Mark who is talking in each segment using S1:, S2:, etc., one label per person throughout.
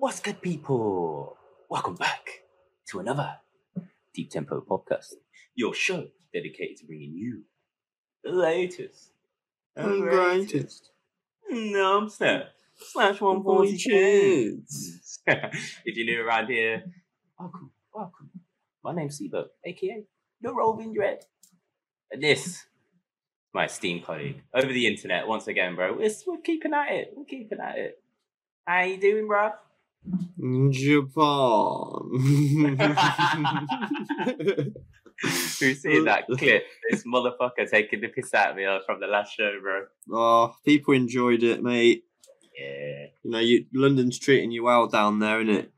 S1: What's good, people? Welcome back to another Deep Tempo podcast, your show dedicated to bringing you the latest
S2: And greatest.
S1: numpster slash one forty
S2: Kids.
S1: if you're new around here, welcome, welcome. My name's Sibo, aka the Roving Dread, and this my esteemed colleague over the internet once again, bro. We're, we're keeping at it. We're keeping at it. How you doing, bro?
S2: Japan.
S1: Who's seen that clip? This motherfucker taking the piss out of me uh, from the last show, bro.
S2: oh, people enjoyed it, mate.
S1: Yeah.
S2: You know, you London's treating you well down there, isn't it?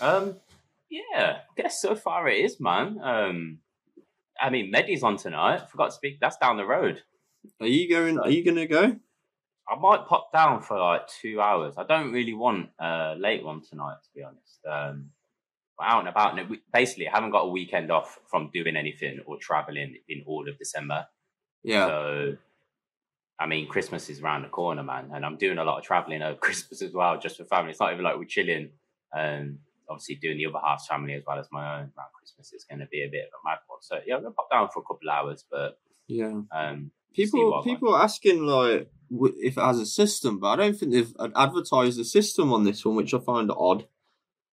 S1: Um. Yeah. I Guess so far it is, man. Um. I mean, Medi's on tonight. Forgot to speak. That's down the road.
S2: Are you going? Are you gonna go?
S1: I might pop down for like two hours. I don't really want a late one tonight, to be honest. Um, we're out and about, and basically, I haven't got a weekend off from doing anything or traveling in all of December.
S2: Yeah.
S1: So, I mean, Christmas is around the corner, man, and I'm doing a lot of traveling over Christmas as well, just for family. It's not even like we're chilling. Um, obviously, doing the other half's family as well as my own around Christmas is going to be a bit of a mad one. So, yeah, I'm gonna pop down for a couple of hours, but
S2: Yeah.
S1: um,
S2: People, people are asking like if it has a system, but I don't think they've advertised the system on this one, which I find odd.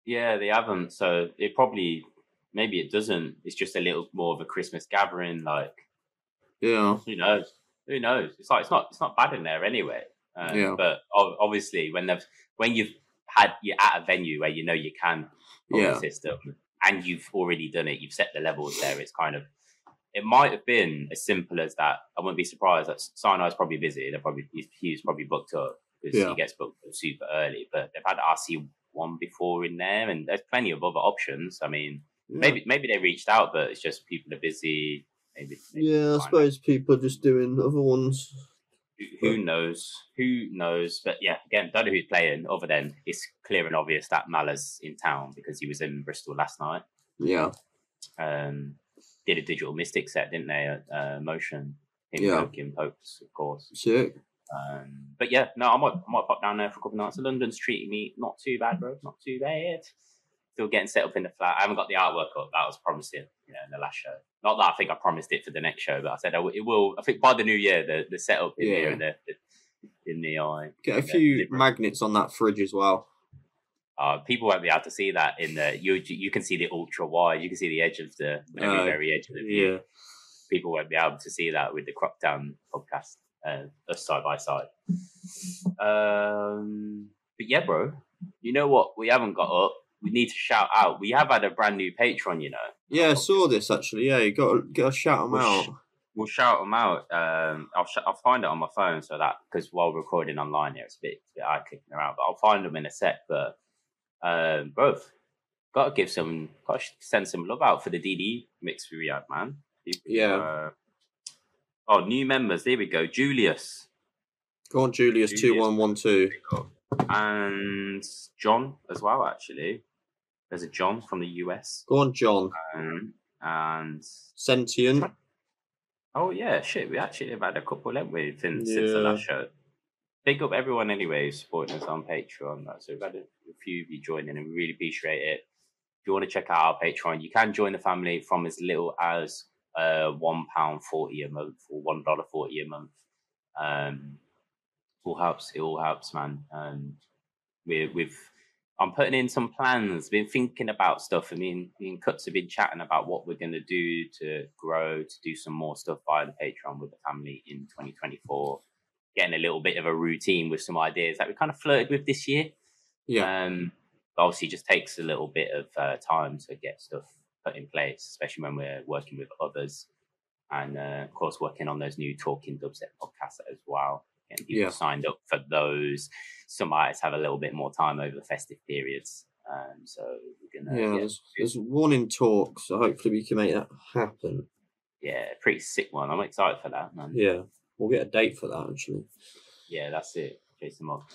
S1: Yeah, they haven't. So it probably maybe it doesn't. It's just a little more of a Christmas gathering. Like
S2: Yeah.
S1: who knows? Who knows? It's like it's not it's not bad in there anyway. Um,
S2: Yeah.
S1: But obviously, when they've when you've had you're at a venue where you know you can
S2: Yeah.
S1: the system and you've already done it, you've set the levels there. It's kind of it might have been as simple as that. I wouldn't be surprised that Sinai's probably busy. They're probably he's, he's probably booked up because
S2: Yeah.
S1: he gets booked up super early. But they've had RC one before in there, and there's plenty of other options. I mean,
S2: Yeah.
S1: maybe maybe they reached out, but it's just people are busy. Maybe, maybe
S2: Yeah, I
S1: find out.
S2: suppose people are just doing other ones.
S1: Who, who knows? Who knows? But yeah, again, don't know who's playing. Other than it's clear and obvious that Mala's in town because he was in Bristol last night.
S2: Yeah.
S1: Um, did a Digital Mystikz set, didn't they? At uh, Motion, him
S2: Yeah.
S1: poking pokes, of course.
S2: Sick.
S1: Um, but yeah, no, I might, I might pop down there for a couple of nights. London's treating me not too bad, bro. Not too bad. Still getting set up in the flat. I haven't got the artwork up. That was promising, you know, in the last show. Not that I think I promised it for the next show, but I said I it will. I think by the new year, the the setup in here and the, the in the eye.
S2: Get a few magnets on that fridge as well.
S1: Uh, people won't be able to see that in the you. You can see the ultra wide. You can see the edge of the very
S2: Uh,
S1: very edge of the view.
S2: Yeah.
S1: People won't be able to see that with the crop down podcast, uh, us side by side. Um, but yeah, bro. You know what? We haven't got up. We need to shout out. We have had a brand new patron. You know,
S2: Yeah, I saw this actually. Yeah, you got to, got to shout them
S1: Well,
S2: out.
S1: sh- we'll shout them out. Um, I'll sh- I'll find it on my phone so that because while recording online here, it's a bit, it's a bit eye clicking around. But I'll find them in a sec. But um, both got to give some, got to send some love out for the DD mix we had, man. People,
S2: Yeah.
S1: Uh, oh, new members. There we go. Julius
S2: Go on, Julius
S1: Julius.
S2: two one one two.
S1: and John as well. Actually, there's a John from the US.
S2: Go on, John.
S1: Um, and
S2: Sentient.
S1: Oh yeah, shit. We actually have had a couple, haven't we, since, since the last show. Big up everyone anyway who's supporting us on Patreon. So we've had a, a few of you joining and we really appreciate it. If you want to check out our Patreon, you can join the family from as little as uh one pound forty a month or one dollar forty a month. Um all helps, it all helps, man. And we we've I'm putting in some plans, been thinking about stuff. I mean, me and Cuts have been chatting about what we're going to do to grow, to do some more stuff via the Patreon with the family in 2024. Getting a little bit of a routine with some ideas that we kind of flirted with this year.
S2: Yeah.
S1: Um, obviously, just takes a little bit of uh, time to get stuff put in place, especially when we're working with others. And uh, of course, working on those new Talking Dubstep podcasts as well. Getting people
S2: Yeah.
S1: signed up for those. Some artists have a little bit more time over the festive periods. Um, so we're gonna,
S2: yeah,
S1: yeah,
S2: there's, there's one in talk, so hopefully we can make that happen.
S1: yeah, pretty sick one. I'm excited for that, man.
S2: Yeah, we'll get a date for that actually.
S1: Yeah, that's it. Chase them up.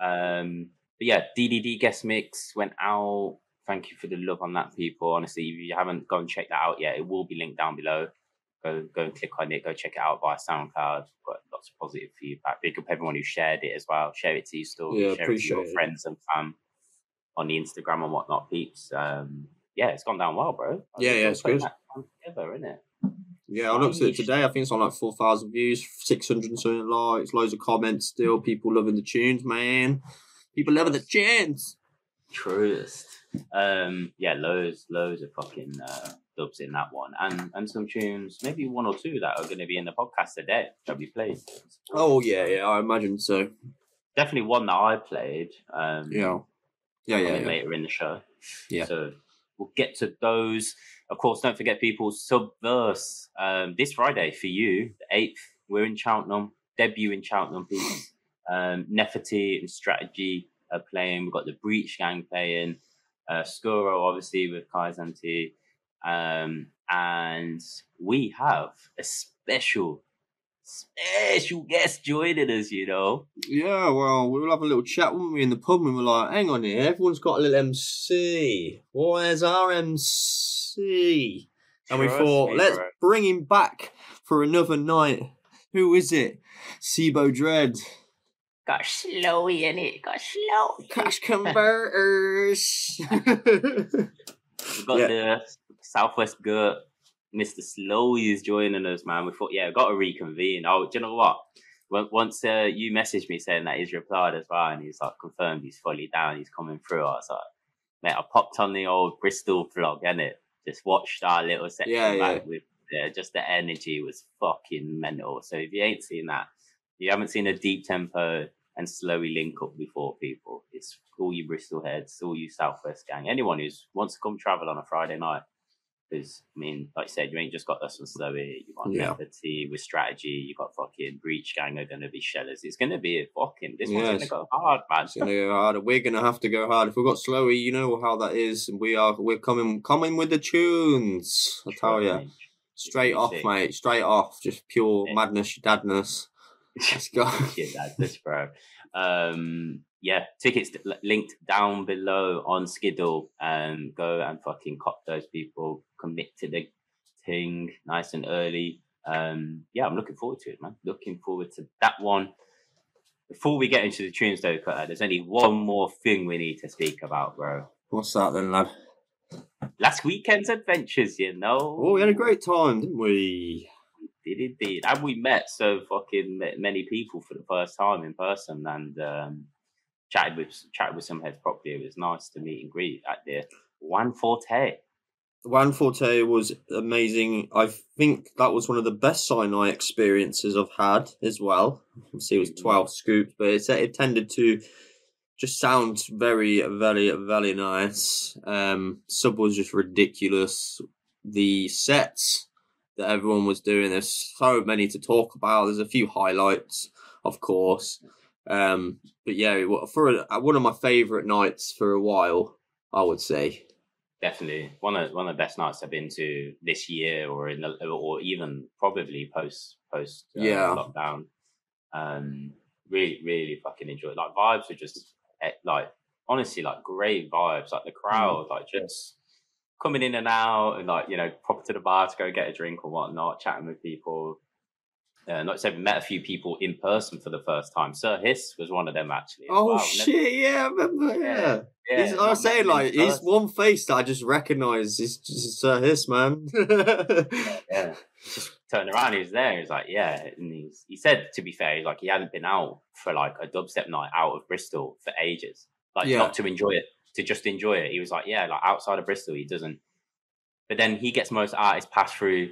S1: Um, but yeah, DDD guest mix went out. Thank you for the love on that, people. Honestly, if you haven't gone and check that out yet, it will be linked down below. Go go and click on it. Go check it out via SoundCloud. Got lots of positive feedback. Big up everyone who shared it as well. Share it to your story.
S2: Yeah,
S1: share it to your
S2: it.
S1: friends and fam. on the Instagram and whatnot, peeps. Um, yeah, it's gone down well, bro.
S2: Yeah, yeah, it's good.
S1: Together, isn't it?
S2: Yeah, I looked at it today. I think it's on like four thousand views, six hundred and something likes, loads of comments. Still, people loving the tunes, man. People loving the chance.
S1: Truest. Um, yeah, loads, loads of fucking uh, dubs in that one, and and some tunes, maybe one or two that are going to be in the podcast today that we played.
S2: Oh yeah, yeah, I imagine so.
S1: Definitely one that I played. Um,
S2: Yeah, yeah, yeah, yeah.
S1: later in the show.
S2: Yeah.
S1: So we'll get to those. Of course, don't forget people subverse um, this Friday for you, the eighth. We're in Cheltenham, debut in Cheltenham, please. Um, Neffa-T and Strategy are playing. We've got the Breach Gang playing. Uh, Skuro, obviously, with Kaizanti. Um, and we have a special, special guest joining us, you know.
S2: Yeah, well, we will have a little chat, won't we, in the pub? And we're like, hang on here, everyone's got a little MC. Where's our MC? And we thought,
S1: me,
S2: let's
S1: bro.
S2: bring him back for another night. Who is it? Sibo Dread.
S1: Got Slowy in it. Got slow.
S2: Cash converters.
S1: We've got
S2: Yeah.
S1: the Southwest Gut. Mr. Slowy is joining us, man. We thought, yeah, we've got to reconvene. Oh, do you know what? Once uh, you messaged me saying that he's replied as well, and he's like confirmed he's fully down, he's coming through. I was like, mate, I popped on the old Bristol vlog, and it? Just watched our little section
S2: Yeah,
S1: back with uh, just the energy was fucking mental. So if you ain't seen that, you haven't seen a deep tempo and slowly link up before people. It's all you Bristol heads, all you Southwest gang, anyone who wants to come travel on a Friday night. Because I mean, like I said, you ain't just got us and Slowy. You got
S2: Yeah.
S1: Neffa-T with strategy. You got fucking Breach Gang are going to be shellers. It's going to be a fucking. This one's going to go hard, man.
S2: It's gonna go hard. We're gonna have to go hard. If we've got Slowy, you know how that is. We are we're coming coming with the tunes. I tell you. Straight off, mate. Straight off. Just pure madness, dadness. Let's go.
S1: yeah, that's this, bro. Um, yeah, tickets linked down below on Skiddle. Um, go and fucking cop those people. Commit to the thing nice and early. Um, yeah, I'm looking forward to it, man. Looking forward to that one. Before we get into the tunes, though, Cuttah, there's only one more thing we need to speak about, bro.
S2: What's that then, lad?
S1: Last weekend's adventures, you know.
S2: Oh, we had a great time, didn't we?
S1: Did indeed. And we met so fucking many people for the first time in person and um, chatted with chatted with some heads properly. It was nice to meet and greet at the One Forte.
S2: One Forte was amazing. I think that was one of the best Sinai experiences I've had as well. Obviously, it was 12 scoops, but it, it tended to just sound very, very, very nice. Um, sub was just ridiculous. The sets that everyone was doing, there's so many to talk about. There's a few highlights, of course. Um, but yeah, for a, one of my favourite nights for a while, I would say.
S1: Definitely one of one of the best nights I've been to this year, or in the, or even probably post post uh,
S2: Yeah.
S1: lockdown. Um, really, really fucking enjoyed. Like vibes were just eh, like honestly like great vibes. Like the crowd, like just coming in and out, and like you know, pop to the bar to go get a drink or whatnot, chatting with people. Uh, like I said, we met a few people in person for the first time. Sir Hiss was one of them actually.
S2: Oh
S1: well.
S2: Shit! Yeah, I remember. Yeah,
S1: yeah,
S2: he's, I was saying like he's one face that I just recognise. Just Sir Hiss, man.
S1: yeah. Just turned around, he was there. He was like, yeah. And he's, he said, to be fair, he's like, he hadn't been out for like a dubstep night out of Bristol for ages. Like,
S2: Yeah.
S1: not to enjoy it, to just enjoy it. He was like, yeah, like outside of Bristol, he doesn't. But then he gets most artists pass through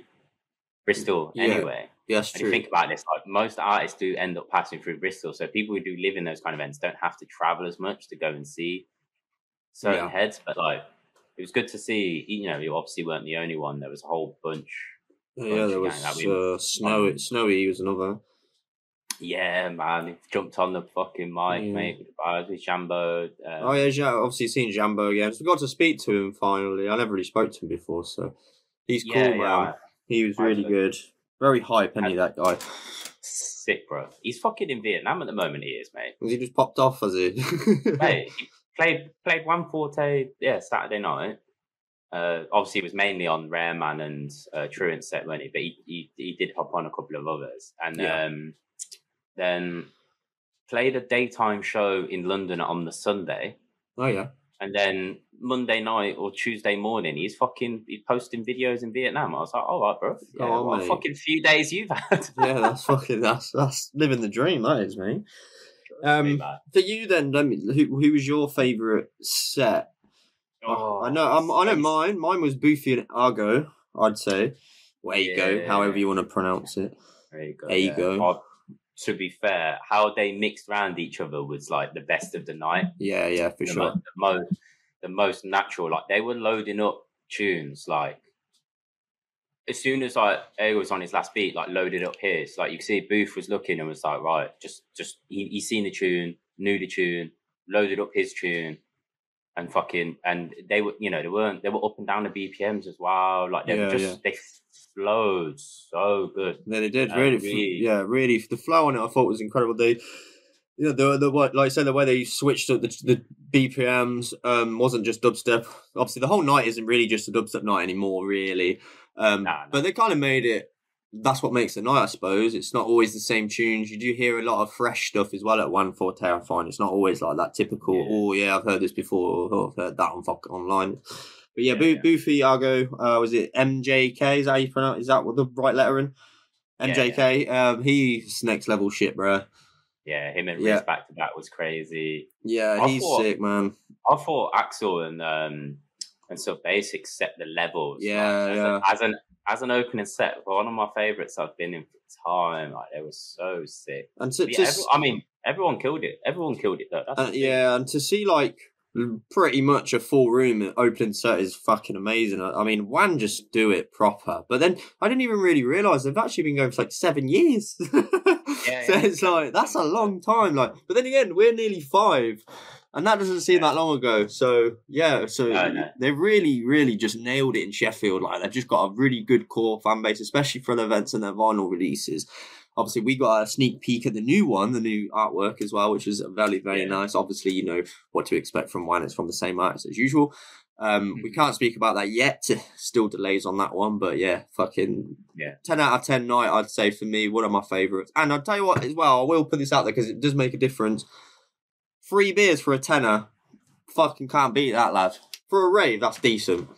S1: Bristol
S2: Yeah.
S1: anyway.
S2: yes,
S1: And
S2: true.
S1: think about this, like most artists do end up passing through Bristol. So people who do live in those kind of events don't have to travel as much to go and see certain
S2: Yeah.
S1: heads. But like, it was good to see. You know, you obviously weren't the only one. There was a whole bunch.
S2: yeah, there was
S1: Bunch of gang that
S2: uh, snowy. Snowy was another.
S1: Yeah, man, he jumped on the fucking mic,
S2: Yeah.
S1: mate, with Jambo. Um,
S2: Oh yeah, obviously seen Jambo again. So we got to speak to him finally. I never really spoke to him before, so he's cool,
S1: yeah,
S2: man.
S1: yeah,
S2: He was really good. Very hype, any that guy.
S1: sick, bro. He's fucking in Vietnam at the moment. He is, mate.
S2: He just popped off? Has he?
S1: Mate, he played played one forte, yeah, Saturday night. Uh, obviously, it was mainly on Rare Man and uh, Truant set, wasn't he? But he, he he did hop on a couple of others, and
S2: Yeah.
S1: um, then played a daytime show in London on the Sunday.
S2: oh yeah.
S1: And then Monday night or Tuesday morning, he's fucking he's posting videos in Vietnam. I was like, all right, bro. Yeah, what a fucking few days you've had.
S2: yeah, that's fucking that's that's living the dream. That is, mate. Um, for you then, let me, who who was your favourite set?
S1: Oh,
S2: I know, I'm, I know mine. Mine was Boofy and Argo. I'd say, or Ago,
S1: Yeah.
S2: however you want to pronounce it.
S1: There you go.
S2: There you
S1: yeah. To be fair, how they mixed around each other was like the best of the night.
S2: Yeah, yeah, for
S1: the,
S2: sure.
S1: mo- the most the most natural. Like they were loading up tunes like as soon as like A was on his last beat, like loaded up his, like you could see Booth was looking and was like, right, just just he he seen the tune, knew the tune, loaded up his tune, and fucking and they were you know they weren't they were up and down the BPMs as well. Like they were
S2: Yeah,
S1: just
S2: yeah.
S1: they flowed so good.
S2: Yeah, they did really,
S1: really-
S2: yeah, really. The flow on it, I thought was incredible. They, you know, the the what, like I said, the way they switched up the, the BPMs um, wasn't just dubstep. Obviously, the whole night isn't really just a dubstep night anymore, really. Um,
S1: Nah, nah.
S2: But they kind of made it. That's what makes the night, I suppose. It's not always the same tunes. You do hear a lot of fresh stuff as well at One Forte. I find it's not always like that typical.
S1: Yeah.
S2: Oh yeah, I've heard this before. Or, oh, I've heard that on fuck online. But yeah,
S1: Yeah,
S2: Bo-
S1: yeah.
S2: Boofy Argo. Uh, was it MJK? Is that how you pronounce? Is that what the right lettering?
S1: Yeah,
S2: MJK. Um, he's next level shit, bro.
S1: Yeah, him and
S2: Yeah.
S1: Riz back to back was crazy.
S2: Yeah,
S1: I
S2: he's
S1: thought-
S2: sick, man.
S1: I thought Axel and um and Sub Basics set the levels. like,
S2: Yeah,
S1: as,
S2: yeah.
S1: A, as an as an opening set, one of my favorites I've been in for time. Like they were so sick.
S2: And to,
S1: yeah, every- I mean, everyone killed it. Everyone killed it though. That's
S2: Uh, yeah, and to see like pretty much a full room opening set is fucking amazing. I, I mean, one just do it proper. But then I didn't even really realize they've actually been going for like seven years.
S1: Yeah,
S2: so
S1: yeah.
S2: it's like that's a long time. Like, but then again, we're nearly five. And that doesn't seem
S1: Yeah.
S2: that long ago. So yeah, so
S1: No, no.
S2: they've really, really just nailed it in Sheffield. Like they've just got a really good core fan base, especially for the events and their vinyl releases. Obviously, we got a sneak peek at the new one, the new artwork as well, which is very, very
S1: Yeah.
S2: nice. Obviously, you know what to expect from one. It's from the same artist as usual. Um, we
S1: Mhm.
S2: can't speak about that yet. Still delays on that one, but yeah, fucking
S1: Yeah.
S2: ten out of ten night. I'd say for me, one of my favourites. And I'll tell you what as well. I will put this out there because it does make a difference. Free beers for a tenner, fucking can't beat that, lad. For a rave, that's decent.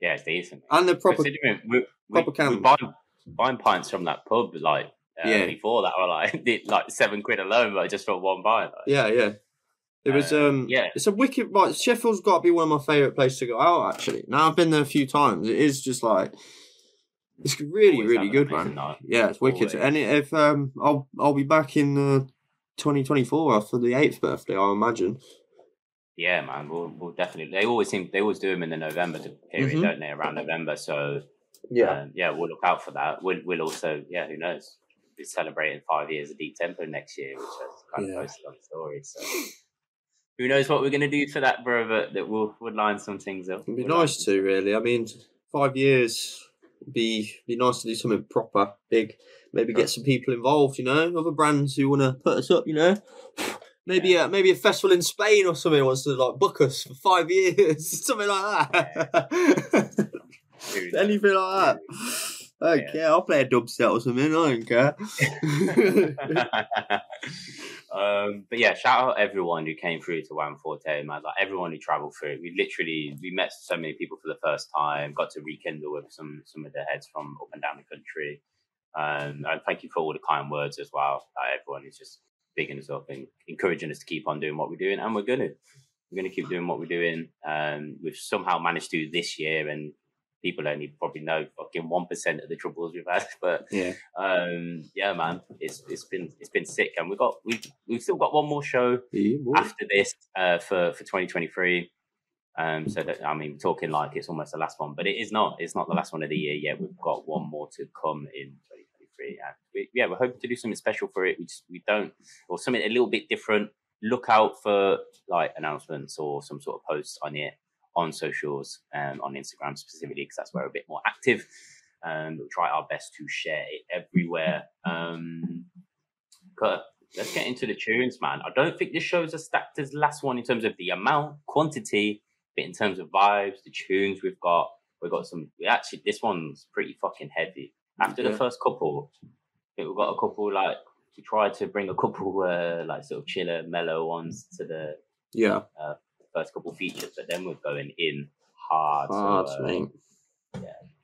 S1: yeah, it's decent.
S2: And the proper,
S1: Considering we, we,
S2: proper
S1: we
S2: can.
S1: buying, buying pints from that pub like uh,
S2: Yeah.
S1: before that were like like seven quid alone, but like just for one pint. Like.
S2: yeah, yeah. It was
S1: Uh,
S2: um
S1: yeah.
S2: It's a wicked. Right, Sheffield's got to be one of my favourite places to go out. Actually, now I've been there a few times. It is just like it's really,
S1: Always
S2: really good, man.
S1: night.
S2: Yeah, it's wicked.
S1: Always.
S2: And if um, I'll I'll be back in uh, 2024 for the eighth birthday, I imagine.
S1: Yeah, man, we'll, we'll definitely. They always seem they always do them in the November period,
S2: Mhm.
S1: don't they? Around November, so um, yeah, we'll look out for that. We'll we'll also yeah, who knows? We're celebrating five years of Deep Tempo next year, which I kind
S2: Yeah.
S1: of posted on the story. So who knows what we're gonna do for that, bro? But that we'll we'll line some things up.
S2: It'd be
S1: We'll
S2: nice to really. I mean, five years would be be nice to do something proper, big. Maybe get some people involved. You know, other brands who want to put us up. You know. Maybe a uh, maybe a festival in Spain or something wants to like book us for five years, something like that.
S1: Knows?
S2: Anything like that. I don't
S1: Yeah.
S2: care. I'll play a dubstep or something. I don't care.
S1: um, but yeah, shout out everyone who came through to One Forte, man. Like everyone who travelled through. We literally we met so many people for the first time. Got to rekindle with some some of the heads from up and down the country. Um, and thank you for all the kind words as well. Like, everyone is just bigging us up and encouraging us to keep on doing what we're doing, and we're gonna we're gonna keep doing what we're doing. Um, we've somehow managed to this year, and people only probably know fucking one percent of the troubles we've had, but
S2: yeah.
S1: um yeah man it's it's been it's been sick and we've got we've we've still got one more show
S2: Yeah,
S1: after this uh for for 2023 um so that i mean talking like it's almost the last one but it is not it's not the last one of the year yet. We've got one more to come in 2023 and we, yeah we're hoping to do something special for it. We just we don't or something a little bit different. Look out for like announcements or some sort of posts on it on socials um on instagram specifically because that's where we're a bit more active um, we'll try our best to share it everywhere. Um, let's get into the tunes, man. I don't think this show's as stacked as last one in terms of the amount, quantity, but in terms of vibes, the tunes we've got. We've got some. We actually, this one's pretty fucking heavy. After the first couple, we've got a couple like we tried to bring a couple uh, like sort of chiller, mellow ones to the
S2: Yeah.
S1: First couple features, but then we're going in hard.
S2: Hard,
S1: so, uh,
S2: mate.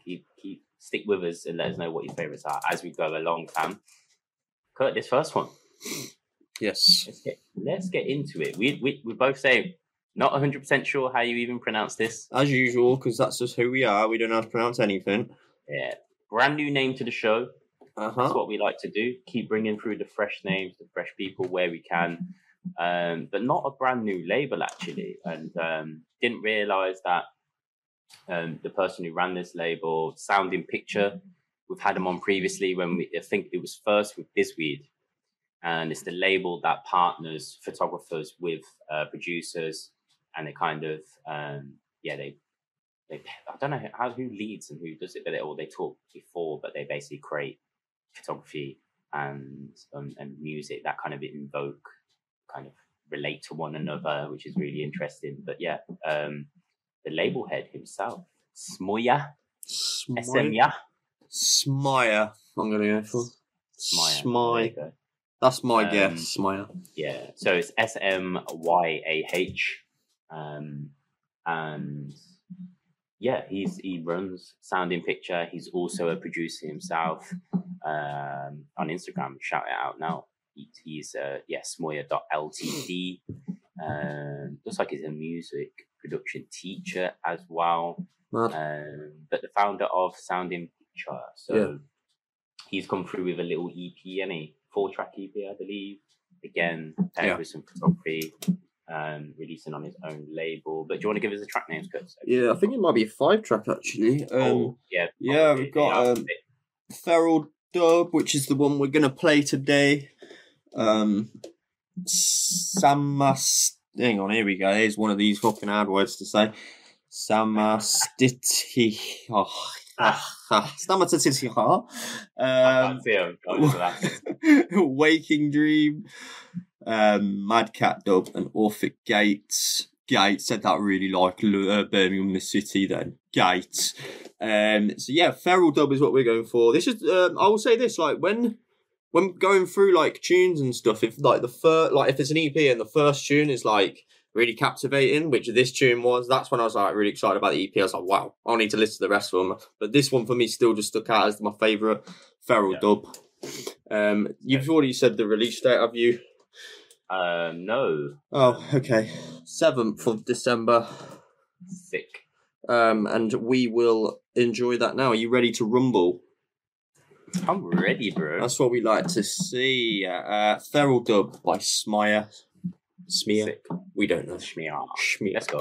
S1: keep keep stick with us and let us know what your favorites are as we go along, fam. Kurt, this first one.
S2: Yes.
S1: Let's get let's get into it. We we we both say not 100 percent sure how you even pronounce this.
S2: As usual, because that's just who we are. We don't know how to pronounce anything.
S1: Yeah, brand new name to the show.
S2: Uh
S1: That's
S2: huh.
S1: what we like to do. Keep bringing through the fresh names, the fresh people where we can, um, but not a brand new label actually. And um, didn't realize that um, the person who ran this label, Sound in Picture, we've had them on previously when we I think it was first with Bizweed, and it's the label that partners photographers with uh, producers, and they kind of um, yeah they they I don't know how who leads and who does it, but they or they talk before, but they basically create photography and um, and music that kind of invoke kind of relate to one another, which is really interesting. But yeah, um, the label head himself, Smoya, SM,
S2: Smire.
S1: yeah,
S2: Smire. I'm gonna go for
S1: Smaya. There you
S2: Smire.
S1: go.
S2: That's my
S1: Um,
S2: guess. Smire.
S1: Yeah, so it's S M Y A H, um, and yeah, he's he runs Sound in Picture. He's also a producer himself um, on Instagram. Shout it out now. He, he's uh, yeah Smoya.ltd. Um, looks like he's a music production teacher as well. Um, but the founder of Sound in Picture. So
S2: Yeah.
S1: he's come through with a little EP, any four track EP, I believe. Again, paired
S2: Yeah.
S1: with some photography, um, releasing on his own label. But do you want to give us the track names, Kurt?
S2: Yeah, I think it might be a five track actually. Um,
S1: oh, yeah,
S2: yeah, we've got, um,
S1: a
S2: Feral Dub, which is the one we're gonna play today. Um, Samas. Hang on, here we go. Here's one of these fucking hard words to say. Samastiti. Oh, ah, Stamatiti.
S1: I
S2: Um,
S1: can't see him. Got.
S2: Waking Dream, um, Mad Cat Dub, and Orphic Gates. Gates said that really like uh, Birmingham, the city. Then Gates. Um, so yeah, Feral Dub is what we're going for. This is. Um, I will say this: like when when going through like tunes and stuff, if like the first, like if it's an EP and the first tune is like really captivating, which this tune was, that's when I was like really excited about the EP. I was like, wow, I'll need to listen to the rest of them. But this one for me still just stuck out as my favourite Feral
S1: Yeah.
S2: Dub. Um, you've already said the release date, have you?
S1: Uh, no,
S2: Oh, okay. Seventh of December.
S1: sick.
S2: Um, and we will enjoy that now. Are you ready to rumble?
S1: I'm ready, bro.
S2: That's what we like to see. Uh, Feral Dub by Smire. Smear.
S1: Sick.
S2: We don't know.
S1: Shmear.
S2: Schmear.
S1: Let's go.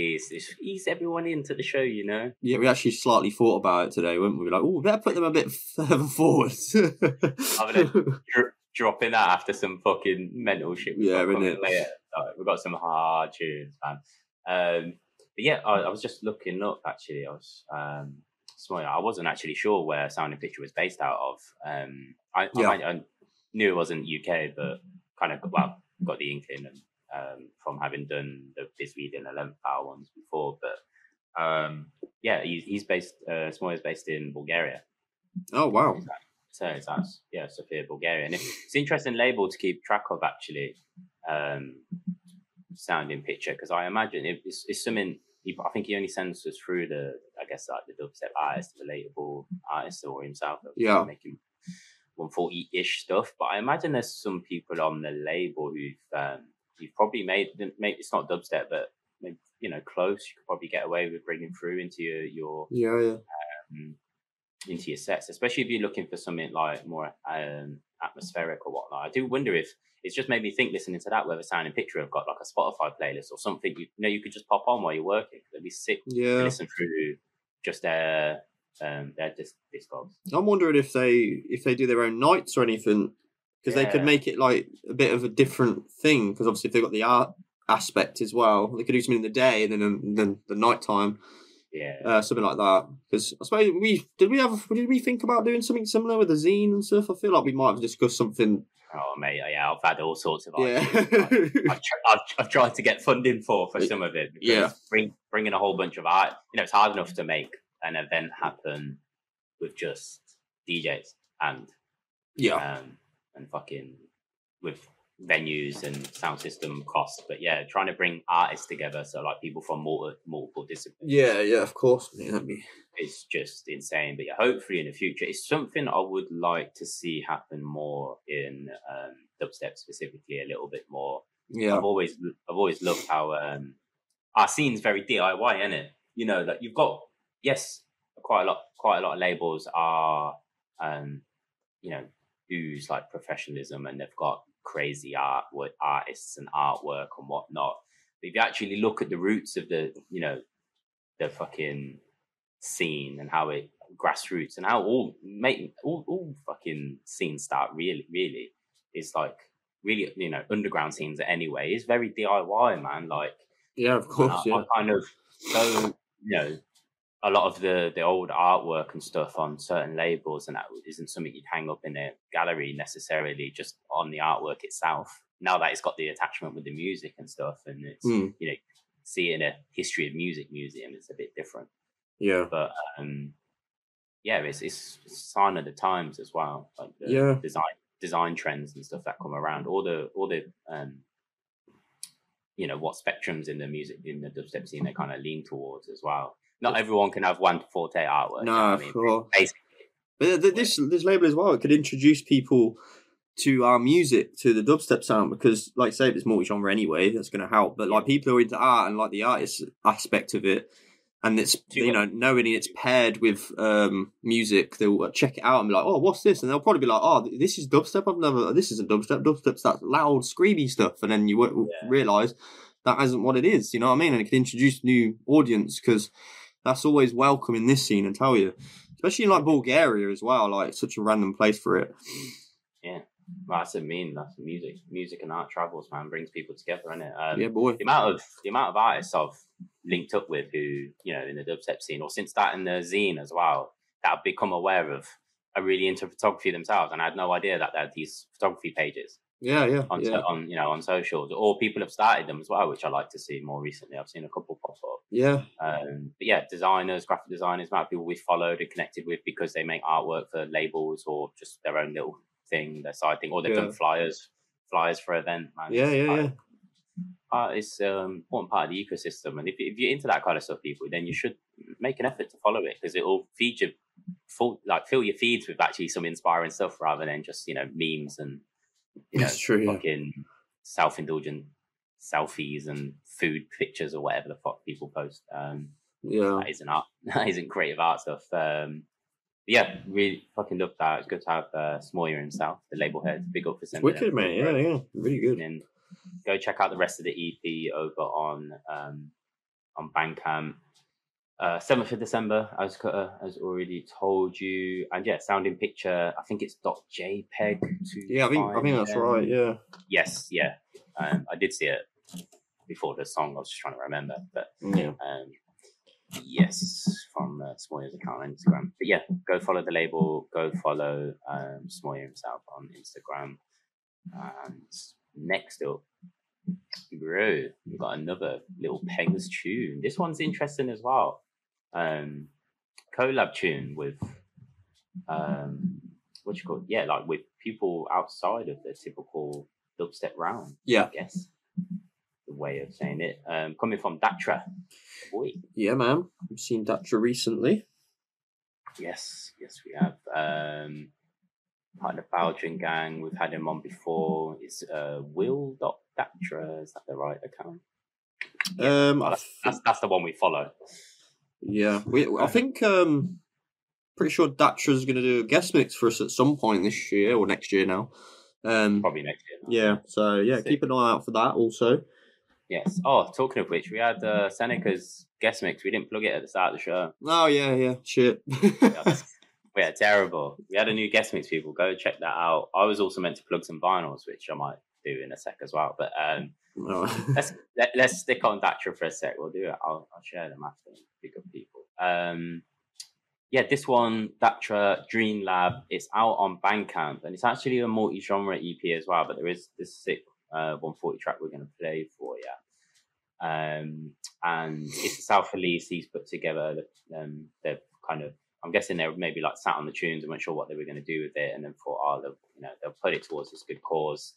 S1: Had to start with these. Just ease everyone into the show, you know.
S2: Yeah, we actually slightly thought about it today, weren't we? Like, oh, better put them a bit further forward.
S1: Dro- dropping that after some fucking mental shit. we've
S2: Yeah,
S1: got coming
S2: innit?
S1: later. We've got some hard tunes, man. Um, but yeah, I, I was just looking up. Actually, I was um, small. I wasn't actually sure where Sound in Picture was based out of. Um, I,
S2: Yeah.
S1: I, I knew it wasn't UK, but kind of well got the inkling and, um, from having done the Bizweed and Eleventh Hour ones before. But um, yeah, he's, he's based. Uh, Smoy is based in Bulgaria.
S2: oh wow.
S1: So it's us, yeah, Sofia, Bulgaria. And it's an interesting label to keep track of, actually, um, Sound in Picture, because I imagine it- it's, it's something, he, I think he only sends us through the, I guess, like the dubstep artist, the relatable artist, or himself.
S2: Yeah.
S1: Making 140 ish stuff. But I imagine there's some people on the label who've, um, you've probably made, maybe it's not dubstep, but maybe, you know, close. You could probably get away with bringing through into your, your
S2: Yeah, yeah.
S1: um, into your sets, especially if you're looking for something like more um, atmospheric or whatnot. I do wonder if it's just made me think listening to that whether Sound in Picture have got like a Spotify playlist or something you, you know you could just pop on while you're working. It'd be sick
S2: Yeah.
S1: listen through just their um, their disc discogs.
S2: I'm wondering if they if they do their own nights or anything because they could make it like a bit of a different thing. Because obviously, if they've got the art aspect as well, they could do something in the day and then um, then the night time,
S1: Yeah,
S2: uh, something like that. Because I suppose we did we have did we think about doing something similar with the zine and stuff? I feel like we might have discussed something.
S1: oh mate, yeah, I've had all sorts of
S2: Yeah,
S1: ideas. I've, tr- I've, I've tried to get funding for for some of it. Because
S2: Yeah.
S1: bring, bringing a whole bunch of art, you know, it's hard enough to make an event happen with just DJs and
S2: yeah,
S1: um, and fucking with venues and sound system costs. But yeah, trying to bring artists together, so like people from multiple, multiple disciplines,
S2: yeah, yeah. Of course, that'd be
S1: is just insane. But yeah, hopefully in the future, it's something I would like to see happen more in um, dubstep specifically, a little bit more.
S2: yeah,
S1: I've always I've always loved how um, our scene's very DIY, isn't it? You know, like you've got yes, quite a lot quite a lot of labels are um, you know, ooze like professionalism and they've got crazy art with artists and artwork and whatnot. But if you actually look at the roots of the, you know, the fucking scene and how it grassroots and how all make all, all fucking scenes start really really is like really you know underground scenes anyway is very DIY man like
S2: yeah. Of course,
S1: I,
S2: yeah.
S1: I kind of go you know a lot of the the old artwork and stuff on certain labels and that isn't something you'd hang up in a gallery necessarily just on the artwork itself. Now that it's got the attachment with the music and stuff and it's
S2: Mm,
S1: you know see in a history of music museum it's a bit different.
S2: Yeah,
S1: but um yeah it's it's a sign of the times as well like the
S2: Yeah.
S1: design design trends and stuff that come around. All the all the um you know what spectrums in the music in the dubstep scene they kind of lean towards as well not everyone can have one forte artwork
S2: no,
S1: I mean? Basically,
S2: But th- th- this this label as well, it could introduce people to our music, to the dubstep sound, because like I say, it's multi genre anyway. That's going to help. But like people who are into art and like the artist aspect of it, and it's
S1: you
S2: know knowing it's paired with um music, they'll uh, check it out and be like, oh, what's this? And they'll probably be like, oh, this is dubstep. I've never. This isn't dubstep. Dubstep's that loud, screamy stuff. And then you
S1: Yeah.
S2: realize that isn't what it is. You know what I mean? And it can introduce new audience because that's always welcome in this scene. And tell you especially in like Bulgaria as well. Like such a random place for it.
S1: well, that's what I mean that's music music and art travels man brings people together isn't it um,
S2: yeah, boy.
S1: the amount of the amount of artists I've linked up with who you know in the dubstep scene or since that in the zine as well that have become aware of are really into photography themselves and I had no idea that they had these photography pages
S2: Yeah, yeah,
S1: on
S2: yeah,
S1: on you know on socials or people have started them as well which I like to see more recently I've seen a couple pop up
S2: yeah,
S1: um, but yeah designers graphic designers amount of people we've followed and connected with because they make artwork for labels or just their own little thing their side thing or they've
S2: Yeah.
S1: done flyers flyers for event man.
S2: yeah, yeah, yeah.
S1: uh, it's um, important part of the ecosystem. And if, if you're into that kind of stuff, people, then you should make an effort to follow it because it will feed you full, like fill your feeds with actually some inspiring stuff rather than just you know memes and you know
S2: That's true. Yeah.
S1: fucking self-indulgent selfies and food pictures or whatever the fuck people post. Um,
S2: yeah,
S1: that isn't art. That isn't creative art stuff. Um, yeah, really fucking love that. It's good to have uh, Smoyer himself, the label head. Big up for
S2: it's
S1: sending
S2: wicked,
S1: it.
S2: mate. Yeah, yeah, really good.
S1: And go check out the rest of the EP over on um, on Bandcamp. Uh, 7th of December, as Cuttah has already told you. And yeah, Sound in Picture, I think it's .jpeg. To
S2: Yeah, I think I think that's right. Yeah.
S1: Yes, yeah. Um, I did see it before the song. I was just trying to remember. But
S2: Yeah.
S1: um, yes, from uh, Smoyer's account on Instagram. But yeah, go follow the label. Go follow um, Smoyer himself on Instagram. And next up, bro, we've got another little Pegs tune. This one's interesting as well. Um, collab tune with um, what you call yeah, like with people outside of the typical dubstep round.
S2: Yeah.
S1: I guess the way of saying it. Um, coming from Datra, boy.
S2: Yeah, man. We've seen Datra recently.
S1: Yes, yes, we have. Um, part of the Belgian gang. We've had him on before. It's uh, Will Datra. Is that the right account?
S2: Um,
S1: Well, that's, that's that's the one we follow.
S2: Yeah, we. I think um, pretty sure Datra's going to do a guest mix for us at some point this year or next year now. Um,
S1: Probably next year. now.
S2: yeah. So yeah,
S1: Sick.
S2: keep an eye out for that. Also,
S1: Yes. Oh, talking of which, we had uh, Seneca's guest mix. We didn't plug it at the start of the show.
S2: oh yeah, yeah, shit.
S1: Yeah, terrible. We had a new guest mix, people. Go check that out. I was also meant to plug some vinyls, which I might do in a sec as well. But um,
S2: No.
S1: let's let, let's stick on Datra for a sec. We'll do it. I'll, I'll share them after. Pick up people. Um, yeah, this one, Datra Dream Lab, it's out on Bandcamp, and it's actually a multi-genre EP as well. But there is this sick uh, 140 track we're going to play for you. Um, and it's a self release he's put together. Um, they've kind of, I'm guessing they were maybe like sat on the tunes and weren't sure what they were going to do with it, and then thought, oh, you know, they'll put it towards this good cause.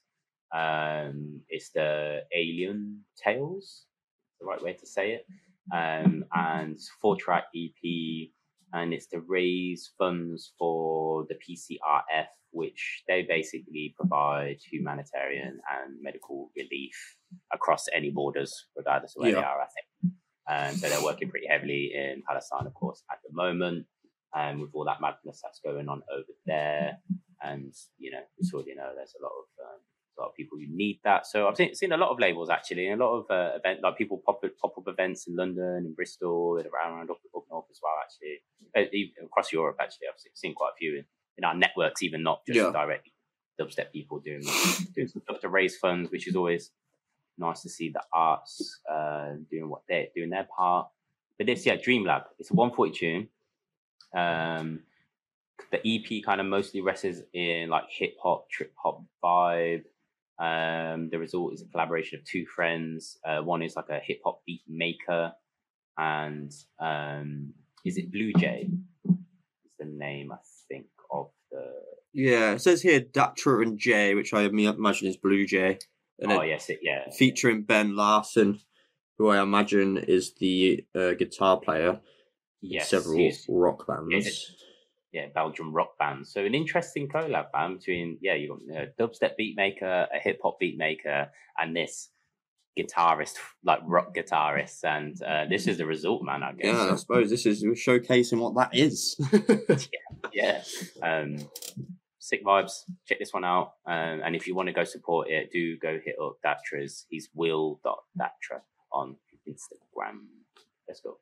S1: Um, it's the Alien Tales, the right way to say it, um, and four track EP, and it's to raise funds for the PCRF, which they basically provide humanitarian and medical relief across any borders, regardless of where they are. I think. Um, so they're working pretty heavily in Palestine, of course, at the moment, and with all that madness that's going on over there. And you know, we already know there's a lot of um, a lot of people who need that. So I've seen, seen a lot of labels actually, and a lot of uh, event like people pop up, pop up events in London, in Bristol, and around, around up, up north as well. Actually, uh, even across Europe. Actually, I've seen- seen quite a few in, in our networks, even not just
S2: Yeah.
S1: direct dubstep people doing doing some stuff to raise funds, which is always nice to see the arts uh, doing what they're doing their part. But this, yeah, Dream Lab. It's a 140 tune. Um, the EP kind of mostly rests in like hip hop, trip hop vibe. Um, the result is a collaboration of two friends. Uh, one is like a hip hop beat maker, and um, is it Blue Jay? Is the name I think of the.
S2: yeah, it says here Datra and Jay, which I imagine is Blue Jay, and
S1: oh yes, it yeah.
S2: featuring Ben Larson, who I imagine is the uh, guitar player
S1: Yes,
S2: several rock bands.
S1: Yeah, yeah, Belgian rock band. So an interesting collab band between yeah, you got a dubstep beat maker, a hip hop beat maker, and this guitarist, like rock guitarist. And uh, this is the result, man. I guess.
S2: Yeah, I suppose this is showcasing what that is.
S1: yeah. Um, sick vibes. Check this one out. Um, and if you want to go support it, do go hit up Datra's. He's Will will.datra on Instagram. Let's go.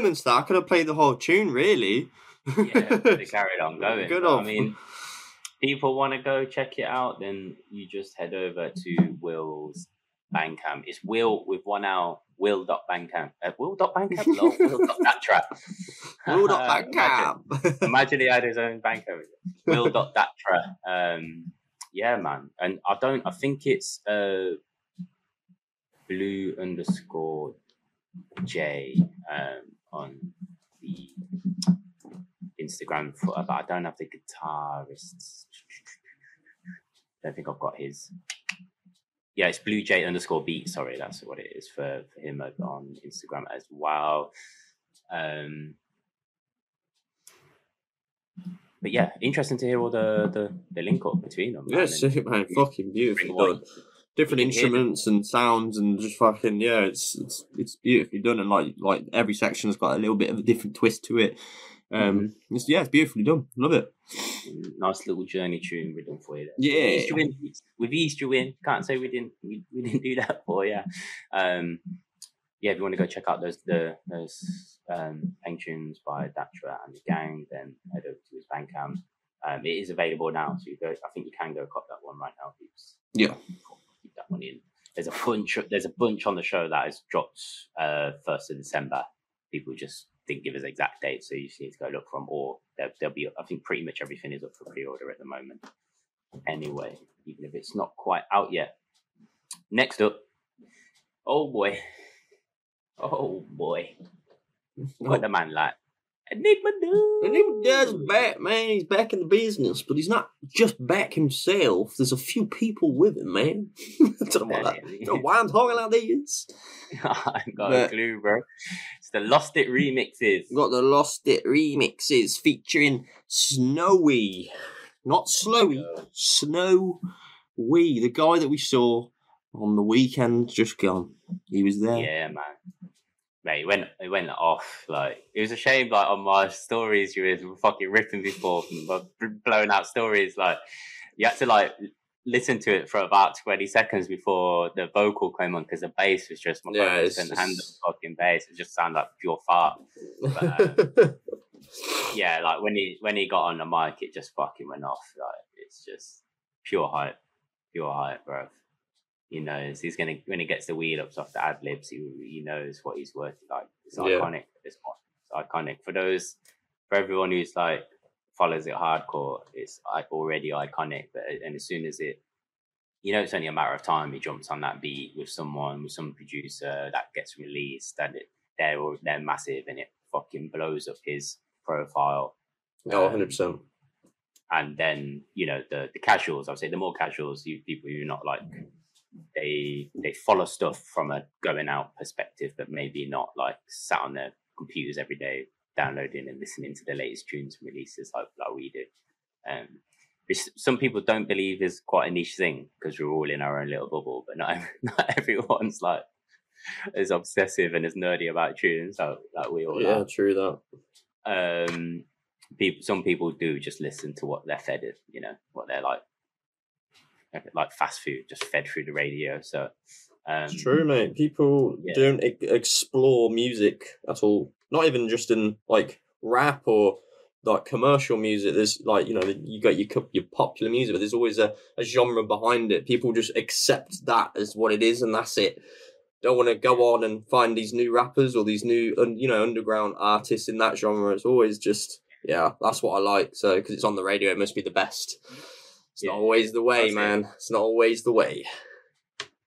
S2: Elements that I could have played the whole tune, really.
S1: yeah, carried on going.
S2: Good
S1: But, I mean, people want to go check it out, then you just head over to Will's Bandcamp. It's Will with one L, Will.Bandcamp. Uh, Will.Bandcamp? No, Will.Dattrap.
S2: Rule up that
S1: Imagine-
S2: cab.
S1: Imagine he had his own Bandcamp. Will.Datra. Um, yeah, man. And I don't, I think it's uh, blue underscore J um, on the Instagram footer, but I don't have the guitarist. don't think I've got his. Yeah, it's Blue J underscore beat. Sorry, that's what it is for, for him on Instagram as well. Um, but yeah, interesting to hear all the the, the link up between them.
S2: yeah, sick, man. Fucking
S1: beautiful
S2: done. Different
S1: you can hear them.
S2: instruments and sounds and just fucking yeah, it's it's it's beautifully done and like like every section's got a little bit of a different twist to it. Um, it's, yeah, it's beautifully done. Love it.
S1: nice little journey tune written for you. There.
S2: Yeah.
S1: With Easter win, with Easter can't say we didn't we, we didn't do that for yeah. Um, yeah, if you want to go check out those the those um, tunes by Datra and the gang, then head over to his Bandcamp. Um, it is available now, so you go. I think you can go cop that one right now.
S2: Yeah.
S1: keep that one in. There's a bunch. There's a bunch on the show that is dropped uh first of December. People just didn't give us exact dates, so you just need to go look from. Or there, there'll be. I think pretty much everything is up for pre-order at the moment. Anyway, even if it's not quite out yet. Next up, oh boy, oh boy, what the man like? Enigma dude.
S2: He does back, man. He's back in the business, but he's not just back himself. There's a few people with him, man. I don't know, that, don't know why I'm talking like this.
S1: I ain't got
S2: But-
S1: a clue, bro. It's the Lost It remixes.
S2: Got the Lost It remixes featuring Snowy, not Slowy, Snowy, the guy that we saw on the weekend just gone. He was there.
S1: Yeah, man. Mate, it went it went off. Like it was a shame. Like on my stories, you were fucking ripping before, blowing out stories. Like you had to like listen to it for about twenty seconds before the vocal came on because the bass was just my
S2: Yeah,
S1: couldn't handle
S2: just-
S1: the fucking bass. It just sounded like pure fart. But, um, yeah, like when he when he got on the mic, it just fucking went off. Like it's just pure hype, pure hype, bro. He knows he's gonna when he gets the wheel ups off the ad libs. He he knows what he's worth. Like it's
S2: Yeah.
S1: iconic point. It's iconic for those for everyone who's like follows it hardcore. It's like already iconic. But and as soon as it, you know, it's only a matter of time. He jumps on that beat with someone with some producer that gets released, and it they're they're massive, and it fucking blows up his profile
S2: oh, um, 100%.
S1: and then you know the the casuals i would say the more casuals you people who are not like they they follow stuff from a going out perspective but maybe not like sat on their computers every day downloading and listening to the latest tunes and releases like, like we do um which some people don't believe is quite a niche thing because we're all in our own little bubble but not, not everyone's like as obsessive and as nerdy about tunes like, like we all
S2: Yeah,
S1: are
S2: true that.
S1: um people some people do just listen to what they're fed you know what they're like like fast food just fed through the radio so um
S2: It's true, mate. People
S1: yeah.
S2: don't e- explore music at all. Not even just in like rap or like commercial music. There's like you know you got your your popular music, but there's always a, a genre behind it. People just accept that as what it is, and that's it. Don't want to go on and find these new rappers or these new you know underground artists in that genre. It's always just yeah, that's what I like. So because it's on the radio, it must be the best. It's
S1: Yeah,
S2: not always the way,
S1: that's it.
S2: man. It's not always the way.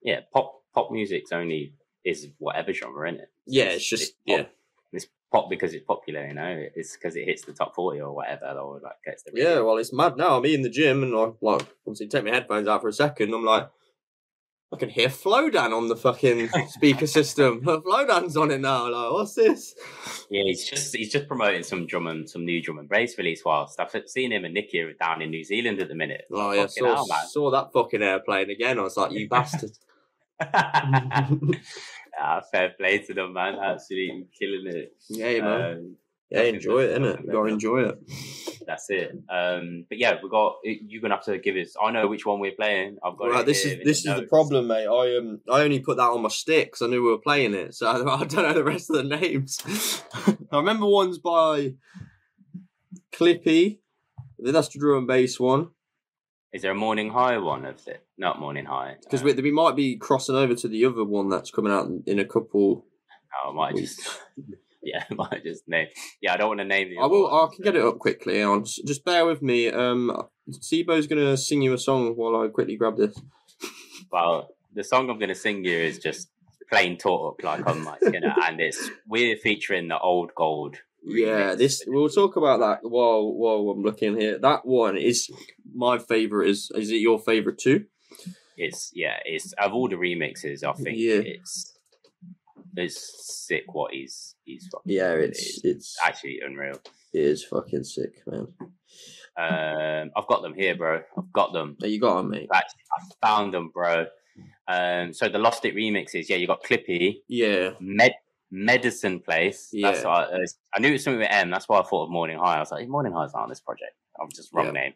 S1: yeah pop pop music's only is whatever genre in it
S2: Yeah, it's just
S1: pop.
S2: yeah.
S1: it's pop because it's popular you know it's because it hits the top 40 or whatever or like gets the
S2: Yeah, well, it's mad now. I'm in the gym and I like obviously take my headphones out for a second. I'm like, I can hear Flodan on the fucking speaker system. Flodan's on it now. Like, what's this?
S1: yeah he's just he's just promoting some drum and some new drum and bass release whilst i've seen him and nicky are down in new zealand at the minute
S2: Oh yeah,
S1: Fucking
S2: saw,
S1: hell,
S2: saw that fucking airplane again. I was like, you bastard.
S1: ah, fair play to them, man. Absolutely killing it.
S2: yeah, man.
S1: Um,
S2: Yeah, enjoy it, innit? You gotta enjoy it.
S1: That's it. Um, but yeah, we got. You're gonna have to give us. I know which one we're playing. I've got.
S2: Right, this is this is the problem, mate. I um I only put that on my stick 'cause I knew we were playing it, so I, I don't know the rest of the names. I remember one's by Clippy. That's the drum and bass one
S1: Is there a morning high one of it? Not morning high.
S2: because we, we might be crossing over to the other one that's coming out in, a couple.
S1: oh, I might just. yeah, I might just name. Yeah, I don't want to name the.
S2: I will. I can get it up quickly. On, just, just bear with me. Um, Sibo's gonna sing you a song while I quickly grab this.
S1: Well, the song I'm going to sing you is just plain taught up like on my Skinner, and it's we're featuring the old gold.
S2: Yeah, this we'll talk about that while while I'm looking here. That one is my favorite. Is is it your favorite too?
S1: It's yeah, it's of all the remixes, I think
S2: Yeah.
S1: it's it's sick. What he's fucking
S2: Yeah,
S1: doing.
S2: it's it's
S1: actually unreal.
S2: it is fucking sick, man.
S1: Um, I've got them here, bro. I've got them.
S2: You got it, mate.
S1: Actually, I found them, bro. Um, so the Lost It remixes, yeah, you got Clippy,
S2: Yeah,
S1: Med Medicine Place. That's
S2: Yeah.
S1: what I, uh, I knew it was something with M. That's why I thought of Morning High. I was like, hey, Morning High's not on this project. I'm just wrong
S2: Yeah.
S1: name.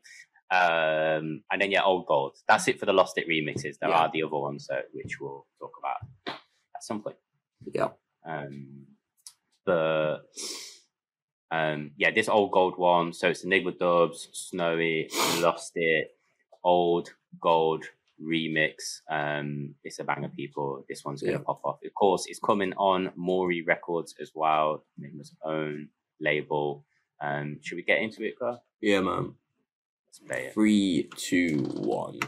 S1: Um, and then yeah, Old Gold. That's it for the Lost It remixes. There
S2: Yeah.
S1: are the other ones, uh, which we'll talk about at some point.
S2: yeah,
S1: Um, but um, yeah, this old gold one. So it's Enigma Dubz, Snowy, Lost It, Old Gold remix. Um, it's a banger, people. This one's gonna
S2: Yeah.
S1: pop off. Of course, it's coming on Morii Records as well, Enigma's own label. Um, should we get into it, Carl?
S2: yeah, man.
S1: Let's play it.
S2: Three, two, one.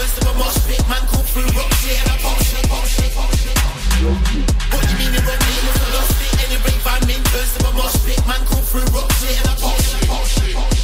S3: Burst of a mosh pit. Man come through rock shit and I pop shit, and I pop shit, pop shit. What you mean you rave I'm in, burst of a mosh. Man come through rock shit and I pop shit,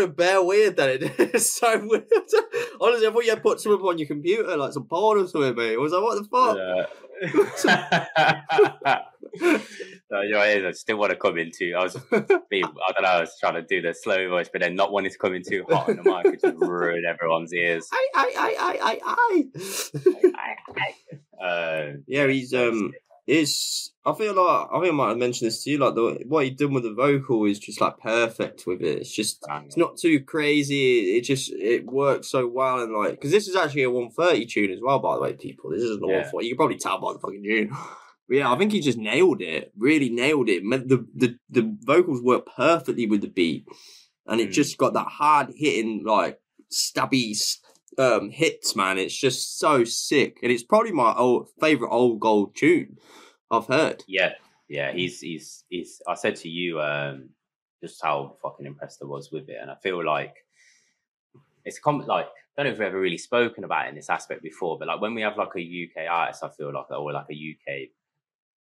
S3: You
S2: sounded bare weird then. It is so weird. Honestly, I thought you had put something on your computer, like some porn or something, mate. I was like, what the fuck?
S1: no, you know, I still want to come into. I was being, I don't know, I was trying to do the slow voice, but then not wanting to come in too hot on the mic, which would ruin everyone's ears.
S2: I, I, I, I, I, I.
S1: Uh,
S2: yeah, he's um, it's. I feel like I think I might have mentioned this to you. Like the what he done with the vocal is just like perfect with it. It's just it's not too crazy. It just it works so well and like because this is actually a one thirty tune as well. By the way, people, this isn't a
S1: Yeah.
S2: one forty. You can probably tell by the fucking tune. But yeah, I think he just nailed it. Really nailed it. The the the vocals work perfectly with the beat, and it
S1: Mm.
S2: just got that hard hitting like stabby um hits. Man, it's just so sick, and it's probably my old favorite old gold tune I've heard.
S1: yeah, yeah, he's he's he's. I said to you, um, just how fucking impressed I was with it, and I feel like it's com- like I don't know if we've ever really spoken about it in this aspect before, but like when we have like a UK artist, I feel like or like a UK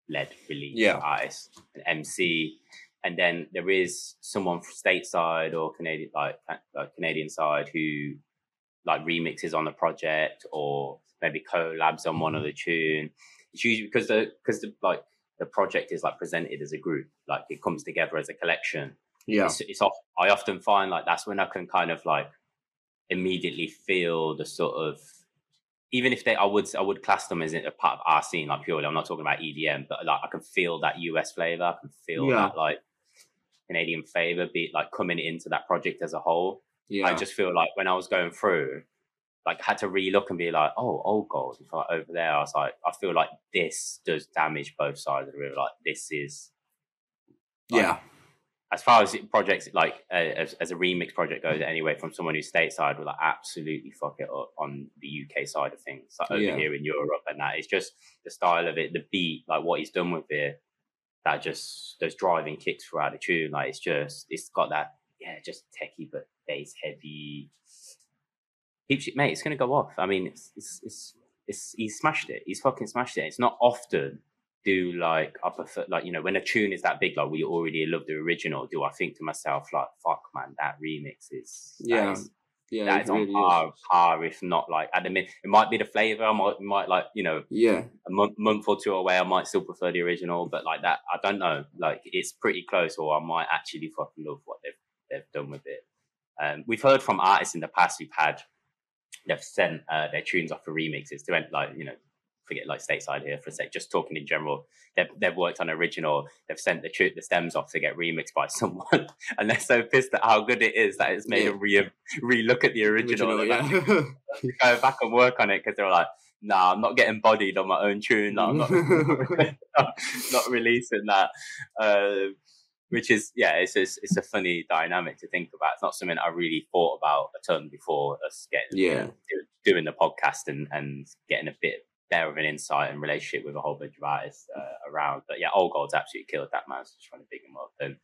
S1: led release
S2: Yeah.
S1: artist, an MC, and then there is someone from stateside or Canadian like, uh, like Canadian side who like remixes on the project or maybe collabs on one of the tune. It's usually because the because the like the project is like presented as a group, like it comes together as a collection
S2: Yeah.
S1: it's, it's off, I often find like that's when I can kind of like immediately feel the sort of even if they I would I would class them as a part of our scene like purely I'm not talking about EDM but like I can feel that US flavor I can feel
S2: Yeah.
S1: that like Canadian flavor be like coming into that project as a whole
S2: Yeah.
S1: I just feel like when I was going through like had to re-look and be like oh old gold It's like over there I was like I feel like this does damage both sides of the river like this is like,
S2: yeah.
S1: as far as projects like uh, as, as a remix project goes anyway from someone who's stateside will like absolutely fuck it up on the uk side of things like over
S2: Yeah.
S1: here in europe and that it's just the style of it the beat like what he's done with it that just those driving kicks throughout the tune like it's just it's got that yeah just techie but bass heavy keeps it mate it's gonna go off i mean it's it's it's, it's he's smashed it he's fucking smashed it it's not often do like I prefer like you know when a tune is that big like we already love the original do I think to myself like fuck man that remix is
S2: Yeah,
S1: is-
S2: Yeah.
S1: that is on
S2: really
S1: par,
S2: is.
S1: par if not like at the minute it might be the flavor I might, might like you know
S2: Yeah.
S1: a month, month or two away I might still prefer the original but like that I don't know like it's pretty close or I might actually fucking love what they've they've done with it um, we've heard from artists in the past who've had they've sent uh, their tunes off for remixes to end like you know forget like stateside here for a sec just talking in general they've, they've worked on original they've sent the the stems off to get remixed by someone and they're so pissed at how good it is that it's made
S2: Yeah.
S1: them re re-look at the original,
S2: Original,
S1: They've had to
S2: yeah.
S1: go back and work on it because they're like nah I'm not getting bodied on my own tune like, I'm not not releasing that. Uh, which is yeah, it's, it's it's a funny dynamic to think about. It's not something I really thought about a ton before us getting you
S2: Yeah.
S1: know, doing the podcast and and getting a bit better of an insight and relationship with a whole bunch of artists uh, around. But yeah, Old Gold's absolutely killed that man. So just trying to big him up and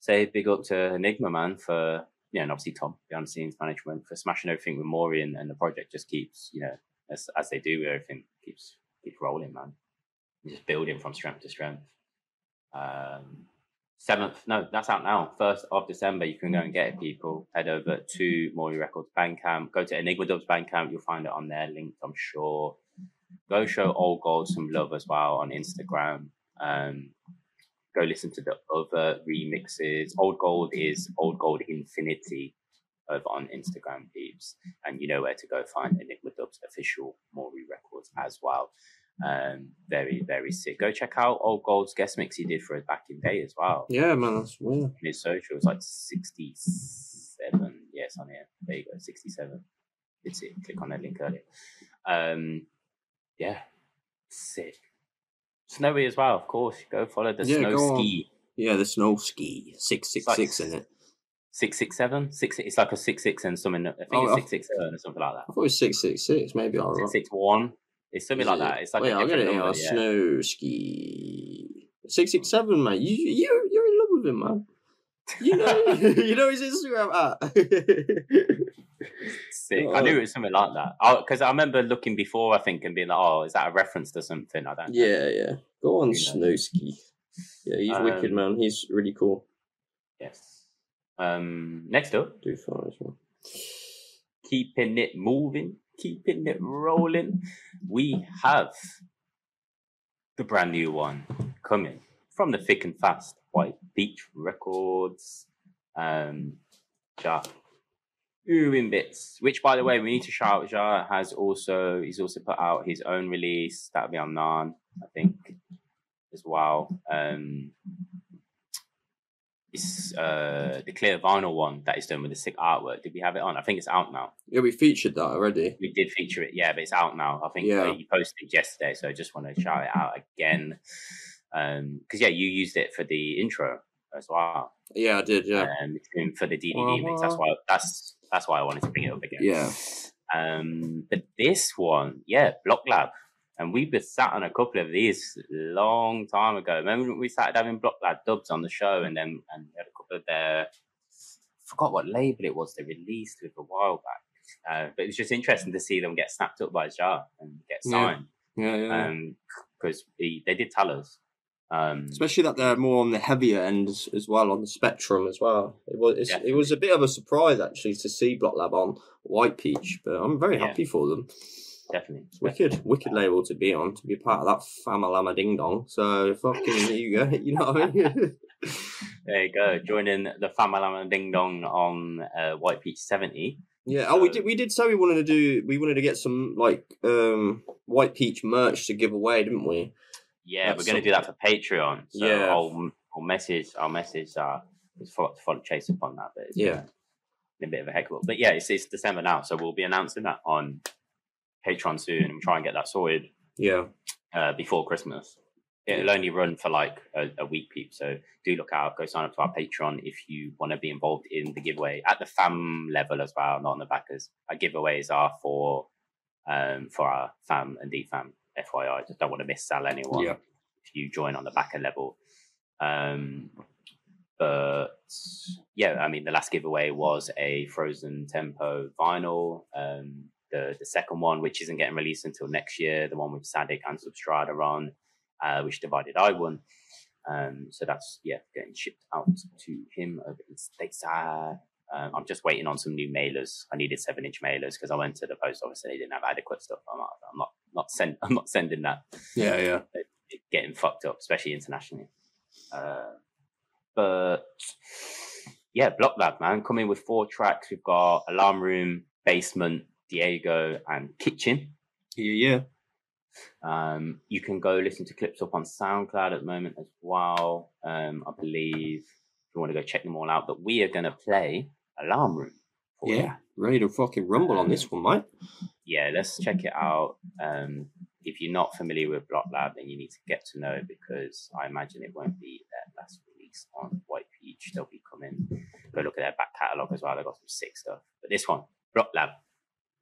S1: say big up to Enigma man for yeah, and obviously Tom behind the scenes management for smashing everything with Morii and, and the project just keeps you know as as they do everything keeps keeps rolling man just building from strength to strength. Um, seventh, no, that's out now. First of December, you can go and get it. People head over to Morii Records Bandcamp. Go to Enigma Dubz Bandcamp. You'll find it on there, linked, I'm sure. Go show Old Gold some love as well on Instagram. Um, go listen to the other remixes. Old Gold is Old Gold Infinity over on Instagram, peeps, and you know where to go find Enigma Dubz official Morii Records as well. Um, very, very sick. Go check out Old Gold's guest mix he did for us back in day as well.
S2: yeah, man, that's weird.
S1: His social, it's like 67. Yes, on here. There you go, 67. It's it. Click on that link earlier. Um, yeah, sick. Snowy as well, of course. Go follow the
S2: Yeah,
S1: snow
S2: go on.
S1: ski.
S2: Yeah, the snow ski six six six in it.
S1: Six six seven, six. It's like a six six and something. I think
S2: Oh,
S1: it's six six seven or something like that.
S2: I thought it was six six six. Maybe I'll
S1: Six six one. It's something like that. It's like
S2: Wait,
S1: a
S2: I'll get it
S1: number, yeah.
S2: Snow ski six six seven, man. You you you're in love with him, man. You know you know his Instagram at.
S1: Sick.
S2: Oh.
S1: I knew it was something like that. Because I remember looking before, I think, and being like, "Oh, is that a reference to something?" I don't. know.
S2: yeah, yeah. Go on,
S1: You know.
S2: snow ski. Yeah, he's wicked,
S1: Um,
S2: man. He's really cool.
S1: Yes. Um. Next up,
S2: Do fine as well.
S1: keeping it moving, keeping it rolling. We have the brand new one coming from the thick and fast White Peach Records. Um, Ja. Ooh, in bits. Which, by the way, we need to shout. out Ja has also he's also put out his own release that'll be on Nan, I think, as well. Um, it's uh the clear vinyl one that is done with the sick artwork. Did we have it on? I think it's out now.
S2: Yeah, we featured that already.
S1: We did feature it, yeah, but it's out now. I think
S2: Yeah.
S1: uh, you posted it yesterday, so I just want to shout it out again. Um, because yeah, you used it for the intro as well.
S2: Yeah, I did. Yeah,
S1: Um, it's been for the DDD mix. That's why that's that's why I wanted to bring it up again.
S2: yeah.
S1: Um, but this one, yeah, Blocklab. And we've been sat on a couple of these long time ago. Remember when we started having Blocklab dubs on the show and then and we had a couple of their forgot what label it was they released with a while back. Uh, but it was just interesting to see them get snapped up by Jar and get
S2: Yeah.
S1: signed.
S2: Yeah, yeah.
S1: Um, because they did tell us. Um,
S2: Especially that they're more on the heavier end as, as well on the spectrum as well. It was it's, it was a bit of a surprise actually to see Blocklab on White Peach, but I'm very
S1: Yeah.
S2: happy for them.
S1: Definitely.
S2: It's Wicked, wicked label to be on, to be part of that Famalama Ding Dong. So fucking you go. You know what I mean?
S1: There you go. Joining the Famalama Ding Dong on uh, White Peach 70.
S2: yeah. Oh, we did. We did say we wanted to do. We wanted to get some like um White Peach merch to give away, didn't we?
S1: Yeah,
S2: That's
S1: we're going to do that for Patreon. So
S2: Yeah.
S1: I'll, I'll message, I'll message, uh, just follow, follow Chase upon that. But it's
S2: Yeah.
S1: been a, a bit of a heck of a, but yeah, it's, it's December now. So we'll be announcing that on Patreon soon and try and get that sorted
S2: Yeah.
S1: uh, before Christmas. It'll only run for like a, a week, peep. So do look out. Go sign up to our Patreon if you want to be involved in the giveaway at the fam level as well, not on the backers. Our giveaways are for um, for our fam and defam. FYI, just don't want to miss sell anyone
S2: Yeah.
S1: if you join on the backer level. Um, but yeah, I mean, the last giveaway was a Frozen Tempo vinyl. Um, the the second one, which isn't getting released until next year, the one with Sadik and Substrata on, uh, which divided I won. Um, so that's yeah, getting shipped out to him over in stateside. Um, I'm just waiting on some new mailers. I needed seven inch mailers because I went to the post office and they didn't have adequate stuff. I'm not, I'm not, not send, I'm not sending that
S2: Yeah. Yeah.
S1: it getting fucked up, especially internationally. Uh, but yeah, Blocklab, man, coming with four tracks. We've got Alarm Room, Basement, Diego, and Kitchen.
S2: Yeah. Yeah.
S1: Um, you can go listen to clips up on SoundCloud at the moment as well. Um, I believe if you want to go check them all out, but we are going to play Alarm Room. for you.
S2: Yeah. Ready to fucking rumble on this one, mate.
S1: yeah, let's check it out. Um, if you're not familiar with Blocklab, then you need to get to know it because I imagine it won't be their last release on White Peach. They'll be coming. Go look at their back catalogue as well. They've got some sick stuff. But this one, Blocklab,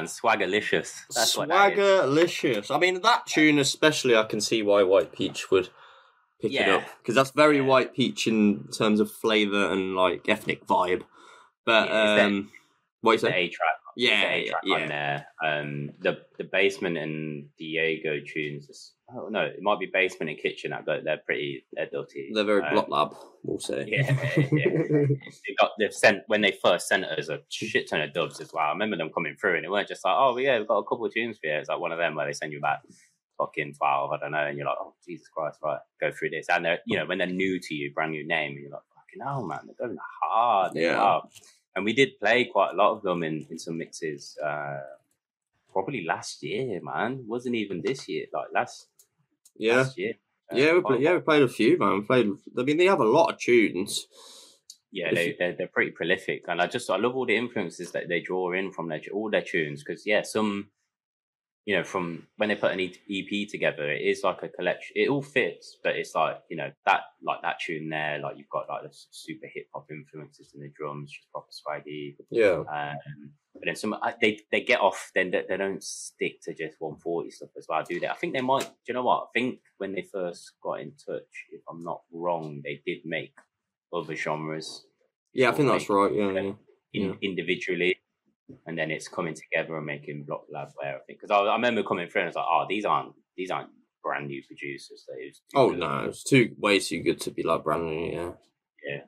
S1: man. Swaggerlicious. That's what that is.
S2: Swaggerlicious. I mean, that tune especially, I can see why White Peach would pick it up because that's very
S1: Yeah.
S2: White Peach in terms of flavor and like ethnic vibe. But
S1: Yeah, is that-
S2: um, what you say?
S1: A track.
S2: Yeah,
S1: A track
S2: yeah.
S1: on there. Um, the the basement and Diego tunes. Oh no, it might be basement and kitchen. that go. They're pretty. They're dirty.
S2: They're very
S1: Um,
S2: blocklab, we'll say.
S1: Yeah, yeah. they got they've sent when they first sent us a shit ton of dubs as well. I remember them coming through and it weren't just like, oh yeah, we've got a couple of tunes for you. It's like one of them where they send you about fucking twelve, I don't know, and you're like, oh Jesus Christ, right, go through this. And they're you know when they're new to you, brand new name, and you're like, fucking hell, man, they're going hard.
S2: Yeah.
S1: Wow. And we did play quite a lot of them in in some mixes. Uh, probably last year, man. Wasn't even this year. Like last
S2: yeah.
S1: Uh,
S2: Yeah, we play, yeah, we played a few, man. We played. I mean, they have a lot of tunes.
S1: yeah, they they're, they're pretty prolific, and I just I love all the influences that they draw in from their all their tunes because yeah, some you know from when they put an EP together, it is like a collection. It all fits, but it's like you know that like that tune there, like you've got like the super hip hop influences in the drums, just proper swaggy.
S2: Yeah,
S1: Um, but then some they they get off. Then they, they don't stick to just 140 stuff as well, do they? I think they might. Do you know what? I think when they first got in touch, if I'm not wrong, they did make other genres
S2: yeah, I think that's right. Yeah, yeah.
S1: in,
S2: Yeah.
S1: individually, and then it's coming together and making Blocklab where I think because I, I remember coming through and I was like, oh, these aren't these aren't brand new producers.
S2: Oh
S1: good.
S2: no, it's too way too good to be like brand new. Yeah, yeah.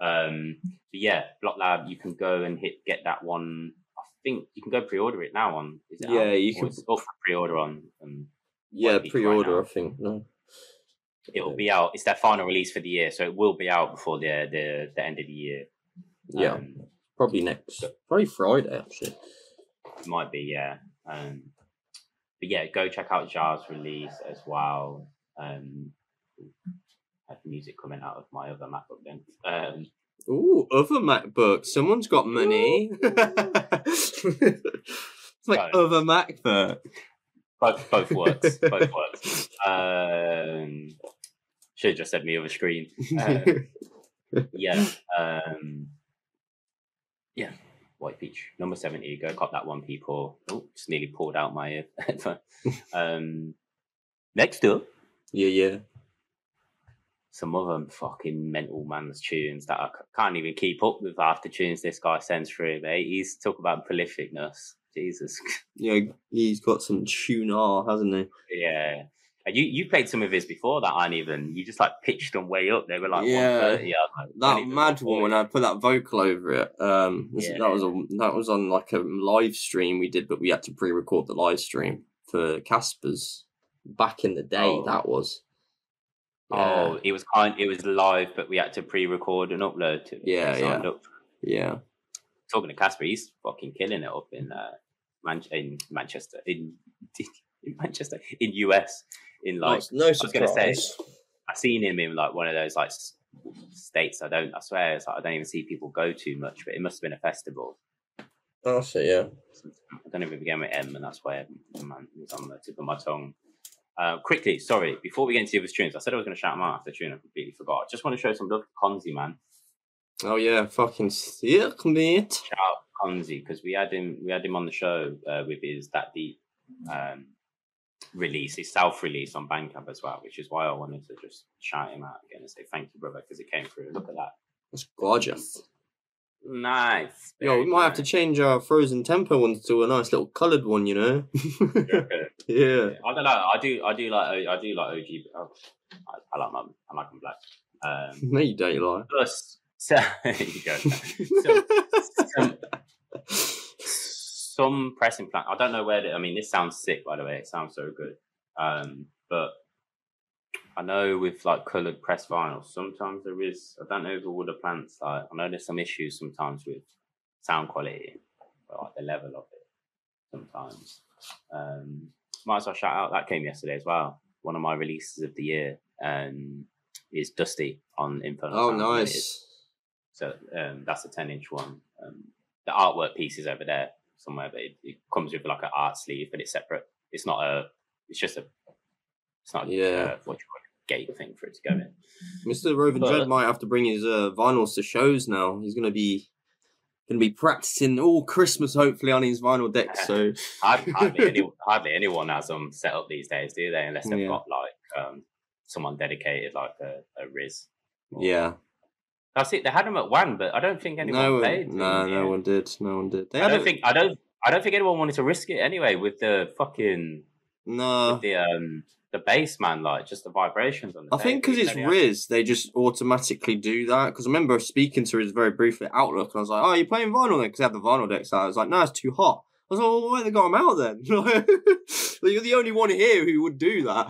S1: Um, but yeah, Blocklab, you can go and hit get that one. I think you can go pre-order it now on. Is it
S2: Yeah,
S1: out?
S2: you
S1: Or
S2: can-
S1: for pre-order on. Um,
S2: yeah. Pre-order,
S1: now.
S2: I think. No.
S1: it'll be out. It's their final release for the year, so it will be out before the the, the end of the year.
S2: Yeah,
S1: Um,
S2: probably next. Probably Friday actually.
S1: It might be, yeah. Um, but yeah, go check out Jar's release as well. Um, have music coming out of my other MacBook then. Um,
S2: Ooh, other MacBook. Someone's got money. it's like other MacBook.
S1: both both works, both works. Um, should have just said me over screen. Um, yeah, um, yeah. White Peach number seventy. Go cop that one, people. Oh, just nearly pulled out my headphone. um, next up.
S2: yeah, yeah.
S1: some other fucking mental man's tunes that I can't even keep up with after tunes this guy sends through, mate. He's talk about prolificness. Jesus.
S2: Yeah, he's got some tuner, hasn't he?
S1: yeah. And you, you played some of his before that aren't even. You just like pitched them way up. They were like
S2: Yeah.
S1: 130. I was like,
S2: That mad one when. I put that vocal over it. Um,
S1: Yeah.
S2: that was a that was on like a live stream we did, but we had to pre-record the live stream for Casper's back in the day.
S1: Oh.
S2: That was.
S1: Oh, it was kind. It was live, but we had to pre-record and upload to.
S2: Yeah, yeah.
S1: Up.
S2: yeah,
S1: Talking to Casper, he's fucking killing it up in uh, Man- in Manchester, in in Manchester, in US, in like
S2: Like, no
S1: was gonna say-
S2: surprise.
S1: I seen him in like one of those like states. I don't. I swear, it's like I don't even see people go too much. But it must have been a festival.
S2: Oh, it. Yeah.
S1: I don't even begin with M, and that's why man it was on the tip of my tongue. Uh, quickly, sorry. Before we get into the other tunes, I said I was going to shout them out after the tune. I completely forgot. I just want to show some love to Konzi, man.
S2: Oh yeah, fucking sick, mate.
S1: Shout out Konzi because we had him. We had him on the show uh, with his that deep um, release, his self release on Bandcamp as well, which is why I wanted to just shout him out again and say thank you, brother, because it came through. Look at that.
S2: That's gorgeous.
S1: Nice.
S2: Yo, we might have to change our frozen tempo ones to a nice little coloured one, you know?
S1: change.
S2: yeah.
S1: I don't know. I do. I do like. I do like OG. Oh, I, I like my. I like them black. Um,
S2: No, you don't lie.
S1: plus, so, you go. So, some, some pressing plan. I don't know where. The, I mean, this sounds sick. By the way, it sounds so good. Um, but I know with like coloured press vinyl, sometimes there is. I don't know if all the plants. Like, I know there's some issues sometimes with sound quality, but like the level of it sometimes. Um, might as well shout out that came yesterday as well. One of my releases of the year um, is Dusty on Infernal.
S2: Oh, nice.
S1: So um, that's a ten inch one. Um, the artwork piece is over there somewhere, but it, it comes with like an art sleeve, but it's separate. It's not a. It's just a. It's not.
S2: Yeah.
S1: Uh, what you call gate thing for it to go in.
S2: Mr. Roving
S1: But-
S2: Dread might have to bring his uh, vinyls to shows now. He's going to be going to be practicing all Christmas, hopefully, on his vinyl deck. So
S1: Hard- hardly, any, hardly anyone has them set up these days, do they? Unless they've
S2: Yeah.
S1: got like um, someone dedicated, like a, a Riz.
S2: yeah,
S1: That's it. They had them at one, but I don't think anyone
S2: no,
S1: played.
S2: one, no, no one did. No one did. They
S1: I don't
S2: a-
S1: think. I don't. I don't think anyone wanted to risk it anyway with the fucking
S2: no.
S1: with the um the bass man, like just the vibrations on the.
S2: I think because it's Riz, they just automatically do that. Because I remember speaking to Riz very briefly at Outlook, and I was like, "Oh, you're playing vinyl then?" Because they had the vinyl decks out. I was like, "No, it's too hot." I was like, "Well, why they got them out then?" You're the only one here who would do that.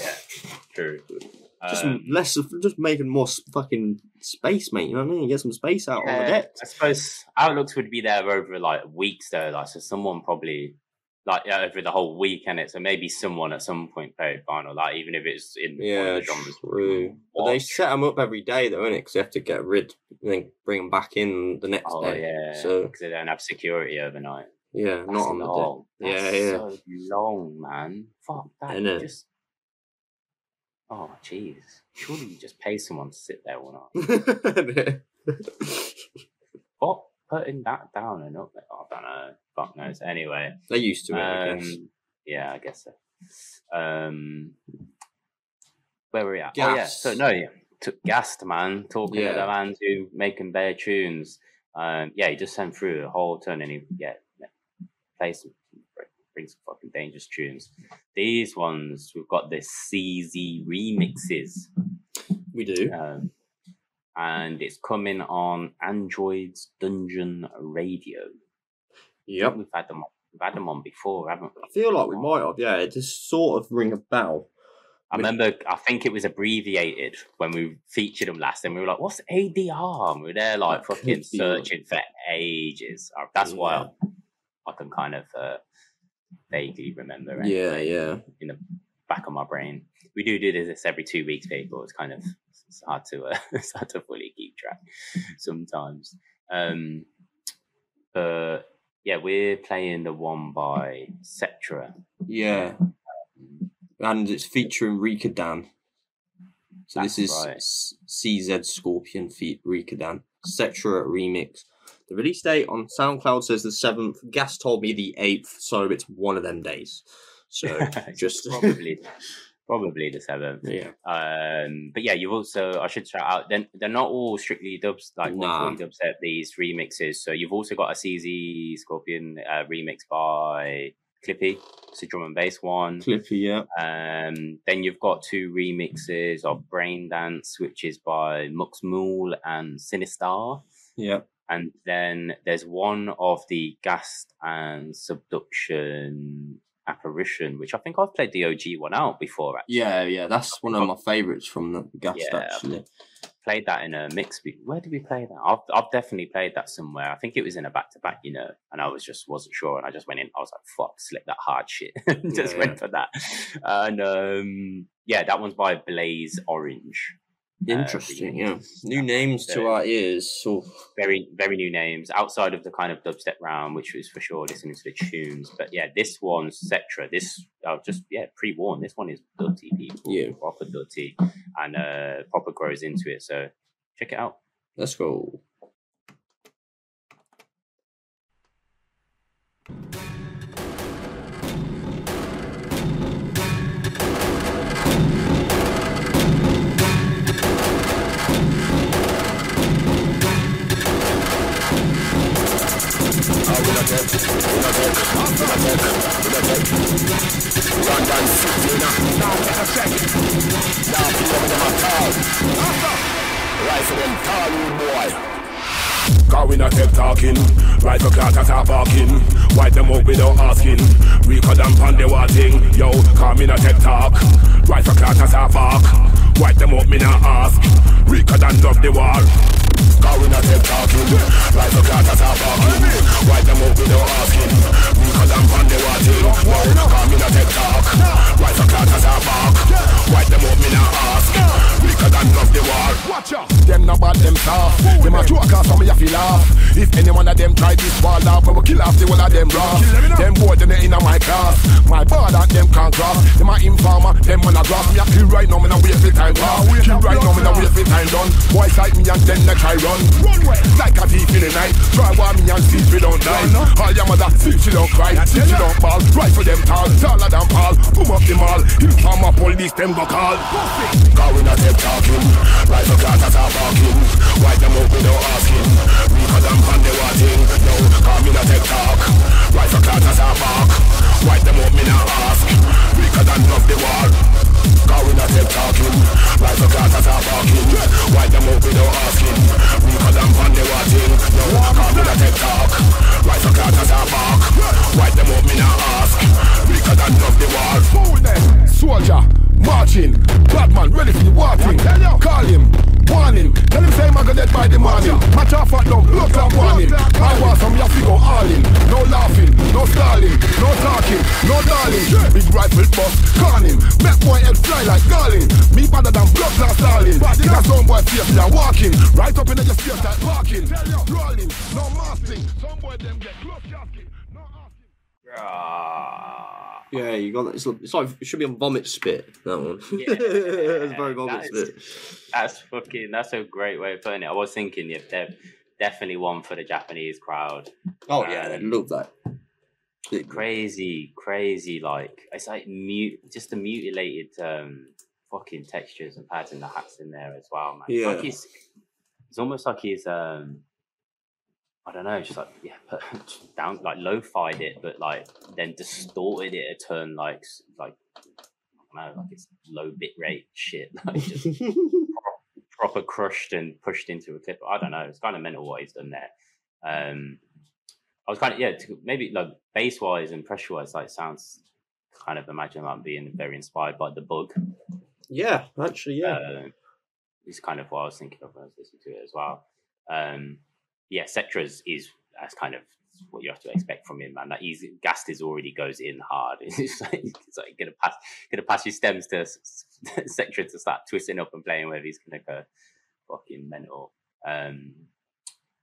S1: Yeah, true.
S2: just
S1: Um,
S2: less, of, just making more fucking space, mate. You know what I mean? Get some space out on the
S1: yeah,
S2: deck.
S1: I suppose outlooks would be there over like weeks though. Like so, someone probably like yeah, over the whole week, and it so maybe someone at some point played vinyl, like even if it's in one
S2: Yeah,
S1: of the genres.
S2: true. But they set them up every day, though, innit? Because they have to get rid and then bring them back in the next
S1: Oh
S2: day.
S1: yeah,
S2: So
S1: because they don't have security overnight.
S2: yeah,
S1: That's
S2: not on the deck.
S1: long.
S2: Yeah,
S1: That's
S2: yeah.
S1: so long, man. Fuck that. Just oh, jeez. Surely you just pay someone to sit there all night. What putting that down and up? I don't know. Fuck knows. Anyway,
S2: They're used to it, I guess.
S1: um, yeah, I guess so. Um, where were we at? Oh yeah. So no, yeah. Took gassed man talking
S2: Yeah.
S1: to the man who making bare tunes. Um, yeah, he just sent through a whole ton and he yeah play some bring some fucking dangerous tunes. These ones we've got the CZ remixes.
S2: We do.
S1: Um, and it's coming on Android's Dungeon Radio.
S2: Yep.
S1: We've had them. On, we've had them on before, haven't we?
S2: I feel like we might have. Yeah, it just sort of ring a bell.
S1: I remember. I think it was abbreviated when we featured them last, and we were like, "What's ADR?" And we were there like
S2: That
S1: fucking searching for ages. Uh, That's why I, I can kind of uh, vaguely remember.
S2: Yeah, yeah.
S1: in the back of my brain. We do do this every two weeks, people. It's kind of it's hard to uh, it's hard to fully keep track sometimes. Um, but yeah, we're playing the one by Cetra.
S2: Yeah. And it's featuring Rika Dan. So this is
S1: right.
S2: CZ Scorpion feat Rika Dan. Cetra remix. The release date on SoundCloud says the 7th. Ghast told me the 8th, so it's one of them days. So just.
S1: probably probably the seventh.
S2: yeah.
S1: Um, but yeah, you've also I should shout out. They're, they're not all strictly dubs like
S2: Nah.
S1: 140 dubstep. These remixes. So you've also got a CZ Scorpion uh, remix by Clippy. It's a drum and bass one.
S2: Clippy, yeah.
S1: Um, then you've got two remixes of Brain Dance, which is by Mux Mool and Sinistar.
S2: Yeah.
S1: And then there's one of the Ghast and Subduction Apparition, which I think I've played the OG one out before. Actually.
S2: Yeah, yeah. That's one of my favourites from the Ghast,
S1: Yeah.
S2: actually.
S1: Played that in a mix. Where did we play that? I've, I've definitely played that somewhere. I think it was in a back to back, you know, and I was just wasn't sure. And I just went in, I was like, fuck, slip that hard shit. just
S2: Yeah,
S1: went
S2: yeah.
S1: for that. And um, yeah, that one's by Blaze Orange.
S2: Interesting, yeah. New names to our ears. So
S1: very very new names outside of the kind of dubstep round, which was for sure listening to the tunes. But yeah, this one's Sectra. This I'll just yeah pre warn. This one is dirty people,
S2: Yeah.
S1: proper dirty, and uh proper grows into it. So check it out.
S2: let's go.
S4: Cause we not kept talking Right for class start barking. Wipe them up without asking? Weaker than pan the watching Yo, call me not take talk. Right for class start bark. Wipe them up, me not ask? Weaker than love the war Cause we not take talking Right for class start barking. Wipe them up without asking? Weaker than pan the watching. Yo, call me not take talk. Right for class start bark. Wipe them up, me not ask? Weaker than love the war. Watch out. Them not bad, them soft. Them a joke cause some of you feel laugh If any one of them try this wall off I will kill off the whole of them rough. Them boy them in my class. My border them can't cross Them a informer Them wanna grasp. Me a kill right now Me not wait for time pass Kill right now Me not wait every time done. Boy sight me and then like I run. Run way. Like a thief in the night. Try warm me and see if we don't die. All your mother, see if she don't cry. See if she don't ball. Right for them tall. Taller than Paul. Boom up the mall. Informer police them go call. Cause we not them talking. Right for class as a barking. Why them up without asking. We call them on the watching. No, cause me not take talk. Right for class as a bark. Why them up me not ask. We call them love the Warning Tell him say I'm gonna dead by the morning. Match off at them Blood clot warning I want some ya figure all in. No laughing No stalling No talking No darling. Big rifle bust Call him Make boy head fly like darling. Me better than blood clot darling. That's some boy face me a walking. Right up in the face like parking Rolling No masking. Some boy them get close casket No asking.
S2: Yeah, you got it's, it's like it should be on vomit spit. That one.
S1: Yeah,
S2: it's very vomit
S1: that is-
S2: spit.
S1: That's fucking. That's a great way of putting it. I was thinking, yeah, they're definitely one for the Japanese crowd.
S2: Oh yeah, they love that.
S1: Crazy, crazy. Like it's like mute, just the mutilated um fucking textures and pads and the hats in there as well, man. It's
S2: Yeah.
S1: like he's, it's almost like he's um. I don't know, just like yeah, put down like lo-fied it, but like then distorted it a turn like like I don't know, like it's low bit rate shit. Like just proper crushed and pushed into a clip. I don't know. It's kind of mental what he's done there. Um, I was kind of yeah, to, maybe like bass wise and pressure wise, like sounds kind of imagine like being very inspired by the bug.
S2: yeah, actually, yeah.
S1: Uh, is kind of what I was thinking of when I was listening to it as well. Um, yeah, Sectra's is that's kind of what you have to expect from him, man. That he's Gastis already goes in hard. It's like, it's like gonna pass, gonna pass your stems to Sectra to start twisting up and playing with. He's gonna go fucking mental. Um,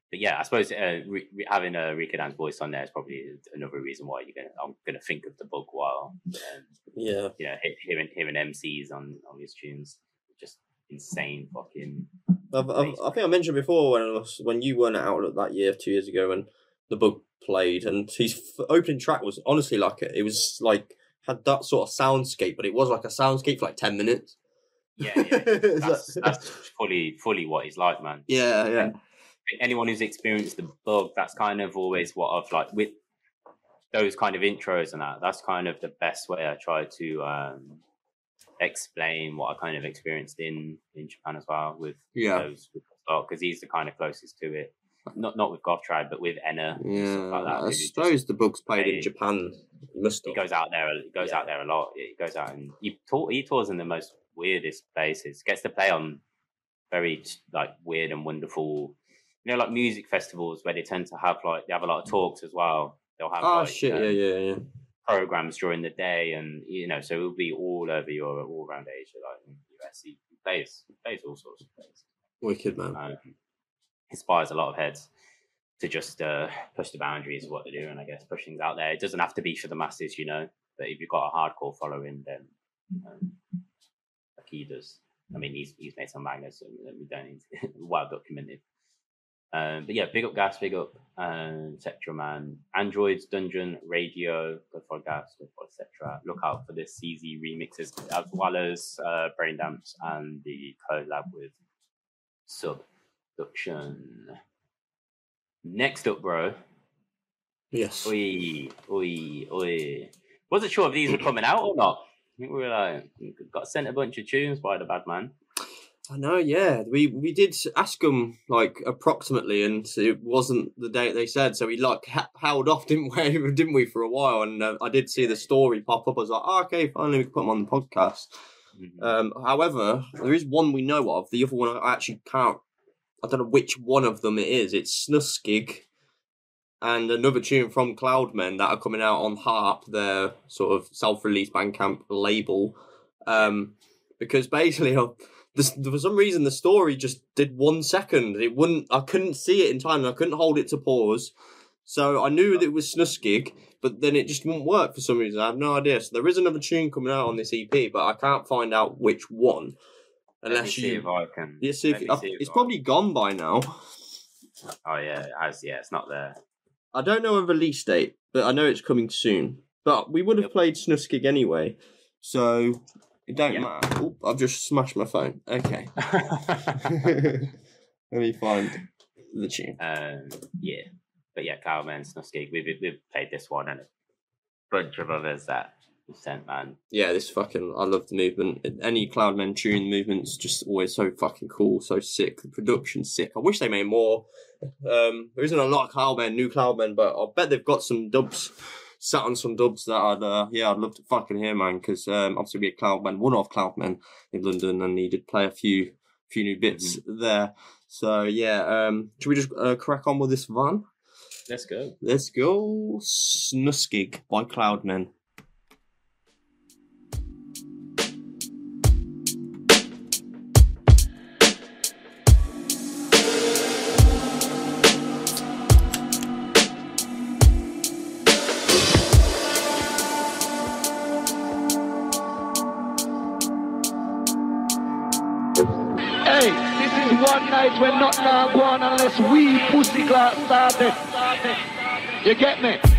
S1: but yeah, I suppose uh, re- having a Riko Dan's voice on there is probably another reason why you're gonna. I'm gonna think of the Bug while um,
S2: yeah.
S1: you know hearing hearing MCs on on his tunes, just insane fucking.
S2: I've, I've, I think I mentioned before when was, when you weren't out at that year two years ago when the Bug played and his f- opening track was honestly like it. It was like had that sort of soundscape, but it was like a soundscape for like ten minutes.
S1: Yeah, yeah. That's, that's fully fully what he's like, man.
S2: yeah, yeah,
S1: Anyone who's experienced the bug, that's kind of always what I've like with those kind of intros and that. That's kind of the best way I try to um, explain what I kind of experienced in in Japan as well with
S2: yeah,
S1: those because he's the kind of closest to it. Not not with Goth-Trad, but with ENA.
S2: yeah.
S1: like that.
S2: I suppose the Bug's played in Japan. He must
S1: he goes out there. He goes
S2: Yeah.
S1: out there a lot. He goes out and he tour, he tours in the most weirdest places. Gets to play on very like weird and wonderful, you know, like music festivals where they tend to have like they have a lot of talks as well. They'll have
S2: Oh
S1: like,
S2: shit!
S1: you know,
S2: Yeah, yeah, yeah.
S1: Programs during the day, and you know, so it'll be all over Europe, all around Asia, like in the US. He plays plays all sorts of places
S2: Wicked man.
S1: um, inspires a lot of heads to just uh, push the boundaries of what they're doing. I guess push things out there. It doesn't have to be for the masses, you know. But if you've got a hardcore following, then um, like he does. I mean, he's he's made some magnets that we don't need to, well documented. Um, but yeah, big up Ghast, big up um, Sectra Man, Androids, Dungeon, Radio, good for Ghast, good for Sectra. Look out for the CZ remixes as well as uh, Brain Damps and the collab with Subduction. Next up, bro.
S2: Yes.
S1: Oi, oi, oi. Wasn't sure if these were coming out or not. I think we were like, got sent a bunch of tunes by the bad man.
S2: I know, yeah. We we did ask them like approximately, and it wasn't the date they said. So we like ha- held off, didn't we? Didn't we for a while? And uh, I did see the story pop up. I was like, oh, okay, finally we can put them on the podcast.
S1: Mhm.
S2: Um, however, there is one we know of. The other one I actually can't. I don't know which one of them it is. It's Snuskig and another tune from Kloudmen that are coming out on Haarp, their sort of self-released Bandcamp label. Um, because basically, uh, this, for some reason, the story just did one second. It wouldn't. I couldn't see it in time, and I couldn't hold it to pause. So I knew that it was Snuskig, but then it just wouldn't work for some reason. I have no idea. So there is another tune coming out on this EP, but I can't find out which one. Unless
S1: see
S2: you,
S1: if I can.
S2: yeah, see if, I- it's probably gone by now.
S1: Oh yeah, it has. Yeah, it's not there.
S2: I don't know a release date, but I know it's coming soon. But we would have played Snuskig anyway, so it don't
S1: Yeah.
S2: matter. Oop, I've just smashed my phone. Okay, let me find the tune.
S1: um, yeah, but yeah, Kloudmen, Snuskig. We've we've played this one and a bunch of others that sent, man.
S2: Yeah, this fucking I love the movement. Any Kloudmen tune the movement's just always so fucking cool, so sick. The production's sick. I wish they made more. Um, there isn't a lot of Kloudmen, new Kloudmen, but I bet they've got some dubs. Sat on some dubs that I'd uh, yeah I'd love to fucking hear man because um, obviously we had Kloudmen one off Kloudmen in London and he did play a few few new bits there. So yeah um should we just uh, crack on with this van?
S1: Let's go.
S2: let's go. Snuskig by
S5: Kloudmen one when not go on unless we pussy class started. You get me?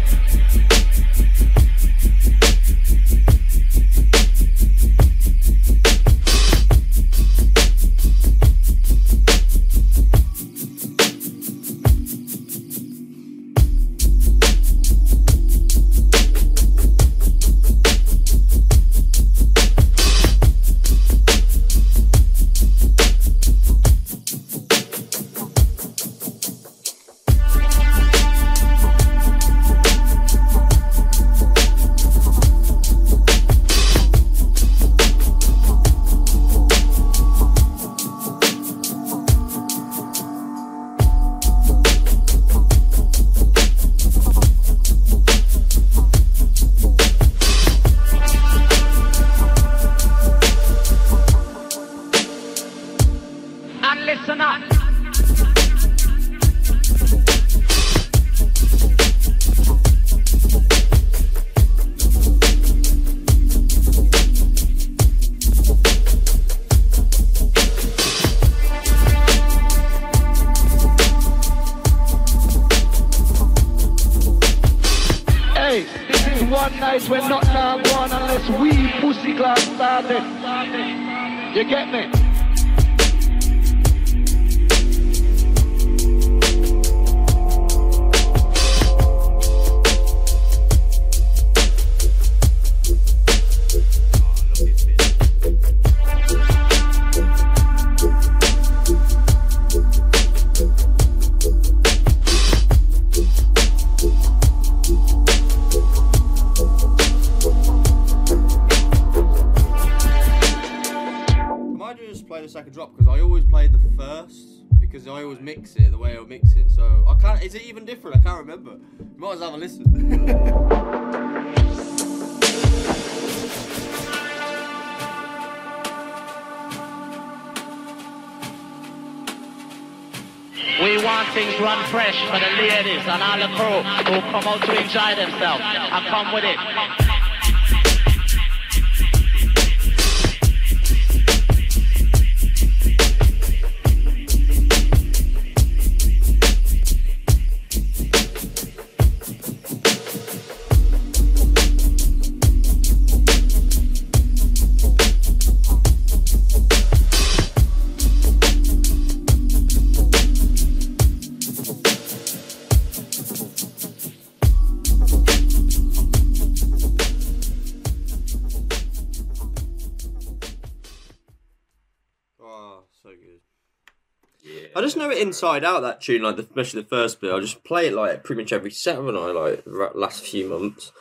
S2: It inside out. That tune, like the, especially the first bit. I just play it like pretty much every set, haven't I? Like ra- last few months.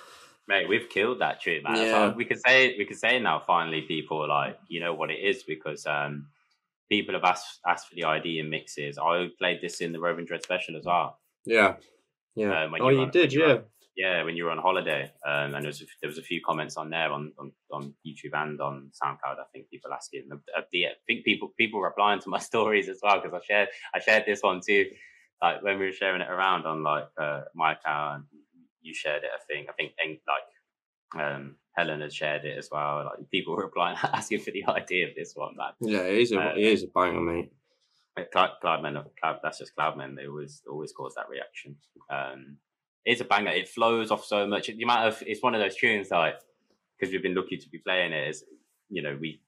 S1: Mate, we've killed that tune, man.
S2: Yeah.
S1: We could say we could say now. Finally, people like you know what it is because um, people have asked asked for the ID and mixes. I played this in the Roving Dread special as well.
S2: Yeah, yeah.
S1: Um,
S2: oh,
S1: you
S2: you did, yeah.
S1: run- Yeah, when you were on holiday, um, and there was a, there was a few comments on there on, on, on YouTube and on SoundCloud. I think people asking. Uh, I think people people replying to my stories as well because I shared I shared this one too. Like when we were sharing it around on like uh, my account, you shared it. I think I think like um, Helen has shared it as well. Like people were replying, asking for the idea of this one, man.
S2: Yeah, it is a
S1: Uh,
S2: it is a banger, mate.
S1: Like, Cloud, Kloudmen, Cloud, that's just Kloudmen. They always always cause that reaction. Um, it's a banger. It flows off so much. The amount of it's one of those tunes like because we've been lucky to be playing it. Is you know we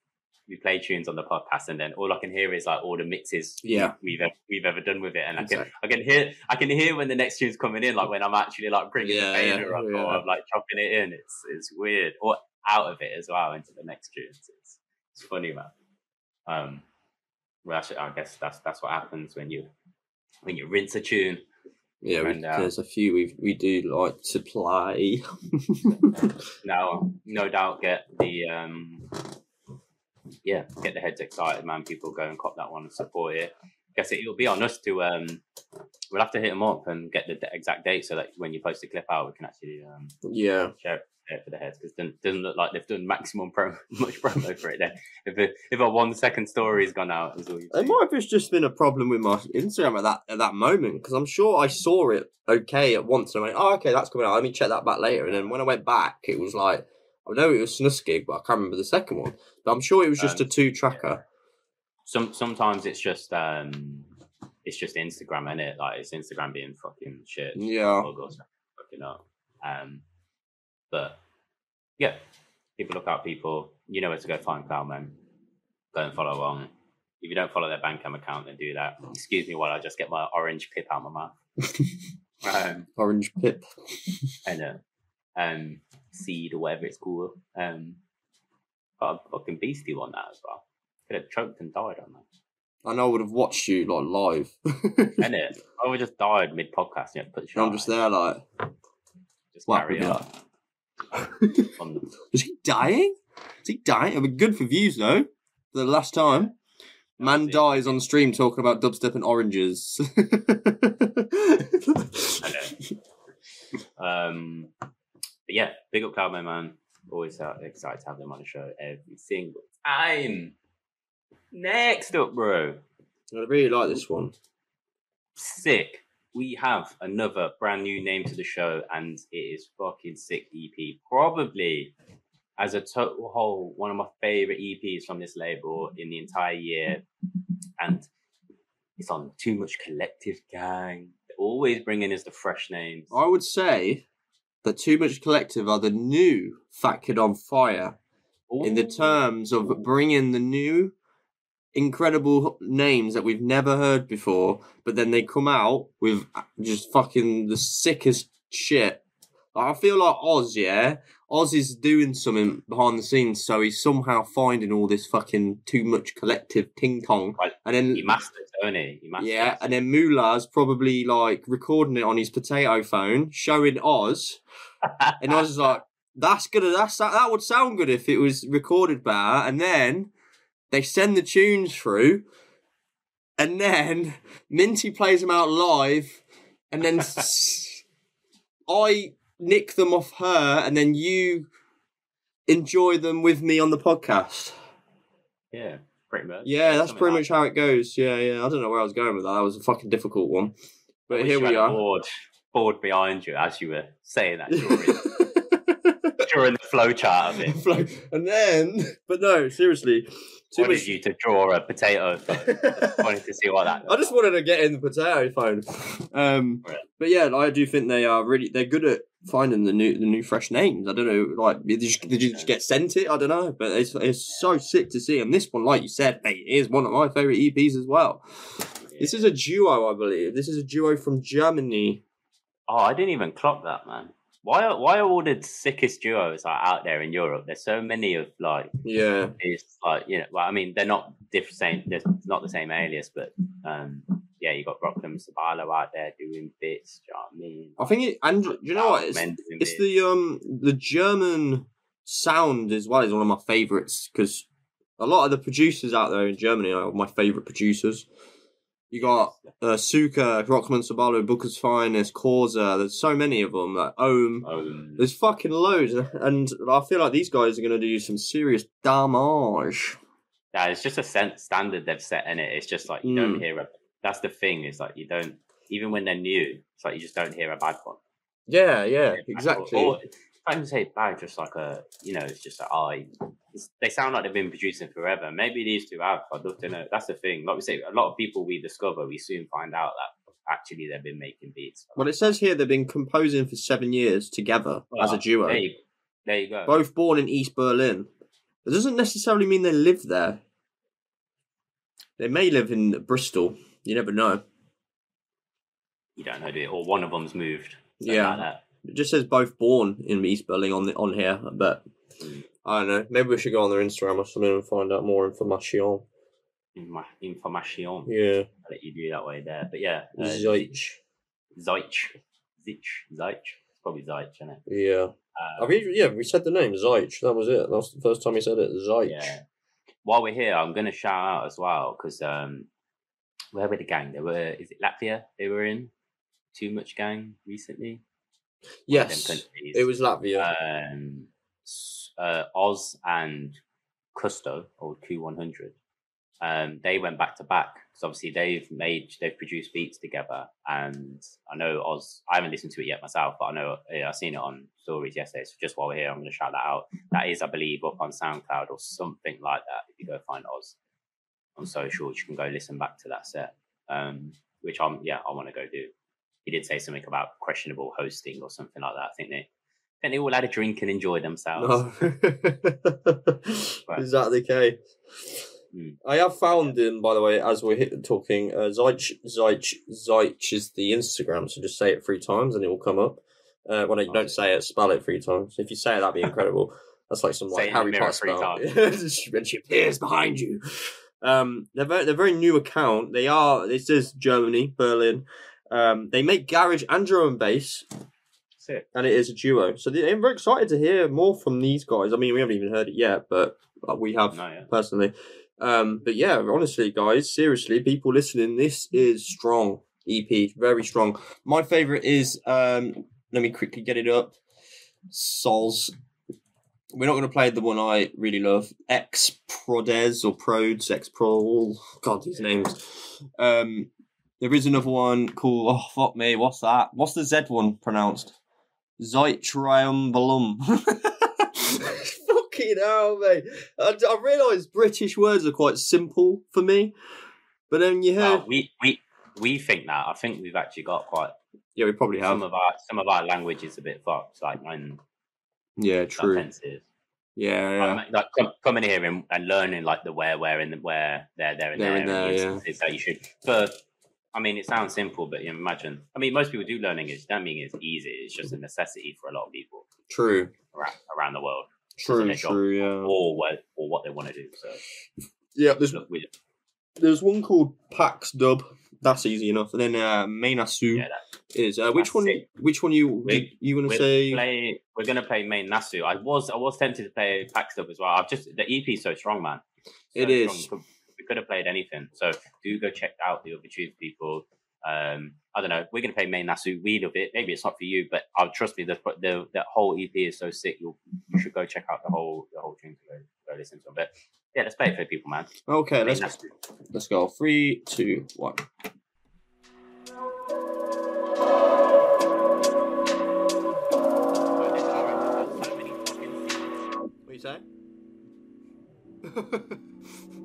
S1: we play tunes on the podcast and then all I can hear is like all the mixes
S2: Yeah.
S1: we've ever, we've ever done with it, and
S2: Exactly.
S1: I can I can hear I can hear when the next tune's coming in, like when I'm actually like bringing
S2: Yeah,
S1: the fader
S2: yeah,
S1: up
S2: yeah.
S1: or I'm like chopping it in. It's it's weird or out of it as well into the next tunes. It's it's funny, man. Um, well, actually, I guess that's that's what happens when you when you rinse a tune.
S2: Yeah, we,
S1: And, uh,
S2: there's a few we we do like to play.
S1: Now, no doubt, get the um, yeah, get the heads excited, man. People go and cop that one and support it. Guess it, it'll be on us to um, we'll have to hit them up and get the exact date so that when you post the clip out, we can actually um
S2: yeah,
S1: share it, it for the heads because it doesn't, look like they've done maximum pro much promo for it. Then if a, if a one second story's gone out, is all you've
S2: it
S1: seen.
S2: might have just been a problem with my Instagram at that at that moment because I'm sure I saw it okay at once and I went, oh okay, that's coming out. Let me check that back later. And then when I went back, it was like I know it was Snuskig, but I can't remember the second one. But I'm sure it was just
S1: Um,
S2: a two tracker.
S1: Some sometimes it's just um, it's just Instagram in it. Like it's Instagram being fucking shit.
S2: Yeah,
S1: fucking up. Um, but yeah, people look out people. You know where to go find Kloudmen. Go and follow on. If you don't follow their Bandcamp account, then do that. Excuse me while I just get my orange pip out of my mouth. um,
S2: orange pip.
S1: and uh, um, seed or whatever it's called. Um, got a fucking beastie one that as well. Could have choked and died on that.
S2: I know I would have watched you like live.
S1: And it, I would have just died mid podcast. Yeah, put
S2: I'm just
S1: on,
S2: there like,
S1: Just carry on.
S2: like,
S1: on the,
S2: Is he dying? Is he dying? It'll be good for views though. For the last time. Man dies on stream talking about dubstep and oranges.
S1: Um, but yeah, big up Kloudmen, man. Always uh, excited to have them on the show every single time. Next up, bro.
S2: I really like this one.
S1: Sick. We have another brand new name to the show, and it is fucking sick EP. Probably as a total whole, one of my favorite EPs from this label in the entire year. And it's on Too Much Collective Gang. They're always bringing us the fresh names.
S2: I would say that Too Much Collective are the new Fat Kid on Fire in the terms of bringing the new incredible names that we've never heard before, but then they come out with just fucking the sickest shit. Like, I feel like Oz, yeah. Oz is doing something behind the scenes, so he's somehow finding all this fucking too much collective ting tong, and then
S1: He masters, don't he? He masters.
S2: yeah, and then Moolah's probably like recording it on his potato phone, showing Oz, and Oz is like, "That's gonna that's that, that would sound good if it was recorded better." And then they send the tunes through, and then Minty plays them out live, and then s- I nick them off her, and then you enjoy them with me on the podcast.
S1: yeah, pretty much.
S2: Yeah, that's
S1: something
S2: pretty
S1: like
S2: much how it goes. Yeah, yeah. I don't know where I was going with that. That was a fucking difficult one. But here we are.
S1: Board, board behind you as you were saying that during the flow chart of it.
S2: and then, but no, seriously. Too
S1: wanted
S2: much.
S1: you to draw a potato. phone. wanted to see what that.
S2: I just wanted to get in the potato phone. Um, but yeah, I do think they are really they're good at finding the new the new fresh names. I don't know, like did you, did you just get sent it? I don't know, but it's it's so sick to see. And this one, like you said, mate, is one of my favorite EPs as well. This is a duo, I believe. This is a duo from Germany.
S1: Oh, I didn't even clock that, man. Why? Are, why are all the sickest duos like out there in Europe? There's so many of like
S2: Yeah,
S1: it's like you know. Well, I mean, they're not different. Same. There's not the same alias, but um, yeah, you got Rockland Sabalo out there doing bits. Do you know what I mean?
S2: I think it. And do you know what? It's, it's the um the German sound as well is one of my favorites because a lot of the producers out there in Germany are my favorite producers. You got uh, Suka, Rockman Sabalo, Booker's Finest, Corza. There's so many of them. Like Ohm. There's fucking loads, and I feel like these guys are going to do some serious damage.
S1: Yeah, it's just a sen- standard they've set in it. It's just like you
S2: Mm.
S1: don't hear a. That's the thing. It's like you don't even when they're new. It's like you just don't hear a bad one.
S2: Yeah, yeah,
S1: Or-
S2: exactly.
S1: Or, I can say bad, just like a, you know, it's just a I. It's, they sound like they've been producing forever. Maybe these two have. I'd love to know. That's the thing. Like we say, a lot of people we discover, we soon find out that actually they've been making beats.
S2: Well, it says here they've been composing for seven years together as a duo.
S1: There you, there you go.
S2: Both born in East Berlin. It doesn't necessarily mean they live there. They may live in Bristol. You never know.
S1: You don't know, do you? Or one of them's moved. Something
S2: Yeah.
S1: Like that.
S2: It just says both born in East Berlin on the, on here, but. I don't know. Maybe we should go on their Instagram or something and find out more information.
S1: Information.
S2: Yeah,
S1: I'll let you do that way there. But yeah. Uh,
S2: Zeich.
S1: Zeich. Zeich. Zeich. It's probably Zeich, isn't it?
S2: Yeah,
S1: Uh,
S2: I mean, yeah, we said the name Zeich. That was it. That was the first time he said it. Zeich.
S1: Yeah. While we're here, I'm going to shout out as well because um, where were the gang? They were. Is it Latvia? They were in Too Much Gang recently. One
S2: Yes, it was Latvia.
S1: um, uh, Oz and Custo or Q100. Um, they went back to back because obviously they've made they've produced beats together, and I know Oz. I haven't listened to it yet myself, but I know I've seen it on stories yesterday. So just while we're here, I'm going to shout that out. That is, I believe, up on SoundCloud or something like that. If you go find Oz on socials, you can go listen back to that set. Um, which I'm yeah, I want to go do. He did say something about questionable hosting or something like that. I think they I think they all had a drink and enjoyed themselves.
S2: No. Is that the case?
S1: Mm.
S2: I have found him, by the way, as we're talking. Uh, Zeich, Zeich, Zeich is the Instagram, so just say it three times and it will come up. Uh, when you don't say it, spell it three times. If you say it, that'd be incredible. That's like some like
S1: it
S2: Harry Potter spell. when she appears behind you. Um, they're very, they're very new account. They are. This is Germany, Berlin. Um, they make garage and drum and bass
S1: Sick.
S2: and it is a duo. So they- I'm very excited to hear more from these guys. I mean, we haven't even heard it yet, but uh, we have personally. Um, but yeah, honestly, guys, seriously, people listening, this is strong EP, very strong. My favorite is um, let me quickly get it up. Sols. We're not going to play the one I really love, X Prodes or Prodes, X Pro. God, these names. Um, there is another one called. Oh fuck me, what's that? What's the Z one pronounced? Zeitriumbalum. Fucking hell, mate. I, I realise British words are quite simple for me, but then you hear.
S1: Well, we we we think that. I think we've actually got quite
S2: yeah, we probably have.
S1: some of our some of our language is a bit fucked. Like and
S2: Yeah, true.
S1: offensive.
S2: Yeah, yeah.
S1: Like, like com- coming here and, and learning like the where, where, and the where, there, there, and
S2: There
S1: there,
S2: and there,
S1: the
S2: yeah.
S1: that you should. But I mean, it sounds simple, but you imagine. I mean, most people do learn English. That mean it's easy. It's just a necessity for a lot of people
S2: True.
S1: around, around the world,
S2: True, true, yeah.
S1: or what or what they want to do. So
S2: Yeah, there's
S1: look, we,
S2: there's one called Pax Dub. That's easy enough. And then uh, Mainasu
S1: yeah,
S2: is uh, which one?
S1: it.
S2: Which one you
S1: We-
S2: you want to say?
S1: play, we're gonna play main Nasu. I was I was tempted to play Pax Dub as well. I've just the EP is so strong, man. So
S2: It is.
S1: strong. We could have played anything. So do go check out the other Tube people. Um, I don't know. We're gonna play main Nasu. We love it. Maybe it's not for you, but I'll trust me. The the the whole EP is so sick. You'll you should go check out the whole the whole tune to go, go listen to them. But yeah, let's play it for people, man.
S2: Okay, let's
S1: Nasu.
S2: let's go. Three, two, one. What you say?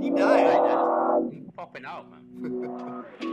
S2: he died.
S1: Popping out, man.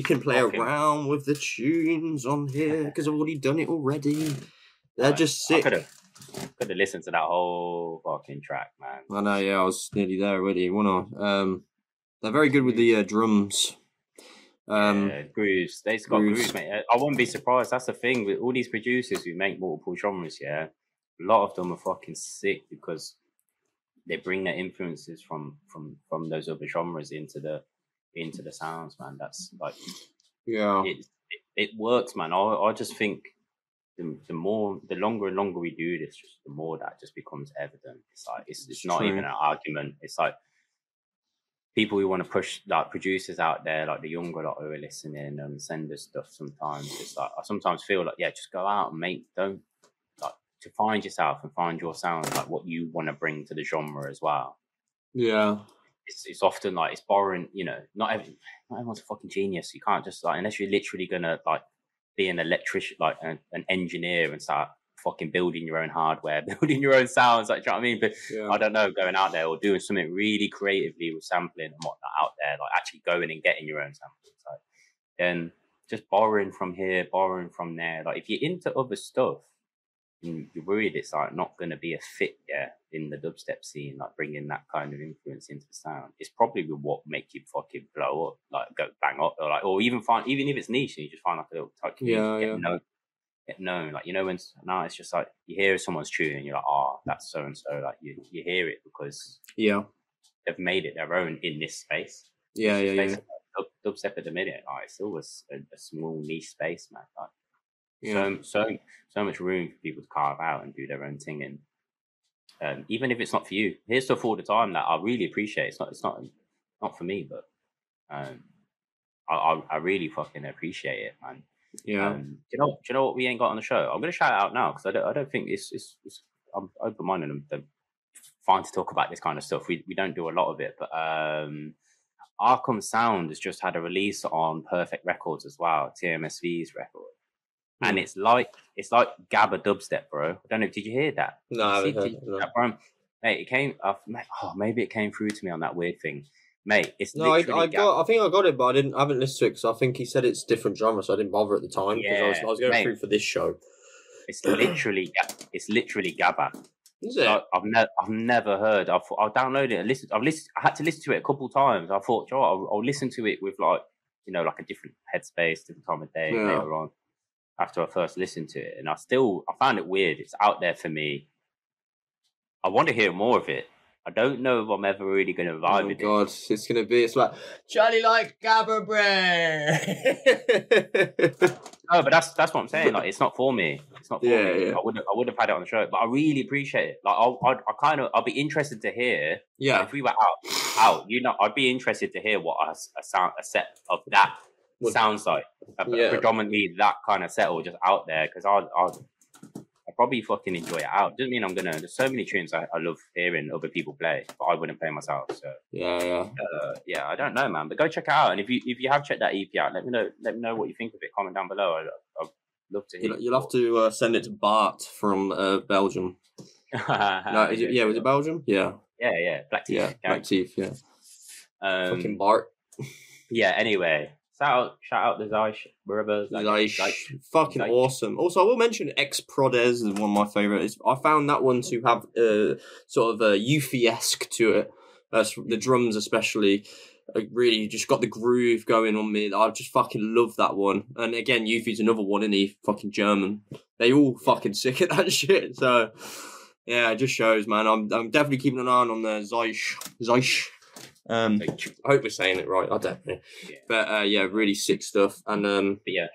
S2: You can play around with the tunes on here because I've already done it already. They're just sick.
S1: could have could have listened to that whole fucking track, man.
S2: I know, yeah, I was nearly there already, wasn't I? Um, they're very good with the uh, drums. Um,
S1: yeah, grooves. They've got
S2: grooves.
S1: grooves, mate. I wouldn't be surprised. That's the thing with all these producers who make multiple genres. Yeah, a lot of them are fucking sick because they bring their influences from from from those other genres into the into the sounds, man. That's like
S2: yeah,
S1: it, it, it works, man. I, I just think the, the more, the longer and longer we do this, just the more that just becomes evident. It's like it's, it's
S2: It's
S1: not
S2: true.
S1: even an argument. It's like people who want to push like producers out there, like the younger lot who are listening and send us stuff. Sometimes it's like I sometimes feel like yeah, just go out and make don't like to find yourself and find your sound, like what you want to bring to the genre as well
S2: yeah,
S1: it's, it's often like it's borrowing, you know, not every, not everyone's a fucking genius. You can't just like unless you're literally gonna like be an electrician, like an, an engineer, and start fucking building your own hardware, building your own sounds. Like, do you know what I mean? But
S2: yeah.
S1: I don't know, going out there or doing something really creatively with sampling and whatnot out there, like actually going and getting your own samples. Like, then just borrowing from here, borrowing from there. Like, if you're into other stuff, you're worried it's like not going to be a fit, yeah, in the dubstep scene, like bringing that kind of influence into the sound. It's probably what make you fucking blow up, like go bang up, or like, or even find, even if it's niche, and you just find like a little tight community,
S2: Yeah,
S1: get
S2: yeah.
S1: known, get known. Like you know when now it's just like you hear someone's tune and you're like, oh, that's so and so. Like you you hear it because
S2: yeah,
S1: they've made it their own in this space.
S2: yeah, yeah, yeah,
S1: Dub, dubstep at the minute, like, it's still a small niche space, man. Like,
S2: yeah.
S1: so so so much room for people to carve out and do their own thing and um, even if it's not for you. Here's stuff all the time that i really appreciate. It's not it's not not for me but um i i, I really fucking appreciate it man.
S2: Yeah.
S1: um, do you know do you know what we ain't got on the show? I'm gonna shout it out now because I don't, I don't think it's it's, it's i'm open-minded and they're fine to talk about this kind of stuff. We, we don't do a lot of it but um Arkham Sound has just had a release on Perfect Records as well, TMSV's record and it's like it's like Gabba dubstep, bro. I don't know. Did you hear that?
S2: No, I
S1: See,
S2: haven't heard no.
S1: that, bro? Mate, it came. Uh, mate, oh, maybe it came through to me on that weird thing, mate. It's
S2: No, I, I got. I think I got it, but I didn't. I haven't listened to it because I think he said it's different genre, so I didn't bother at the time because I was, I was going
S1: mate.
S2: through for this show.
S1: It's literally it's literally Gabba.
S2: Is it?
S1: I, I've never I've never heard. I've I downloaded it. And listened. I've listened. I had to listen to it a couple times. I thought, "Do you know I'll, I'll listen to it with like you know like a different headspace, different time of day
S2: Yeah.
S1: later on. After I first listened to it, and I still I found it weird. It's out there for me. I want to hear more of it. I don't know if I'm ever really going to
S2: Oh
S1: vibe
S2: my
S1: with it.
S2: god, it's gonna be. It's like Charlie like Gabba bread.
S1: No, but that's that's what I'm saying. Like, it's not for me. It's not for
S2: Yeah,
S1: me.
S2: yeah.
S1: I would I would have had it on the show, but I really appreciate it. Like, I'll, I'd, I kind of I'll be interested to hear
S2: yeah,
S1: if we were out out. You know, I'd be interested to hear what a, a sound a set of that
S2: Would-
S1: sounds like. A-
S2: Yeah.
S1: Predominantly that kind of set or just out there because I'll, I'll I probably fucking enjoy it out. Doesn't mean I'm gonna. There's so many tunes I, I love hearing other people play, but I wouldn't play myself. So
S2: yeah, yeah.
S1: uh, yeah, I don't know, man. But go check it out, and if you if you have checked that EP out, let me know. Let me know what you think of it. Comment down below. I, I'd love to hear.
S2: You'll, you'll have to uh, send it to Bart from uh, Belgium. No, is it, yeah, was it Belgium? Yeah,
S1: Yeah, yeah. Black Teeth.
S2: yeah. Black Teeth. Yeah,
S1: Um,
S2: fucking Bart.
S1: yeah. Anyway, shout out, shout out the Zeish brothers. like,
S2: Like,
S1: like,
S2: fucking
S1: like-
S2: awesome. Also, I will mention Ex Prodez is one of my favorites. I found that one to have uh, sort of a Yuffie esque to it. Uh, the drums, especially, uh, really just got the groove going on me. I just fucking love that one. And again, Yuffie's another one, isn't he? Fucking German. They all fucking sick at that shit. So, yeah, it just shows, man. I'm, I'm definitely keeping an eye on the Zeish. Zeish. Um, I hope we're saying it right. I don't know.
S1: Yeah.
S2: But uh, yeah, really sick stuff. And um,
S1: but yeah,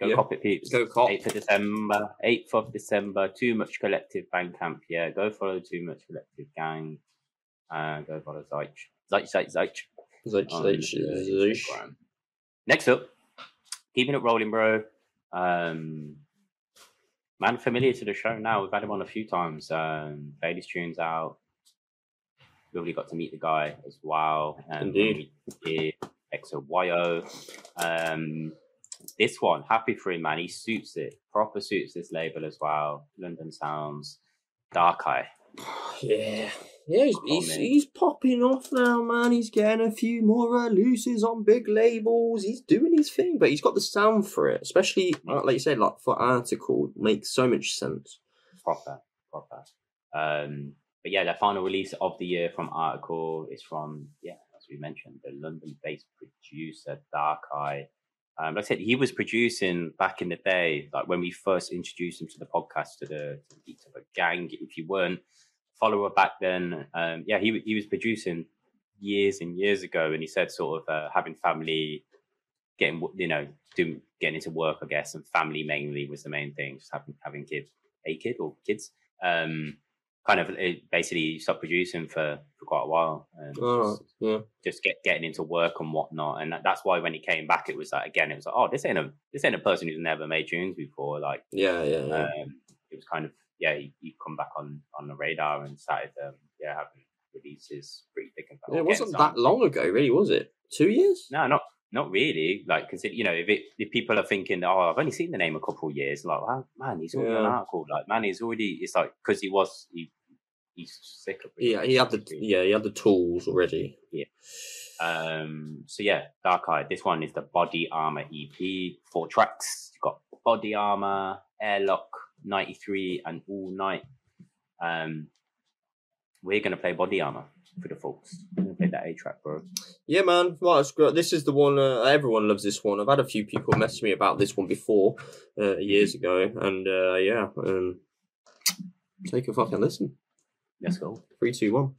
S1: go
S2: Yeah.
S1: cop it, peeps.
S2: Go cop.
S1: 8th of December. 8th of December. Too Much Collective Bandcamp. Yeah, go follow Too Much Collective Gang. Uh, go follow Zeich. Zeich, Zeich, Zeich.
S2: Zeish,
S1: on
S2: Zeish,
S1: the
S2: Zeish.
S1: Instagram. Next up, keeping it rolling, bro. Um, man, familiar to the show now. We've had him on a few times. Um, played his tunes out. We already got to meet the guy as well. Um,
S2: Indeed.
S1: XOYO. Um, this one, happy for him, man. He suits it. Proper suits this label as well. London Sounds. Darkai.
S2: Yeah. Yeah, he's, he's, he's popping off now, man. He's getting a few more releases on big labels. He's doing his thing, but he's got the sound for it. Especially, uh, like you said, like for Artikal, makes so much sense.
S1: proper, proper. Um, but yeah, the final release of the year from Artikal is from yeah, as we mentioned, the London-based producer Dark Eye. Um, like I said, he was producing back in the day, like when we first introduced him to the podcast, to the, to the of a Gang. If you weren't a follower back then, um, yeah, he he was producing years and years ago, and he said sort of uh, having family, getting you know, doing getting into work, I guess, and family mainly was the main thing, just having having kids, a kid or kids. Um, kind of it basically stopped producing for for quite a while. And
S2: Oh,
S1: just,
S2: yeah.
S1: just get getting into work and whatnot. And that, that's why when he came back, it was like again, it was like, oh, this ain't a this ain't a person who's never made tunes before. Like,
S2: Yeah, yeah, yeah.
S1: um, it was kind of yeah, he, he come back on on the radar and started um, yeah having releases pretty thick and fast.
S2: Yeah, it wasn't that long ago, really, was it? Two years?
S1: No, not not really. Like, cause you know, if it if people are thinking, oh, I've only seen the name a couple of years, like, wow, man, he's already on
S2: Yeah.
S1: Artikal. Like, man, he's already. It's like because he was he he's sick of.
S2: Yeah, he had the yeah he had the tools already. Yeah.
S1: Um, so yeah, Darkai. This one is the Body Armor EP. Four tracks. You've got Body Armor, Airlock, 93, and All Night. Um, we're gonna play Body Armor for the folks. We're gonna play that A track, bro.
S2: Yeah, man. Well, it's great. This is the one. Uh, everyone loves this one. I've had a few people message me about this one before, uh, years ago, and uh, yeah, um, take a fucking listen.
S1: Let's go.
S2: Three, two, one.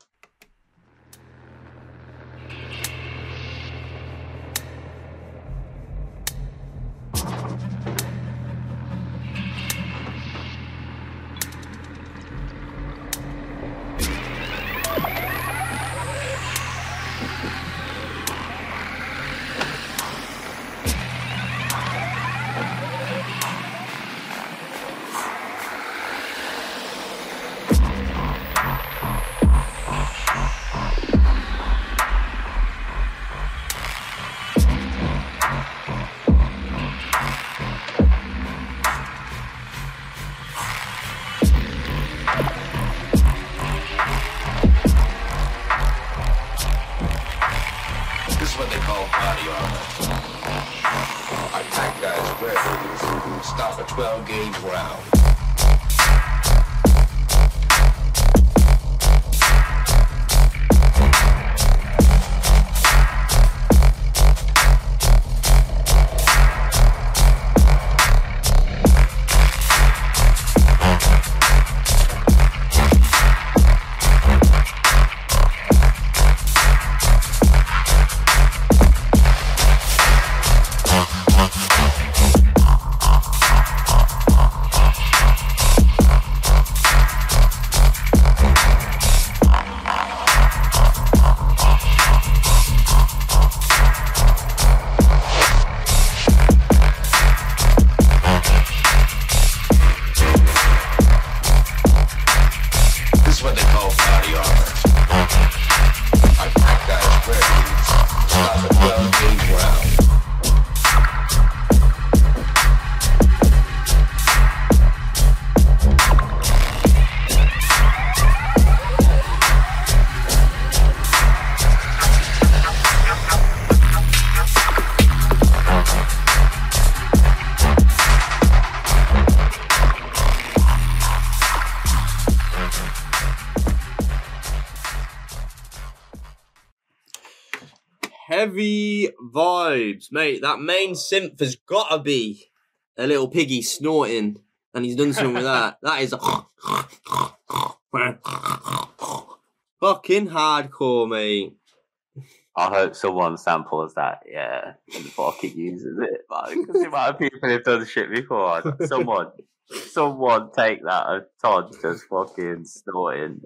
S2: Mate. That main synth has got to be a little piggy snorting, and he's done something with that. That is fucking hardcore, mate.
S1: I hope someone samples that, yeah, and fucking uses it. Because the amount of people have done shit before. Someone, someone take that of Todd just fucking snorting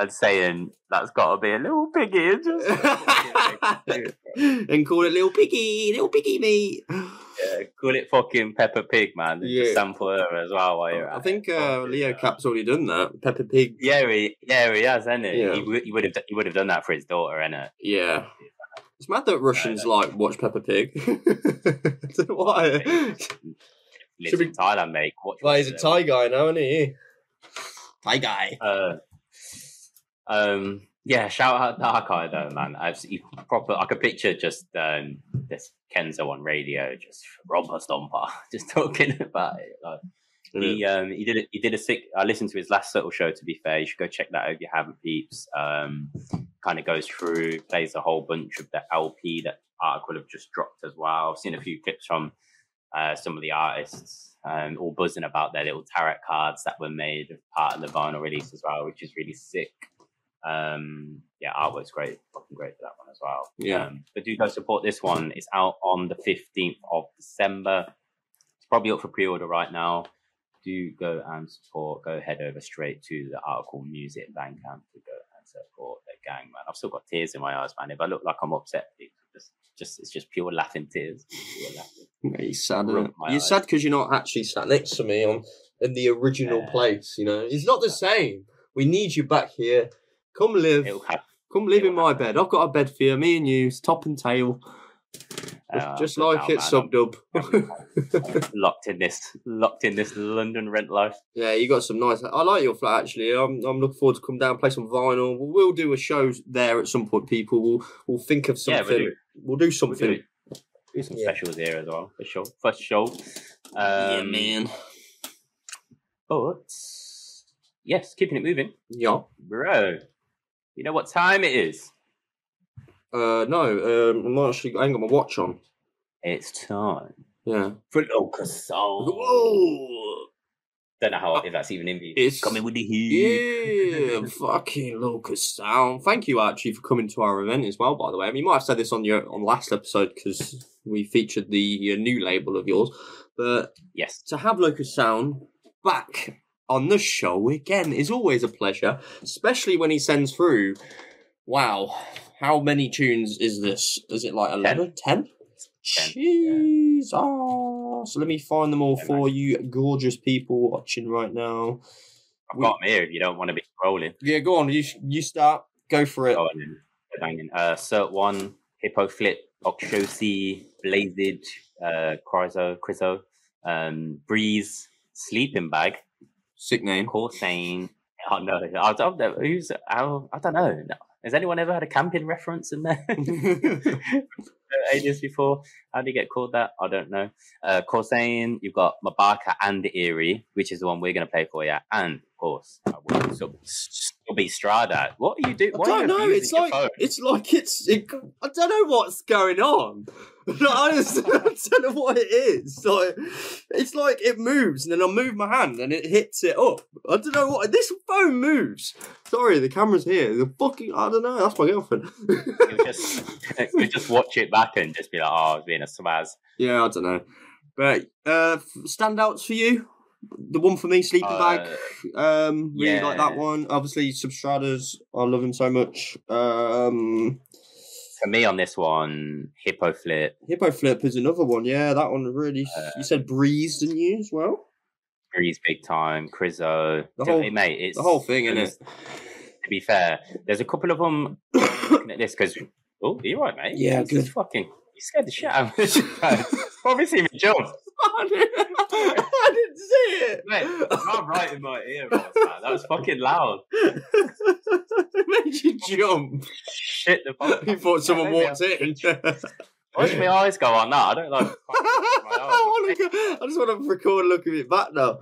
S1: and saying that's got to be a little piggy. And just
S2: and call it little piggy, little piggy, mate.
S1: yeah, call it fucking Peppa Pig, man.
S2: Yeah.
S1: Just sample her as well while you're
S2: I
S1: at
S2: think uh, Leo. Cap's already done that. Peppa Pig.
S1: Yeah, he, yeah, he has, hasn't he?
S2: Yeah.
S1: He, would- he would have, he would have done that for his daughter, innit?
S2: Yeah. It's mad that Russians like watch Peppa Pig. I don't know why.
S1: Lives
S2: Should we-
S1: in Thailand, mate. Watch
S2: Well, he's a. Thai guy now, isn't he? Thai guy.
S1: Uh, Um, yeah, shout out Darkai though, man. I've seen proper. I could picture just um, this Kenzo on radio, just romper stomper, just talking about it. Like, he um, he did it. He did a sick. I listened to his last little show. To be fair, you should go check that out if you haven't, peeps. Um, kind of goes through, plays a whole bunch of the LP that Artikal have just dropped as well. I've seen a few clips from uh, some of the artists, um, all buzzing about their little tarot cards that were made as part of the vinyl release as well, which is really sick. Um, yeah, artwork's great, fucking great for that one as well.
S2: Yeah.
S1: Um, but do go support this one. It's out on the fifteenth of December. It's probably up for pre-order right now. Do go and support. Go head over straight to the Artikal Music Bandcamp to go and support the gang, man. I've still got tears in my eyes, man. If I look like I'm upset, it's just, just it's just pure laughing tears. Pure laughing.
S2: Yeah, You're sad.
S1: Rub
S2: innit?
S1: my
S2: You're sad because you're not actually sat next to me on in the original
S1: Yeah.
S2: place. You know, it's not the same. We need you back here. Come live. Come live in my bed. I've got a bed for you. Me and you, it's top and tail.
S1: Uh,
S2: Just like it, sub dub.
S1: Locked in this, locked in this London rent life.
S2: yeah, you got some nice. I like your flat actually. I'm, I'm looking forward to come down, play some vinyl. We'll, we'll do a show there at some point. People, we'll we'll think of something.
S1: Yeah, we'll do.
S2: We'll do
S1: We'll
S2: something.
S1: do, do some
S2: Yeah.
S1: specials here as well for sure. For sure.
S2: yeah,
S1: Um,
S2: man.
S1: But yes, keeping it moving,
S2: Yeah.
S1: bro. You know what time it is?
S2: Uh, no. Um, I'm not actually. I ain't got my watch on.
S1: It's time
S2: Yeah.
S1: for Locus Sound.
S2: Whoa.
S1: Don't know how if that's even in the
S2: It's-
S1: coming with the heat.
S2: Yeah, fucking Locus Sound. Thank you, Archie, for coming to our event as well. By the way, I mean, you might have said this on your on last episode because we featured the uh, new label of yours, but
S1: Yes.
S2: to have Locus Sound back on the show again is always a pleasure, especially when he sends through. Wow, how many tunes is this? Is it like 11? 10?
S1: Ten,
S2: Jesus. So let me find them all
S1: Yeah,
S2: for you, gorgeous people watching right now.
S1: I've
S2: We-
S1: got them here if you don't want to be scrolling.
S2: Yeah, go on. You you start. Go for it.
S1: Go on banging. Uh, Cert 1, Hippo Flip, Okshosi, Blazed, uh, Chryso, Chryso, um, Breeze, Sleeping Bag,
S2: Sick name.
S1: Corsane. Oh no, I don't know. Who's, I, I don't know. Has anyone ever had a camping reference in there? ages before. How do you get called that? I don't know. Uh, Corsane, you've got Ma Barka and the Eerie, which is the one we're going to play for you. And, of course, I will still, be Strada. What are you doing?
S2: I don't know. It's like
S1: phone?
S2: it's like it's. It, I don't know what's going on. I, just, I don't know what it is. Like it's like it moves, and then I move my hand, and it hits it up. I don't know what this phone moves. Sorry, the camera's here. The fucking I don't know. That's my girlfriend.
S1: you just you just watch it back and just be like, oh, I was being a swaz.
S2: yeah, I don't know. But uh, standouts for you. The one for me, sleeping bag. Um, really like that one. Obviously, Substratas. I love him so much. Um,
S1: For me on this one, Hippo Flip,
S2: Hippo Flip is another one. Yeah, that one really.
S1: Uh,
S2: you said Breeze, didn't you, as well?
S1: Breeze Big Time.
S2: The
S1: Hey,
S2: whole-
S1: mate, it's
S2: The whole thing, innit?
S1: there's- To be fair, there's a couple of them looking at this because, oh, you're right, mate?
S2: Yeah, good.
S1: fucking, you scared the shit out of me. Obviously, see me jump.
S2: I didn't, I didn't see it.
S1: Mate, not right in my ear, man. That was fucking loud.
S2: it made you jump.
S1: Shit, the fuck.
S2: You thought someone walked in.
S1: Watch my eyes go on that. I don't like.
S2: I, go, I just want to record looking at it back now.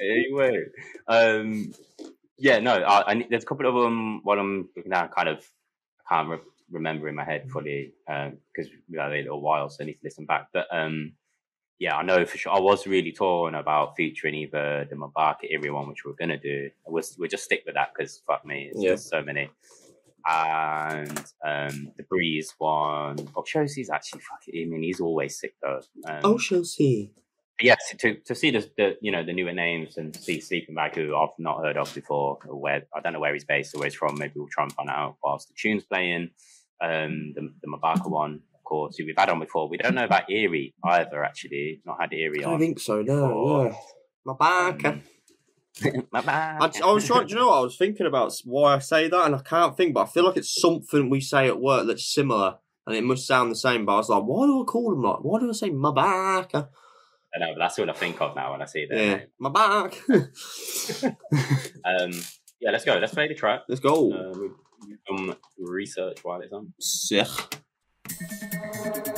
S1: anyway, um, yeah, no, I, I, there's a couple of them. What I'm looking at, kind of, I can't re- remember in my head fully because we had a little while, so I need to listen back. But um, yeah, I know for sure. I was really torn about featuring either the Mabaka Eerie one, which we're gonna do. We'll, we'll just stick with that because fuck me, it's
S2: Yeah.
S1: just so many. And um, the Breeze one, Oshosi's actually fucking. I mean, he's always sick though. Um,
S2: Oh, shall see.
S1: yes, to to see the, the you know the newer names and see Sleeping Bag, who I've not heard of before, or where I don't know where he's based or where he's from. Maybe we'll try and find out whilst the tune's playing. Um, the the Ma Barka one, course, who we've had on before. We don't know about Eerie either. Actually, not had
S2: Eerie
S1: on.
S2: I think so, no.
S1: before.
S2: Yeah. My back.
S1: Um,
S2: I,
S1: Ma Barka.
S2: I was trying. Do you know what I was thinking about? Why I say that, and I can't think, but I feel like it's something we say at work that's similar, and it must sound the same. But I was like, why do I call them like? Why do I say my back?
S1: I know, but that's what I think of now when I see that.
S2: Yeah,
S1: name.
S2: my back.
S1: Um, Yeah, let's go. Let's play the track.
S2: Let's go.
S1: We we some research while it's on.
S2: Sick thank you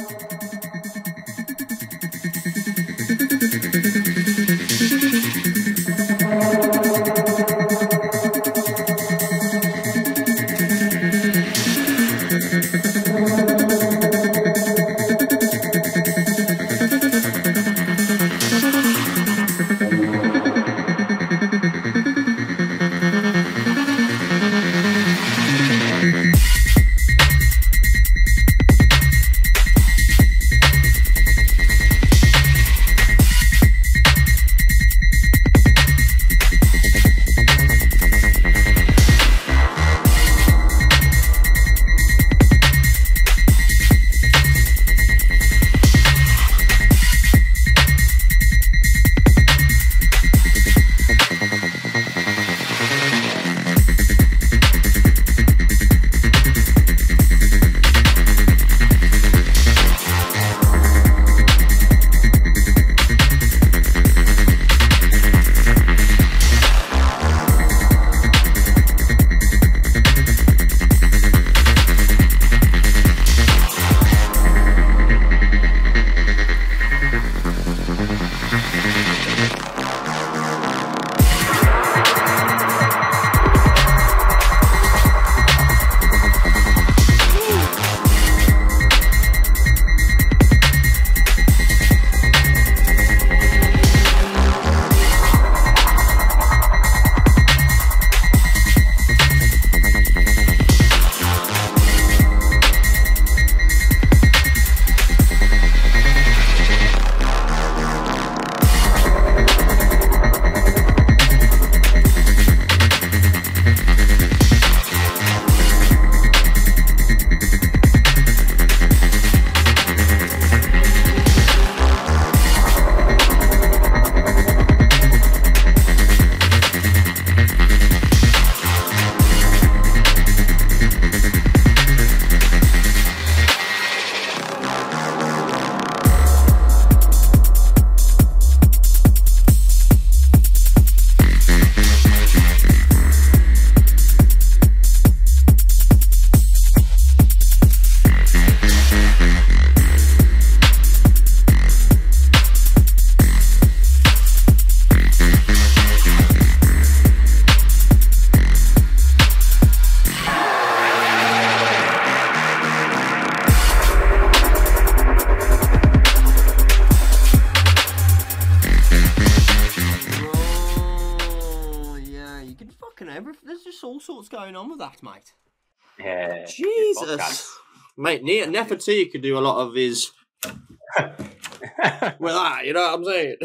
S2: Nefertiti could do a lot of his with that, you know what I'm saying?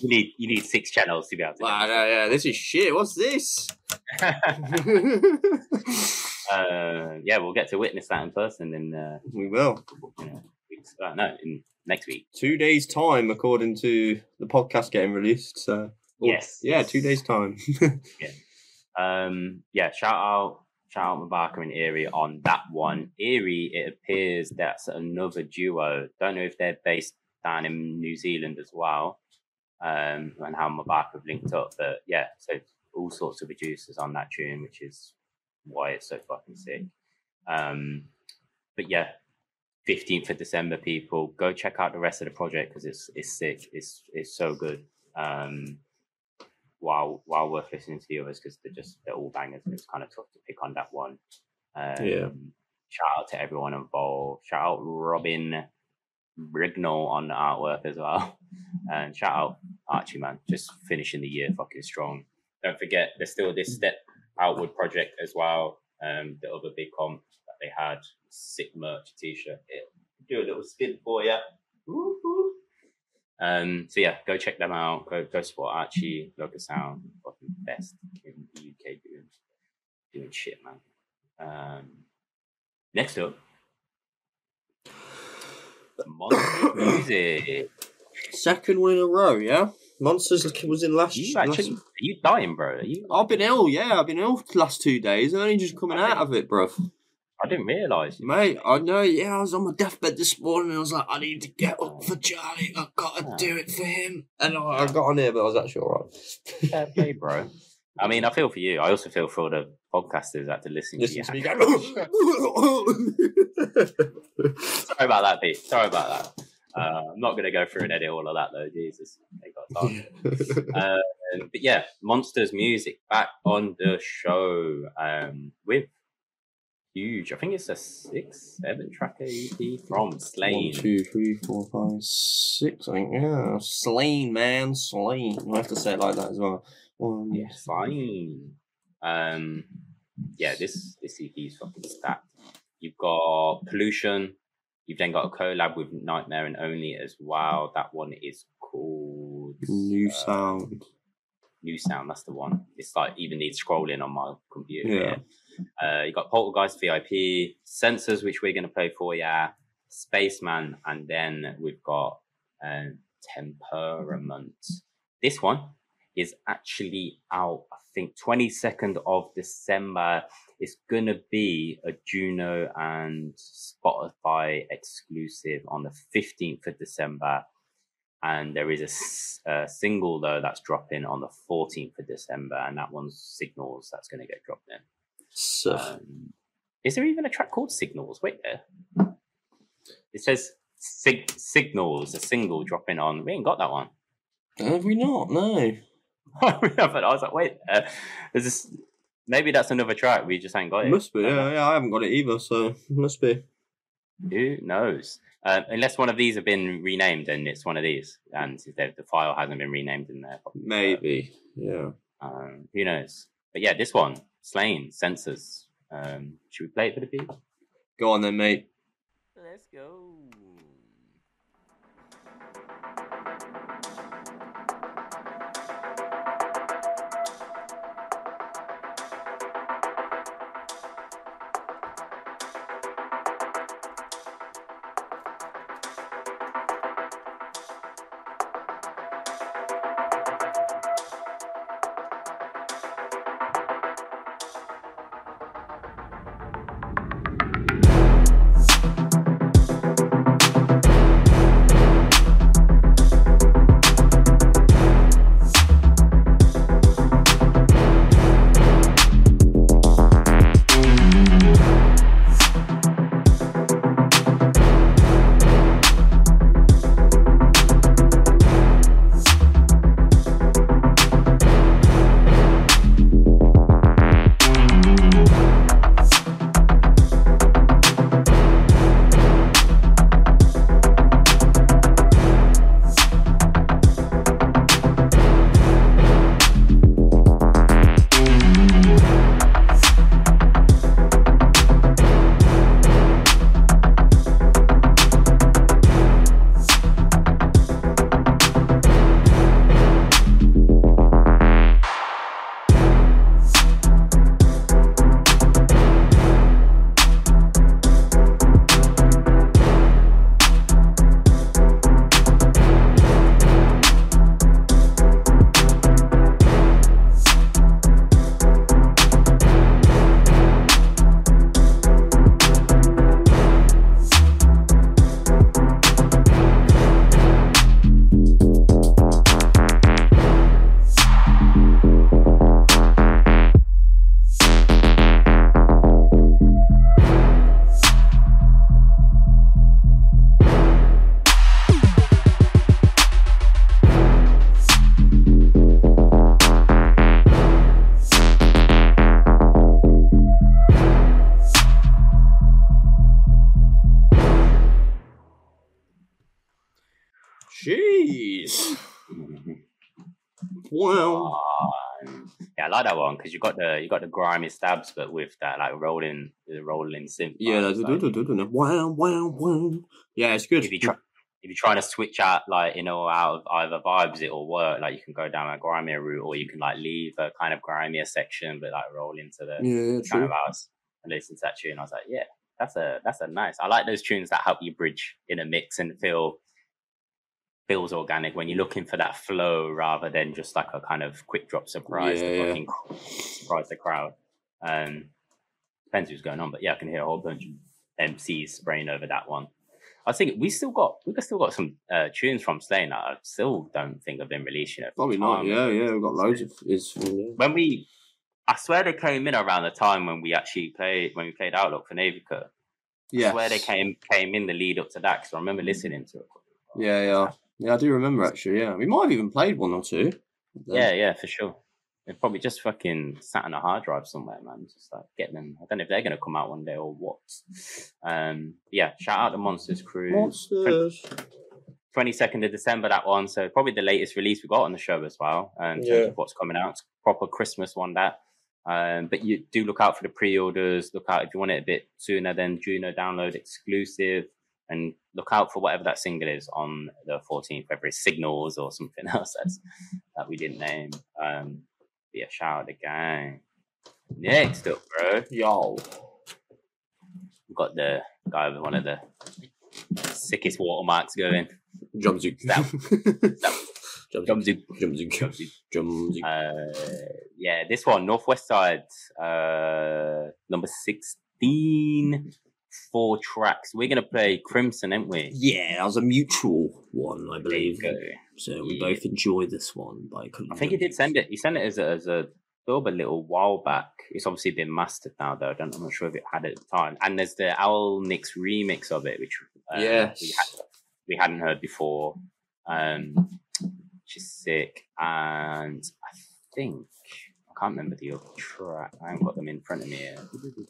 S1: You need you need six channels to be able to.
S2: Wow, yeah, yeah, this is shit. What's this?
S1: uh, yeah, we'll get to witness that in person in uh,
S2: we will.
S1: you know, weeks, uh, no, in next week.
S2: Two days' time, according to the podcast getting released. So,
S1: Yes.
S2: yeah, two days' time. yeah.
S1: Um, yeah, shout out, shout out Ma Barka and Eerie on that one. Eerie, it appears that's another duo. Don't know if they're based down in New Zealand as well, um, and how Ma Barka have linked up. But yeah, so all sorts of producers on that tune, which is why it's so fucking sick. Um, but yeah, 15th of December, people go check out the rest of the project because it's it's sick. It's it's so good. Um, while while worth listening to the others because they're just they're all bangers and it's kind of tough to pick on that one. Um,
S2: Yeah.
S1: Shout out to everyone involved. Shout out Robin Rignall on the artwork as well, and shout out Archie man, just finishing the year fucking strong. Don't forget there's still this step outward project as well. Um, the other big comp that they had, sick merch t-shirt. It, do a little spin for you. Woo-hoo. Um, so yeah, go check them out. Go go support Archie, Locus Sound, fucking best in the UK doing doing shit, man. Um, next up, Monster Music.
S2: Second one in a row, yeah? Monsters was in last
S1: You
S2: last-
S1: actually, are you dying, bro? Are you?
S2: I've been ill, yeah. I've been ill for the last two days. I'm only just coming out of it, bruv.
S1: I didn't realise.
S2: Mate, I know, yeah, I was on my deathbed this morning and I was like, I need to get up for Charlie. I've got to do it for him. And I, I got on here, but I was actually alright.
S1: Fair play, bro. I mean, I feel for you. I also feel for all the podcasters that have to listen to you.
S2: to me go.
S1: Sorry about that, Pete. Sorry about that. Uh, I'm not going to go through and edit all of that, though. Jesus, they got time. Um, but yeah, Monsters music back on the show um, with huge. I think it's a six, seven tracker EP from
S2: One,
S1: Slaine.
S2: two, three, four, five, six. I think yeah, slain man, slain. I have to say it like that as well. One,
S1: Yeah, Slaine. Um, yeah, this this EP is fucking stacked. You've got Pollution. You've then got a collab with Nightmare and Only as well. That one is called
S2: new
S1: uh,
S2: sound.
S1: New Sound, that's the one. It's like even needs scrolling on my computer.
S2: Yeah.
S1: Uh, you got Poltergeist VIP, Sensors, which we're going to play for you, Spaceman, and then we've got uh, Temperament. This one is actually out, I think, 22nd of December. It's going to be a Juno and Spotify exclusive on the 15th of December and there is a single though that's dropping on the 14th of December, and that one's Signals that's going to get dropped in.
S2: So,
S1: Um, is there even a track called Signals? Wait there. It says Sig- Signals, a single dropping on. We ain't got that one.
S2: have we not? No.
S1: but I was like, wait, uh, is this? Maybe that's another track. We just ain't got it.
S2: Must be. Yeah, yeah. I haven't got it either. So must be.
S1: Who knows? Uh, unless one of these have been renamed, and it's one of these, and the, the file hasn't been renamed in there.
S2: Maybe. Yeah.
S1: Um, who knows? But yeah, this one, Slaine, Sensors. Um, should we play it for the people?
S2: Go on then, mate.
S1: Let's go. Because you got the you got the grimy stabs, but with that like rolling the rolling synth.
S2: Yeah. that's-
S1: like,
S2: do- do- do- Wow. Wow. Wow. Yeah, it's good.
S1: if you try if you're trying to switch out like you know out of either vibes, it'll work. Like you can go down a grimier route, or you can like leave a kind of grimier section, but like roll into the
S2: Yeah,
S1: kind
S2: true.
S1: of hours and listen to that tune. I was like, yeah, that's a that's a nice. I like those tunes that help you bridge in a mix and feel feels organic when you're looking for that flow rather than just like a kind of quick drop surprise
S2: Yeah,
S1: to
S2: yeah.
S1: fucking surprise the crowd. Um, depends who's going on, but yeah, I can hear a whole bunch of MCs spraying over that one. I think we still got we still got some uh, tunes from Slaine that I still don't think have been released yet.
S2: Probably not. Yeah, yeah, we've got loads of is. Yeah.
S1: When we, I swear they came in around the time when we actually played when we played Outlook for Navica. Yeah, swear they came came in the lead up to that because I remember listening to it.
S2: Yeah, yeah, yeah. I do remember actually. Yeah, we might have even played one or two.
S1: Yeah, yeah, for sure. They're probably just fucking sat on a hard drive somewhere, man. Just like getting them. I don't know if they're gonna come out one day or what. Um, yeah, shout out to Monsters Crew.
S2: Monsters.
S1: 22nd of December, that one. So probably the latest release we got on the show as well. Um, in terms
S2: Yeah.
S1: of what's coming out. It's proper Christmas one, that. Um, but you do look out for the pre-orders. Look out if you want it a bit sooner than Juno download exclusive, and look out for whatever that single is on the 14th, whether it's Signals or something else that's, that we didn't name. Um, yeah, shout out the gang. Next up, bro,
S2: Yo.
S1: we've got the guy with one of the sickest watermarks going.
S2: Jumpsuit.
S1: That-
S2: Jumpsuit.
S1: Jumpsuit.
S2: Jumpsuit.
S1: Jumpsuit.
S2: Jumpsuit.
S1: Uh, yeah, this one, Northwest Side, uh, number 16, four tracks. We're going to play Crimson, aren't we?
S2: Yeah, that was a mutual one, I believe. So we
S1: Yeah.
S2: both enjoy this one, but I
S1: think he did send it. He sent it as a, as a a little while back. It's obviously been mastered now, though. I don't, I'm not sure if it had it at the time. And there's the Owl Nix remix of it, which uh,
S2: Yes.
S1: we, had, we hadn't heard before, um, which is sick. And I think, can't remember the other track. I haven't got them in front of me here.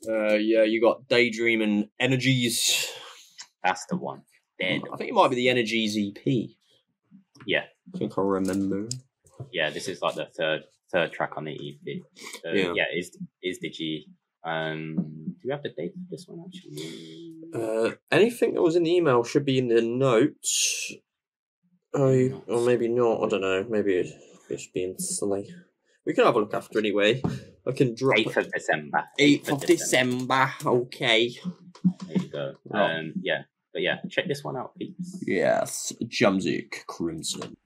S2: Uh, yeah, you got Daydream and Energies.
S1: That's the one. Dead.
S2: I think it might be the Energies EP.
S1: Yeah.
S2: I think I remember.
S1: Yeah, this is like the third third track on the EP. So,
S2: Yeah.
S1: yeah, is is the G. Um, do we have the date for this one actually?
S2: Uh, anything that was in the email should be in the notes. I or maybe not. I don't know. Maybe it's it's being silly. We can have a look after anyway. I can drop
S1: Eighth of December.
S2: eighth of December. Okay.
S1: There you go.
S2: Right.
S1: Um, yeah, but yeah, check this one out, please.
S2: Yes, Jamzigg Crimson.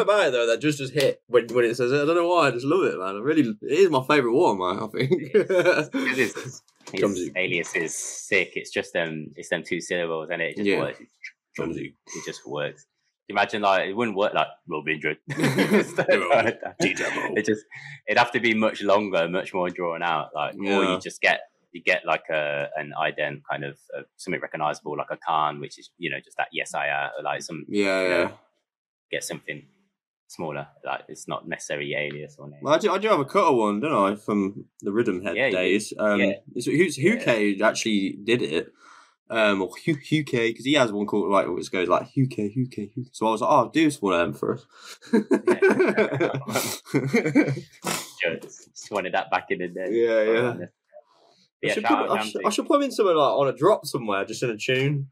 S2: Is about it though that just just hit when when it says it. I don't know why. I just love it, man. I really, it is my favorite one, man. I think.
S1: his, his
S2: Jump zoom.
S1: alias is sick. It's just um, it's them two syllables, and it just
S2: Yeah.
S1: works. It just works. Imagine like it wouldn't work like Rob Indra.
S2: DJ
S1: it just it'd have to be much longer, much more drawn out. Like or you just get you get like a an ident kind of uh, something recognizable, like a Khan, which is you know just that yes I uh, or like some
S2: Yeah,
S1: you
S2: yeah.
S1: know, get something smaller. Like it's not necessarily alias or name.
S2: Well, I do, I do have a Cuttah one, don't I, from the Rhythm Head
S1: Yeah,
S2: days. Um,
S1: Yeah.
S2: who's, Who actually did it. um, or Huke, because he has one called like which goes like Huke, Huke, Huke. So I was like, oh, do one of them for us.
S1: Just, wanted that back in the day.
S2: Yeah, yeah. I, should put, I, should, I should put him in somewhere like on a drop somewhere, just in a tune.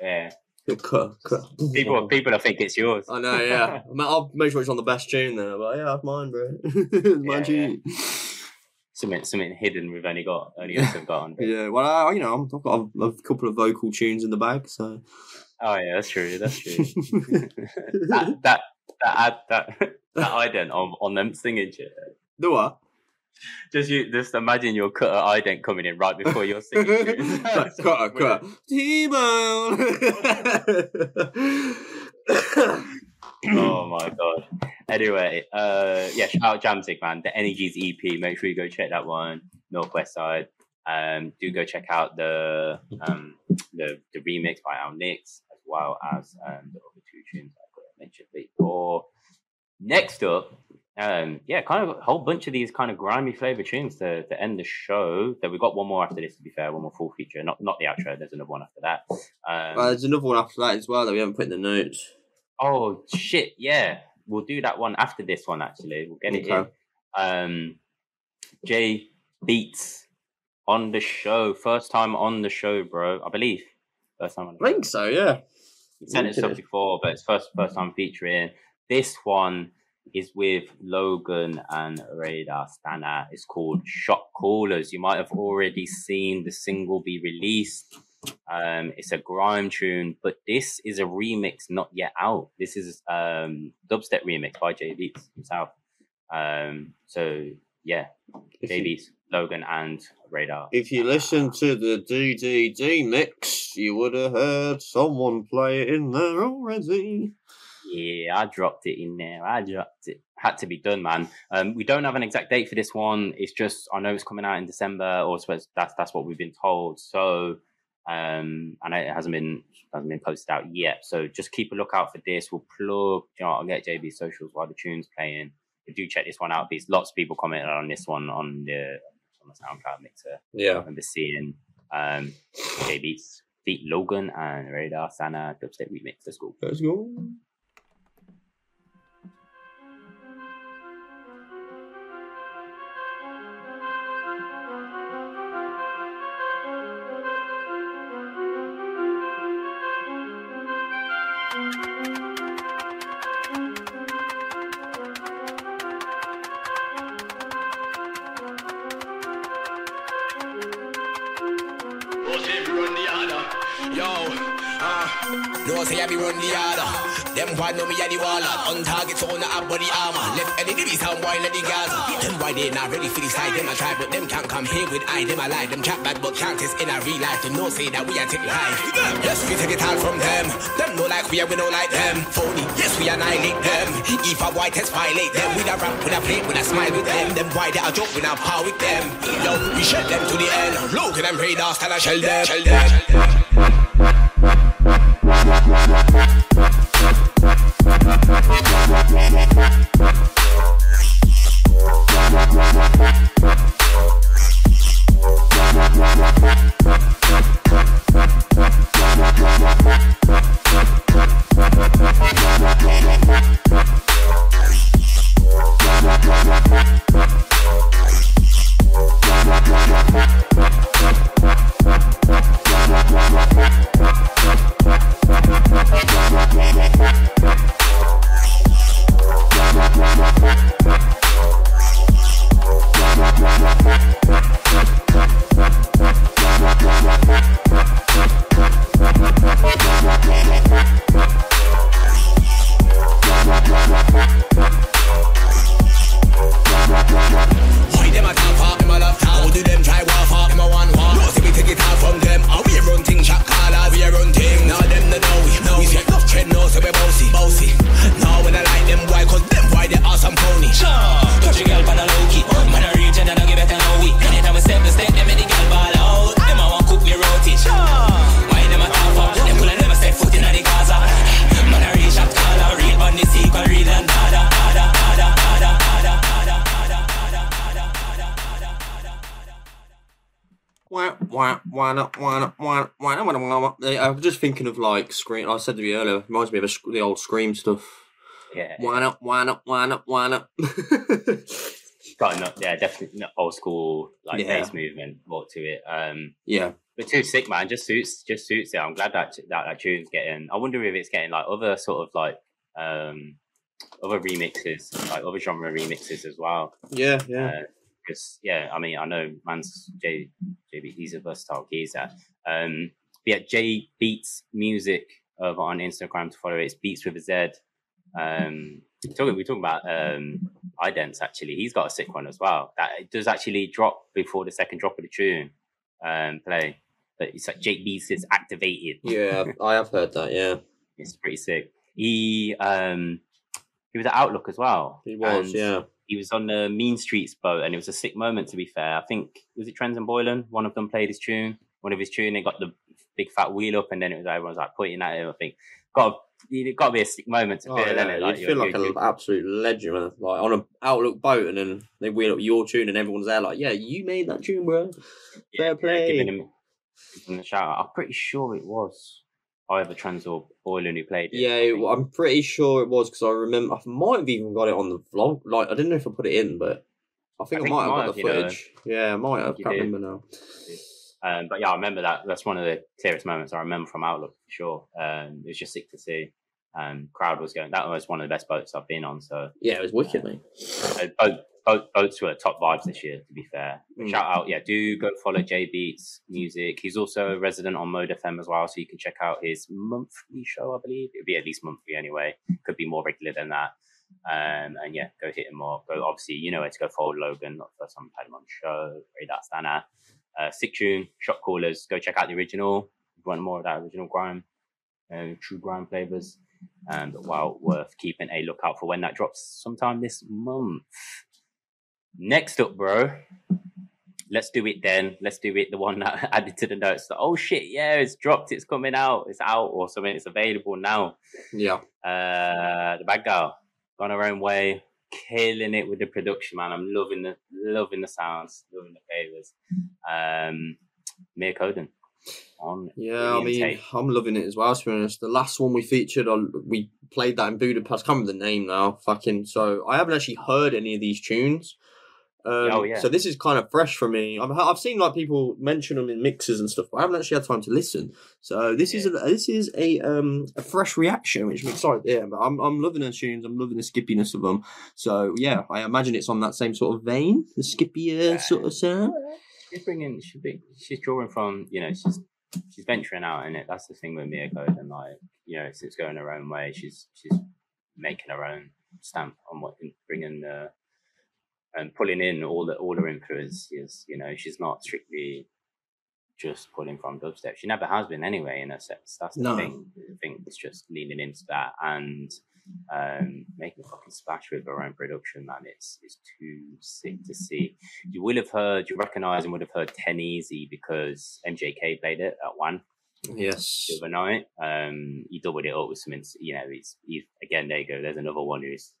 S1: Yeah.
S2: Good cut, cut.
S1: People, people, I think it's yours.
S2: I know, yeah. I'll make sure it's on the best tune then. But yeah, that's mine, bro. it's my
S1: Yeah,
S2: tune.
S1: Something, something hidden we've only got, only us have got on.
S2: Yeah, well, I, you know, I've got a, a couple of vocal tunes in the bag, so.
S1: Oh yeah, that's true. That's true. that that that that that ident on on them singing shit.
S2: Do what?
S1: Just you, just imagine your Cuttah ident coming in right before you're singing. tunes.
S2: cut, cut, cut. T-Bone.
S1: oh my god. Anyway, uh, yeah, shout out Jamzigg, man. The Energies EP. Make sure you go check that one. Northwest Side. Um, do go check out the um the the remix by Al Nix as well as um the other two tunes I mentioned before. Next up, um, yeah, kind of a whole bunch of these kind of grimy flavor tunes to, to end the show. Then we got one more after this. To be fair, one more full feature, not not the outro. There's another one after that. Um,
S2: Well, there's another one after that as well that we haven't put in the notes.
S1: Oh shit! Yeah, we'll do that one after this one. Actually, we'll get it
S2: Okay.
S1: in. Um, J Beatz on the show, first time on the show, bro. I believe first time on. The
S2: I think so, yeah.
S1: we sent it stuff before, but it's first first time featuring. This one is with Logan and Radar Stanna. It's called Shot Callers. You might have already seen the single be released. Um, it's a grime tune, but this is a remix not yet out. This is um dubstep remix by J Beatz himself. Um, so yeah,
S2: If
S1: J Beatz, Logan, and Radar.
S2: if you listen to the DDD mix, you would have heard someone play it in there already.
S1: Yeah, I dropped it in there. I dropped it. Had to be done, man. Um, we don't have an exact date for this one. It's just I know it's coming out in December, or suppose that's that's what we've been told. So, um, and it hasn't been hasn't been posted out yet. So just keep a lookout for this. We'll plug. You know, I'll get JB socials while the tune's playing. But do check this one out. Because lots of people commented on this one on the on the SoundCloud mixer.
S2: Yeah, I
S1: remember seeing um, JB's Feet Logan and Radar Stanna dubstep remix. Let's go.
S2: Let's go.
S6: No say I be run the order. Them boy know me a the waller. On target so on the body armor. Left any the sound boy let the Gaza. Them boy they not ready for the side. Them I try but them can't come here with I. Them I lie. Them chat bad but can't test in a real life. Them no say that we are take life. Yes we take it all from them. Them no like we are we no like them. Phony. Yes we annihilate them. If a boy test violate them. With a rap with a plate with a smile with them. Them boy they a joke with a power with them. Yo we shell them to the end. Look at them radar style I shell them. Shell them.
S2: Just thinking of like Skream. I said to you earlier, reminds me of a, the old Skream stuff.
S1: Yeah,
S2: up, wah, up, wah, up, wah, up.
S1: got enough. Yeah, definitely not old school like
S2: Yeah.
S1: bass movement more to it. Um,
S2: yeah,
S1: but too sick, man. Just suits, just suits it. I'm glad that that that tune's getting. I wonder if it's getting like other sort of like um other remixes, like other genre remixes as well.
S2: yeah, yeah.
S1: Because yeah, I mean, I know man's J JB. He's a versatile geezer. Um, yeah, J Beatz Music over on Instagram to follow. It's Beats with a Z. Um, talking we talking about um idents actually. He's got a sick one as well. That it does actually drop before the second drop of the tune. Um, play. But it's like Jake Beats is activated.
S2: Yeah, I have heard that. Yeah,
S1: It's pretty sick. He um he was at Outlook as well.
S2: he was. Yeah,
S1: He was on the Mean Streets boat, and it was a sick moment. To be fair, I think was it Trends and Boylan. One of them played his tune. One of his tune. They got the big fat wheel up, and then it was everyone was like pointing at him. I think got it got to be a sick moment to
S2: oh,
S1: feel.
S2: yeah.
S1: innit?
S2: You'd feel like an absolute legend, man. Like on an Outlook boat, and then they wheel up your tune, and everyone's there, like, "Yeah, you made that tune, bro." fair play.
S1: Giving him, giving him a shout. out. I'm pretty sure it was either Trends or Boylan who played it.
S2: Yeah, I'm pretty sure it was because I remember I might have even got it on the vlog. Like I didn't know if I put it in, but I think I,
S1: think
S2: might have got the
S1: have, you know.
S2: footage. Yeah, I might have.
S1: You
S2: Can't remember now.
S1: Um, but yeah, I remember that. That's one of the clearest moments I remember from Outlook for sure. Um, it was just sick to see. Um, crowd was going. That was one of the best boats I've been on. So
S2: Yeah, it was wicked, mate.
S1: uh, boat, boat, boats were top vibes this year. To be fair,
S2: Mm.
S1: shout out, yeah, do go follow J Beatz Music. He's also a resident on Mode FM as well, so you can check out his monthly show. I believe it'll be at least monthly anyway. Could be more regular than that. Um, and yeah, go hit him up. Go obviously, you know where to go follow Logan. Not the first time I've had him on the show. Ray that Stana. Uh, sick tune, shot callers. Go check out the original. If you want more of that original grime, uh, true grime flavors. Um, but well worth keeping a lookout for when that drops sometime this month. Next up, bro. Let's do it then. Let's do it. The one that added to the notes. That, oh shit, yeah, it's dropped. It's coming out. It's out or something. It's available now.
S2: Yeah,
S1: Uh, the bad girl gone her own way, killing it with the production, man. I'm loving the loving the sounds, loving the flavors. Um, Mia Koden on
S2: yeah. I mean,
S1: tape.
S2: I'm loving it as well. To be honest, the last one we featured on, we played that in Budapest. I can't remember the name now. Fucking. So I haven't actually heard any of these tunes. Um,
S1: Oh, yeah.
S2: So this is kind of fresh for me. I've I've seen like people mention them in mixes and stuff, but I haven't actually had time to listen. So this is a, this is a um a fresh reaction, which I'm excited. Yeah, but I'm I'm loving the tunes. I'm loving the skippiness of them. So yeah, I imagine it's on that same sort of vein, the skippy uh, sort of sound.
S1: she's bringing she's big, she's drawing from you know she's she's venturing out in it that's the thing with Mia Code and like you know it's, it's going her own way she's she's making her own stamp on what bringing the and pulling in all the all her influences you know she's not strictly just pulling from dubstep she never has been anyway in a sense that's the
S2: No.
S1: thing I think it's just leaning into that and um, making a fucking splash with her own production, man. It's it's too sick to see. You will have heard, you recognise and would have heard Ten Easy because MJK played it at one
S2: Yes.
S1: the other night. Um, he doubled it up with some, you know, he's, he's again, there you go. There's another one who's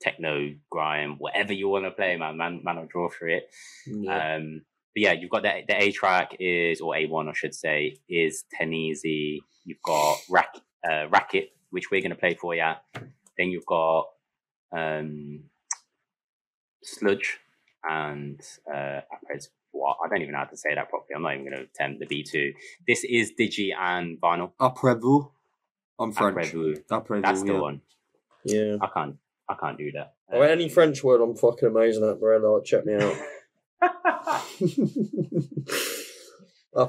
S1: techno, grime, whatever you want to play, man. Man, man will draw for it.
S2: Yeah.
S1: Um, but yeah, you've got the, the A track is, or A1, I should say, is Ten Easy. You've got Rack, uh, Racket, which we're going to play for you. Then you've got um, Sludge and uh, Apres. What? I don't even know how to say that properly. I'm not even going to attempt the B2. This is Digi and Vinyl.
S2: Après vous. I'm French.
S1: Après-vous.
S2: Après
S1: That's
S2: vous,
S1: the
S2: yeah.
S1: one.
S2: Yeah.
S1: I can't. I can't do that.
S2: Oh, any French word I'm fucking amazing at, bro. Like, check me out.
S1: Uh.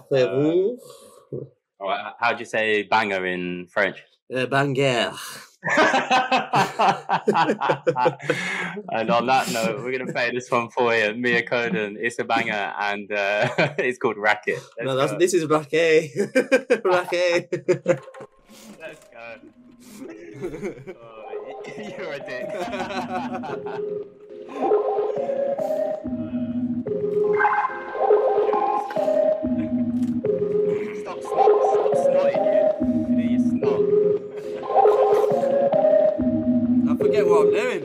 S1: All right, how'd you say banger in French?
S2: Uh, banger.
S1: and on that note, we're gonna play this one for you, Mia Koden. It's a banger, and uh, it's called Racket. Let's
S2: No, that's,
S1: go.
S2: this is Racket. Racket.
S1: Let's go. Oh, you're a dick. stop, stop, stop snorting, you. You you snort.
S2: I forget what I'm doing.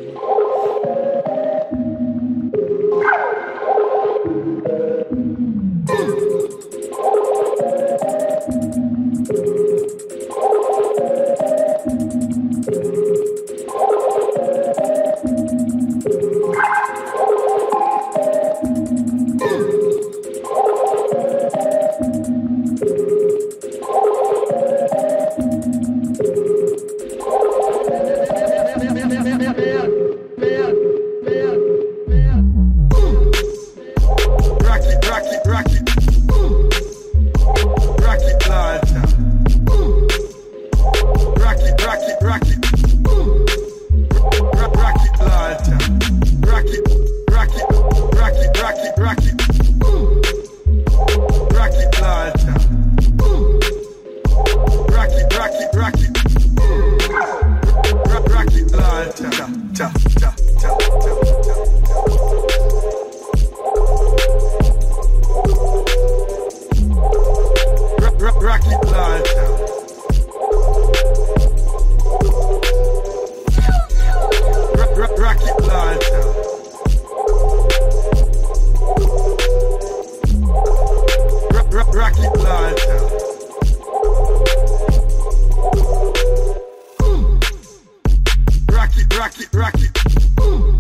S7: Mm. Mm.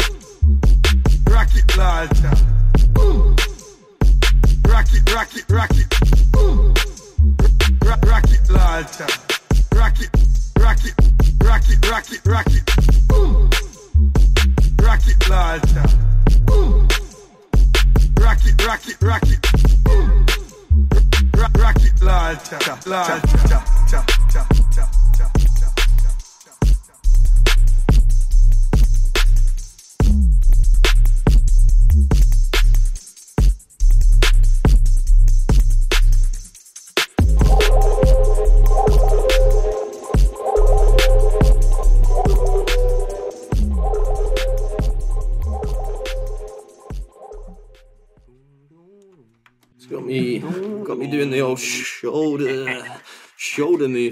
S7: rock it, rock it. Rock it, Lord. Rock it, rock it, rock it. Rock, rock it, Lord. Rock it, rock it, rock it, rock it, rock it. Mm. Rock it, Lord. Rock it, rock it, rock it. Rock, rock it, Lord. Lord.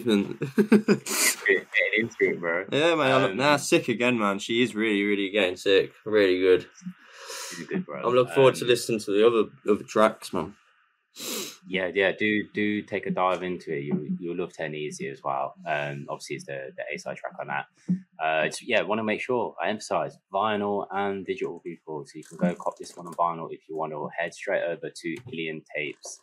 S2: Movement.
S1: Getting into it, bro.
S2: yeah, man. I'm
S1: Um,
S2: nah, sick again, man. She is really, really getting sick. Really good.
S1: Bro.
S2: I'm looking forward to
S1: Um,
S2: listening to the other other tracks, man.
S1: Yeah, yeah. Do do take a dive into it. You you'll love Ten Easy as well. Um, obviously it's the the A side track on that. Uh, it's yeah. Want to make sure I emphasize vinyl and digital people, so you can go cop this one on vinyl if you want, or head straight over to Ilian Tapes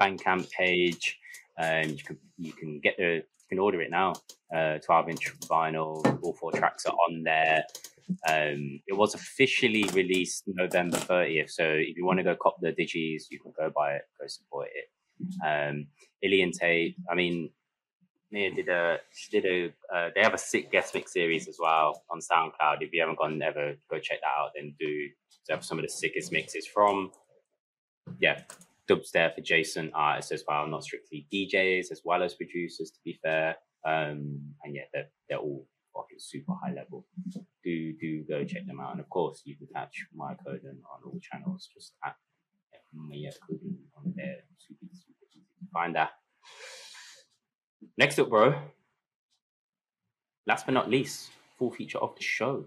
S1: Bandcamp page. You can you can get the you can order it now. Uh, 12 inch vinyl. All four tracks are on there. Um, it was officially released November 30th. So if you want to go cop the digis, you can go buy it, go support it. Um, Ilian Tape, I mean, Mia did a, she did a, uh, they have a sick guest mix series as well on SoundCloud. If you haven't gone ever, go check that out. Then do they have some of the sickest mixes from, yeah, dubstep adjacent artists as well, not strictly DJs as well as producers. To be fair, um, and yeah, they're they're all fucking super high level. Do do go check them out, and of course you can catch my code on, all channels. Just at Mia Coding on there. Super super easy to find that. Next up, bro. Last but not least, full feature of the show.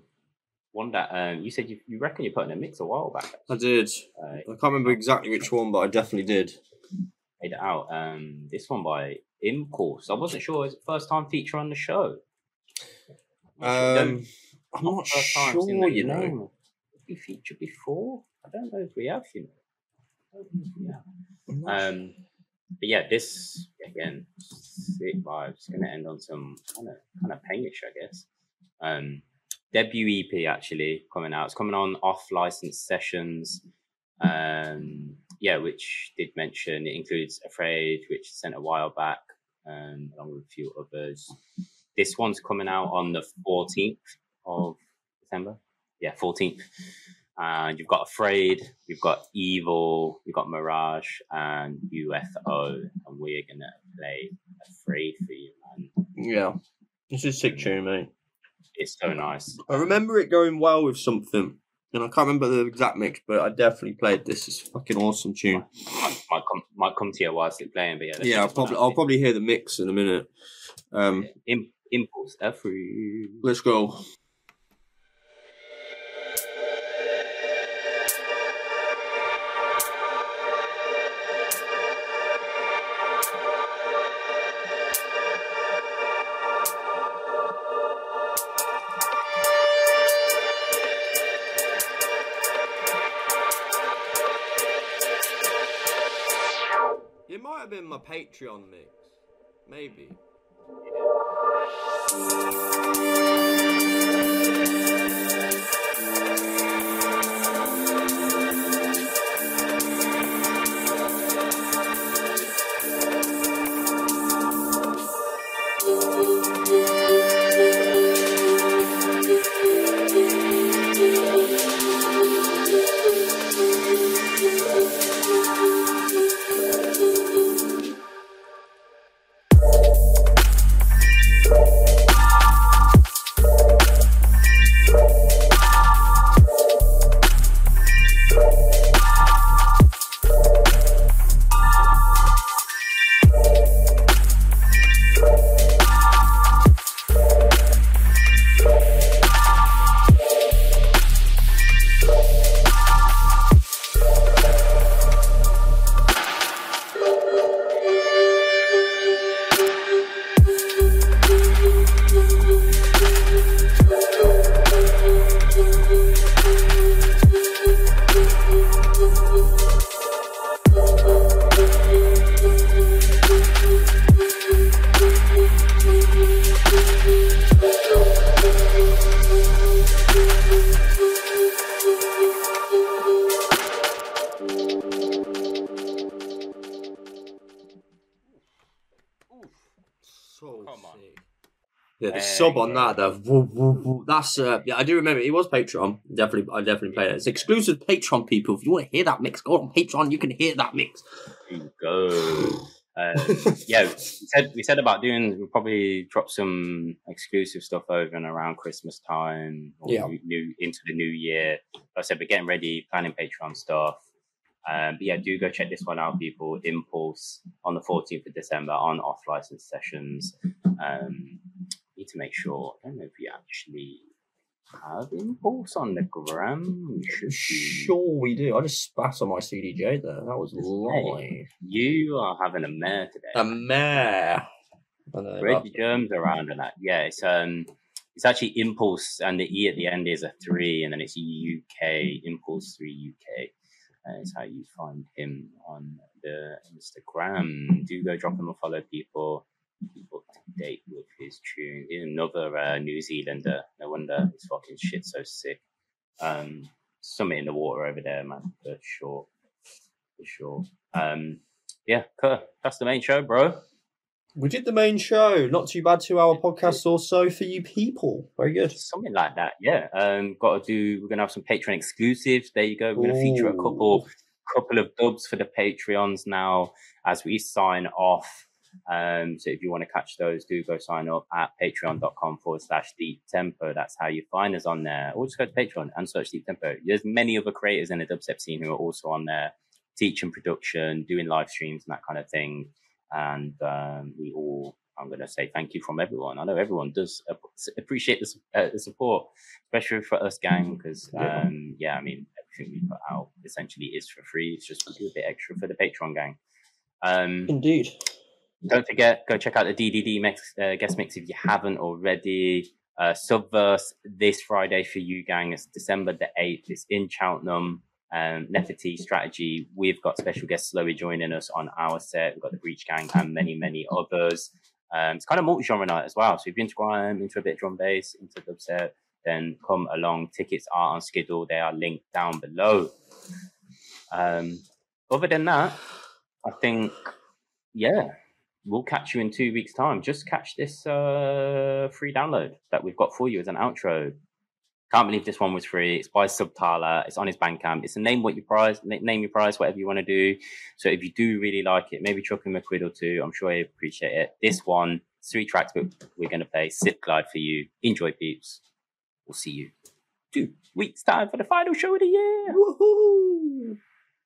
S1: One that um, you said you, you reckon you put in a mix a while back.
S2: I did.
S1: Uh,
S2: I can't remember exactly which one, but I definitely did.
S1: made it out. Um, this one by Impulse. I wasn't sure. Is it first time feature on the show?
S2: Um, I'm not
S1: time
S2: sure, you know.
S1: name. Have we featured before? I don't know if we have. You know. I don't think we have. Um, but yeah, this again, sick vibes. Going to end on some kind of kind of painish, I guess. Um, debut EP actually coming out. It's coming on Off-Licence Sessions. Um, yeah, which did mention it includes Afraid, which sent a while back, um, along with a few others. This one's coming out on the 14th of December. Yeah, 14th. And you've got Afraid, you've got Evil, you've got Mirage, and UFO. And we're going to play Afraid for you, man.
S2: Yeah, this is a sick tune, mate.
S1: It's so nice.
S2: I remember it going well with something, and I can't remember the exact mix, but I definitely played this. It's a fucking awesome tune.
S1: Might, might, come, might come to you whilst it's playing, but yeah.
S2: Yeah, I'll probably I'll probably hear the mix in a minute. Um,
S1: Im- Impulse, Afraid.
S2: let's go. Patreon mix. Maybe. Yeah, the
S1: Hey,
S2: sub on that though. woo, woo, woo. That's uh, yeah, I do remember it was Patreon. Definitely, I definitely played it. It's exclusive Patreon people. If you want to hear that mix, go on Patreon. You can hear that mix.
S1: Go. Uh, yeah, we said we said about doing. We'll probably drop some exclusive stuff over and around Christmas time, or
S2: Yeah.
S1: new, new into the new year. Like I said we're getting ready, planning Patreon stuff. Um, but yeah, do go check this one out, people. Impulse on the 14th of December on Off-Licence Sessions. Um, need to make sure. I don't know if we actually have Impulse on the gram. We should be.
S2: Sure, we do. I just spat on my CDJ there. That was live.
S1: You are having a mare today.
S2: A mare.
S1: Spread your germs around and that. Yeah, it's um, it's actually Impulse, and the E at the end is a three, and then it's UK Impulse Three UK. Uh, is how you find him on the Instagram. Do go drop him a follow, people. Up to date with his tune. He's another uh, New Zealander. No wonder his fucking shit so sick. Um, something in the water over there, man, for sure. For sure. Um, yeah, that's the main show, bro.
S2: We did the main show. Not too bad. Two hour podcast or so for you people. Very good.
S1: Something like that, yeah. Um, got to do. We're gonna have some Patreon exclusives. There you go. We're gonna feature a couple, couple of dubs for the Patreons now as we sign off. Um, so if you want to catch those, do go sign up at patreon.com forward slash deep tempo. That's how you find us on there. Or just go to Patreon and search deep tempo. There's many other creators in the dubstep scene who are also on there, teaching production, doing live streams and that kind of thing. And um, we all, I'm going to say thank you from everyone. I know everyone does appreciate the, uh, the support, especially for us gang, because
S2: Yeah.
S1: um, yeah, I mean, everything we put out essentially is for free. It's just we do a bit extra for the Patreon gang. Um,
S2: Indeed.
S1: Don't forget, go check out the DDD mix, uh, guest mix if you haven't already. Uh, Subverse this Friday for you, gang. It's December the 8th. It's in Cheltenham. Um, Neffa-T strategy. We've got special guest Slowey joining us on our set. We've got the Breach Gang and many, many others. Um, it's kind of multi genre night as well. So if you're into grime, into a bit of drum bass, into dubstep, then come along. Tickets are on Skiddle. They are linked down below. Um, other than that, I think, yeah, we'll catch you in two weeks' time. Just catch this uh, free download that we've got for you as an outro. Can't believe this one was free. It's by Subtala. It's on his Bandcamp. It's a name what you prize, name your prize, whatever you want to do. So if you do really like it, maybe chuck him a quid or two. I'm sure he'll appreciate it. This one, three tracks, but we're going to play Slipglide for you. Enjoy, peeps. We'll see you two weeks time for the final show of the year.
S2: Woohoo!